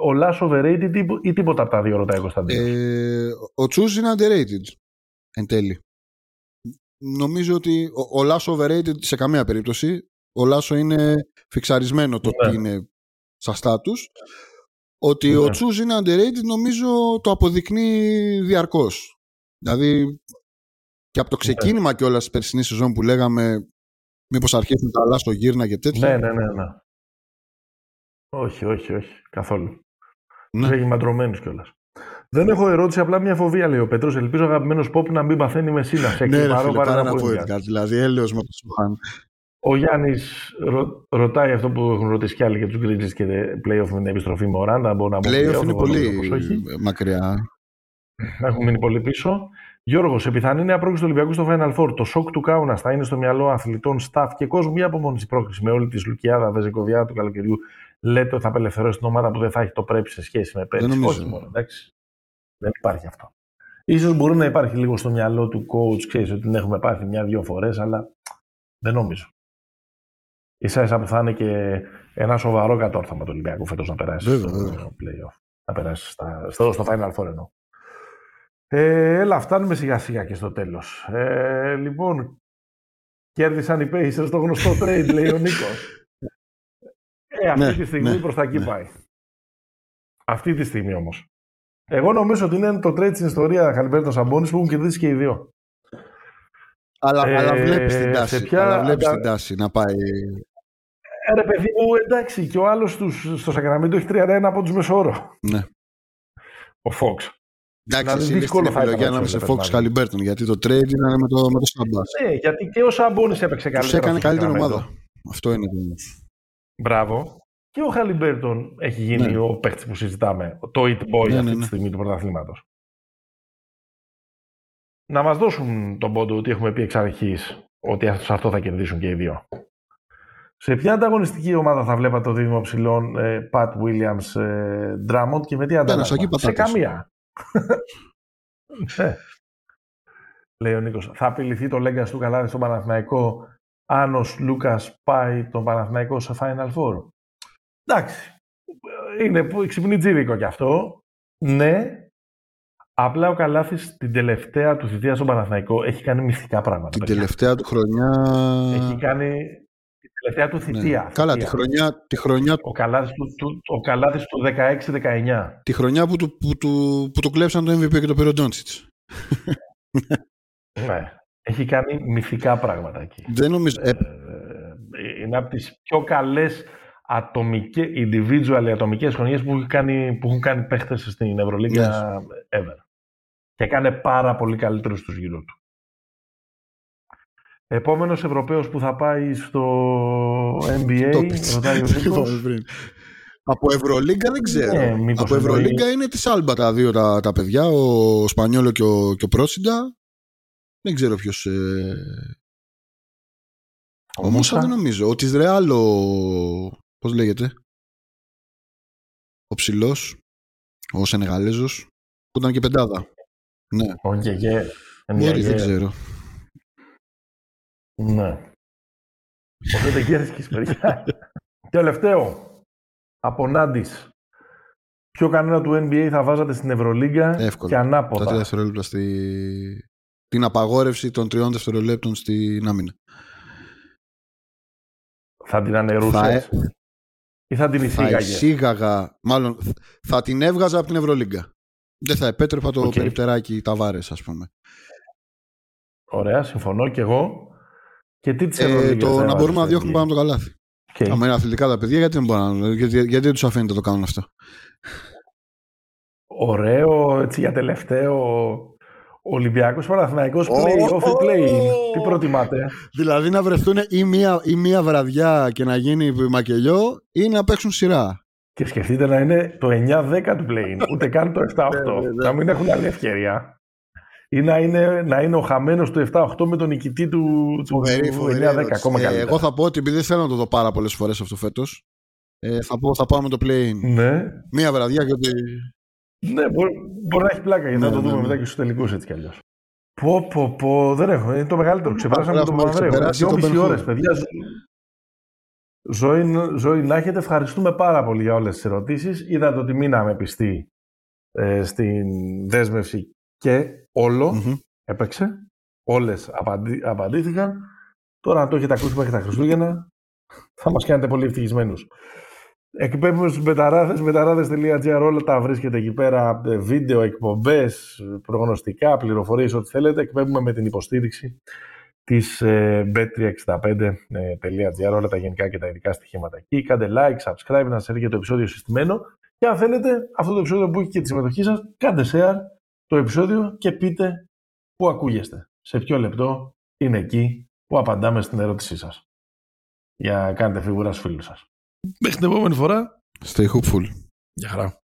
ο Λάς overrated ή τίποτα από τα δύο ρωτάει ο Κωνσταντίνος. Ε, ο Τσούς είναι underrated εν τέλει. Νομίζω ότι ο, ο Λάσο overrated σε καμία περίπτωση. Ο Λάσο είναι φιξαρισμένο το ναι. τι είναι στα στάτους. Ότι ναι. ο Τσούς είναι underrated νομίζω το αποδεικνύει διαρκώς. Δηλαδή και από το ναι. ξεκίνημα ναι. κιόλας τη περσινή σεζόν που λέγαμε μήπως αρχίσουν τα άλλα στο γύρνα και τέτοια. Ναι, ναι, ναι. ναι. Όχι, όχι, όχι. Καθόλου. Ναι. Τους έχει μαντρωμένους κιόλας. Δεν έχω ερώτηση, απλά μια φοβία λέει ο Πέτρος. Ελπίζω αγαπημένος Πόπ να μην παθαίνει με σύνα. Σε ναι, ρε, φίλε, πάρα να πω κάτι. Δηλαδή, έλεος με το Σουχάν. Ο Γιάννης ρω, ρωτάει αυτό που έχουν ρωτήσει κι άλλοι για τους Grizzlies και playoff με την επιστροφή με Ράντα. Μπορεί να playoff είναι πολύ μακριά. Έχουν μείνει πολύ πίσω. Γιώργος, σε πιθανή νέα πρόκληση του Ολυμπιακού στο Final Four, το σοκ του Κάουνας θα είναι στο μυαλό αθλητών, staff και κόσμου ή απομόνωση πρόκληση; Με όλη τη Λουκιάδα, Βεζικοβιά του καλοκαιριού. Λέτε ότι θα απελευθερώσει την ομάδα που δεν θα έχει το πρέπει σε σχέση με πέρυσι; Όχι μόνο, εντάξει. Δεν υπάρχει αυτό. σω μπορεί να υπάρχει λίγο στο μυαλό του coach, ξέρεις ότι την έχουμε πάθει μια-δυο φορές, αλλά δεν νομίζω. Σα ίσα που θα είναι και ένα σοβαρό κατόρθωμα του Ολυμπιακού φέτος να περάσει στο playoff. Να περάσει στα, στο, στο Final Four εννοώ. Ε, έλα, φτάνουμε σιγά σιγά και στο τέλος. Ε, λοιπόν, κέρδισαν οι Pacers στο γνωστό trade, λέει ο Νίκος. Ε, αυτή ναι, τη στιγμή ναι, προς τα εκεί ναι. πάει. Αυτή τη στιγμή όμως. Εγώ νομίζω ότι είναι το trade στην ιστορία Χαλιμπέρτο Σαμπόνης που έχουν κερδίσει και οι δύο. Αλλά, ε, αλλά βλέπεις την τάση. Ποια, αλλά βλέπεις την τάση να πάει... Ε, ρε παιδί μου, εντάξει, και ο άλλος στο Σακραμέντο έχει 3-1 από τους Μεσόρο. Ναι. Ο Φόξ. Εντάξει, δηλαδή, εσύ είναι στην επιλογή ανάμεσα σε Fox Χαλιμπέρτον, γιατί το trade είναι με το, με το Σαμπόνις. Ναι, γιατί και ο Σαμπόνις έπαιξε καλύτερα. Τους έκανε καλύτερη ομάδα. Αυτό είναι το Μπράβο. Και ο Χαλιμπέρτον έχει γίνει ναι. ο παίχτη που συζητάμε, το it boy ναι, αυτή ναι, τη ναι. στιγμή του πρωταθλήματος. Να μας δώσουν τον πόντο ότι έχουμε πει εξ αρχής ότι αυτό θα κερδίσουν και οι δύο. Σε ποια ανταγωνιστική ομάδα θα βλέπατε το δίδυμο ψηλών ε, Pat Williams, ε, Drummond και με τι ανταγωνιστική. Σε καμία. ναι. Λέει ο Νίκος, θα απειληθεί το Legacy του Καλάδη στον Παναθηναϊκό αν ο Λούκας πάει τον Παναθηναϊκό σε Final Four. Εντάξει, είναι ξυπνή τζίρικο κι αυτό. Ναι, Απλά ο Καλάθης την τελευταία του θητεία στον Παναθηναϊκό έχει κάνει μυστικά πράγματα. Την τελευταία του χρονιά... Έχει κάνει τελευταία του ναι. θητεία. Καλά, τη χρονιά, τη χρονιά... Ο Καλάδης του, του, ο Καλάδης του 16-19. Τη χρονιά που του, που, του, που του κλέψαν το MVP και το πήρε ο Ντόντσιτς. ναι. Έχει κάνει μυθικά πράγματα εκεί. Δεν νομίζω... Ε... ε είναι από τις πιο καλές ατομικές, individual ατομικές χρονιές που, έχουν κάνει, που έχουν κάνει παίχτες στην Ευρωλίγκα yes. ever. Και έκανε πάρα πολύ καλύτερους στους γύρω του. Επόμενος Ευρωπαίος που θα πάει στο NBA, ρωτάει ο Από Ευρωλίγκα δεν ξέρω. Ναι, από Ευρωλίγκα είναι της Άλμπα τα δύο τα, τα παιδιά, ο Σπανιόλο και ο, και ο Πρόσιντα. Δεν ξέρω ποιος... Ε... Ο Ο Μούσα δεν νομίζω. Ο της Ρεάλ ο... Πώς λέγεται; Ο ψηλός. Ο Σενεγαλέζος. Που ήταν και πεντάδα. Ναι. Ο Γκεγέ. Μπορεί, δεν ξέρω. Ναι. Ο Δεντεγκέρσκης, παιδιά. Τελευταίο. Από Νάντις. Ποιο κανένα του NBA θα βάζατε στην Ευρωλίγκα και Εύκολο. Τα ανάποδα. τρία δευτερόλεπτα στη... Την απαγόρευση των τριών δευτερολέπτων στην άμυνα. Θα την αναιρούσες; Θα, ε- ή θα την θα εισήγαγες; εισήγαγα, μάλλον θα την έβγαζα από την Ευρωλίγκα. Δεν θα επέτρεπα το Οκ. περιπτεράκι Ταβάρες, ας πούμε. Ωραία, συμφωνώ και εγώ. Και τι της Ε, Ευρωλίγκας το θα να έβαζες μπορούμε να στο διώχνουμε NBA? πάνω από το καλάθι. Οκ. Άμα είναι αθλητικά τα παιδιά, γιατί δεν, μπορούν να, γιατί, γιατί δεν τους αφήνετε να το κάνουν αυτό; Ωραίο, έτσι για τελευταίο. Ολυμπιακός Παναθηναϊκός Ω, play, off ω, play. ω. Τι προτιμάτε; Δηλαδή να βρεθούν ή μία, ή μία βραδιά και να γίνει μακελιό ή να παίξουν σειρά. Και σκεφτείτε να είναι το 9-10 του play ούτε καν το 7-8. Ναι, ναι, ναι. Να μην έχουν άλλη ευκαιρία. Ή να είναι, να είναι ο χαμένος του 7-8 με τον νικητή του, του Φοβερή, φοβερή 9-10. ερώτηση. Ακόμα Ε, καλύτερα. εγώ θα πω ότι επειδή δεν θέλω να το δω πάρα πολλές φορές αυτό φέτος, ε, θα, πω, θα πάω με το play Ναι, Μία βραδιά γιατί. ναι μπορεί, μπορεί να έχει πλάκα γιατί Ναι, θα το ναι, δούμε ναι. μετά και στους τελικούς έτσι κι αλλιώς. Πω, πω, πω, δεν έχω. Είναι το μεγαλύτερο. Ξεπεράσαμε Άρα τον έχουμε Παπανδρέου. ξεπεράσει τον Δυόμιση Ben Hur. ώρες, παιδιά. Ζωή, ζωή να έχετε. Ευχαριστούμε πάρα πολύ για όλες τις ερωτήσεις. Είδατε ότι μείναμε πιστοί ε, στην δέσμευση και όλο Μμμ. έπαιξε. Όλες απαντή, απαντήθηκαν. Τώρα αν το έχετε ακούσει μέχρι τα Χριστούγεννα θα μας κάνετε πολύ ευτυχισμένους. Εκπέμπουμε στους μπεταράδες, μπεταράδες.gr όλα τα βρίσκεται εκεί πέρα, ε, βίντεο, εκπομπές, προγνωστικά, πληροφορίες, ό,τι θέλετε. Εκπέμπουμε με την υποστήριξη της ε, bet365.gr, όλα τα γενικά και τα ειδικά στοιχήματα εκεί. Κάντε like, subscribe, να σας έρχεται το επεισόδιο συστημένο. Και αν θέλετε, αυτό το επεισόδιο που έχει και τη συμμετοχή σας, κάντε share το επεισόδιο και πείτε πού ακούγεστε. Σε ποιο λεπτό είναι εκεί που απαντάμε στην ερώτησή σας. Για να κάνετε φιγούρα στους φίλους σας. Μέχρι την επόμενη φορά. Stay hopeful. Γεια χαρά.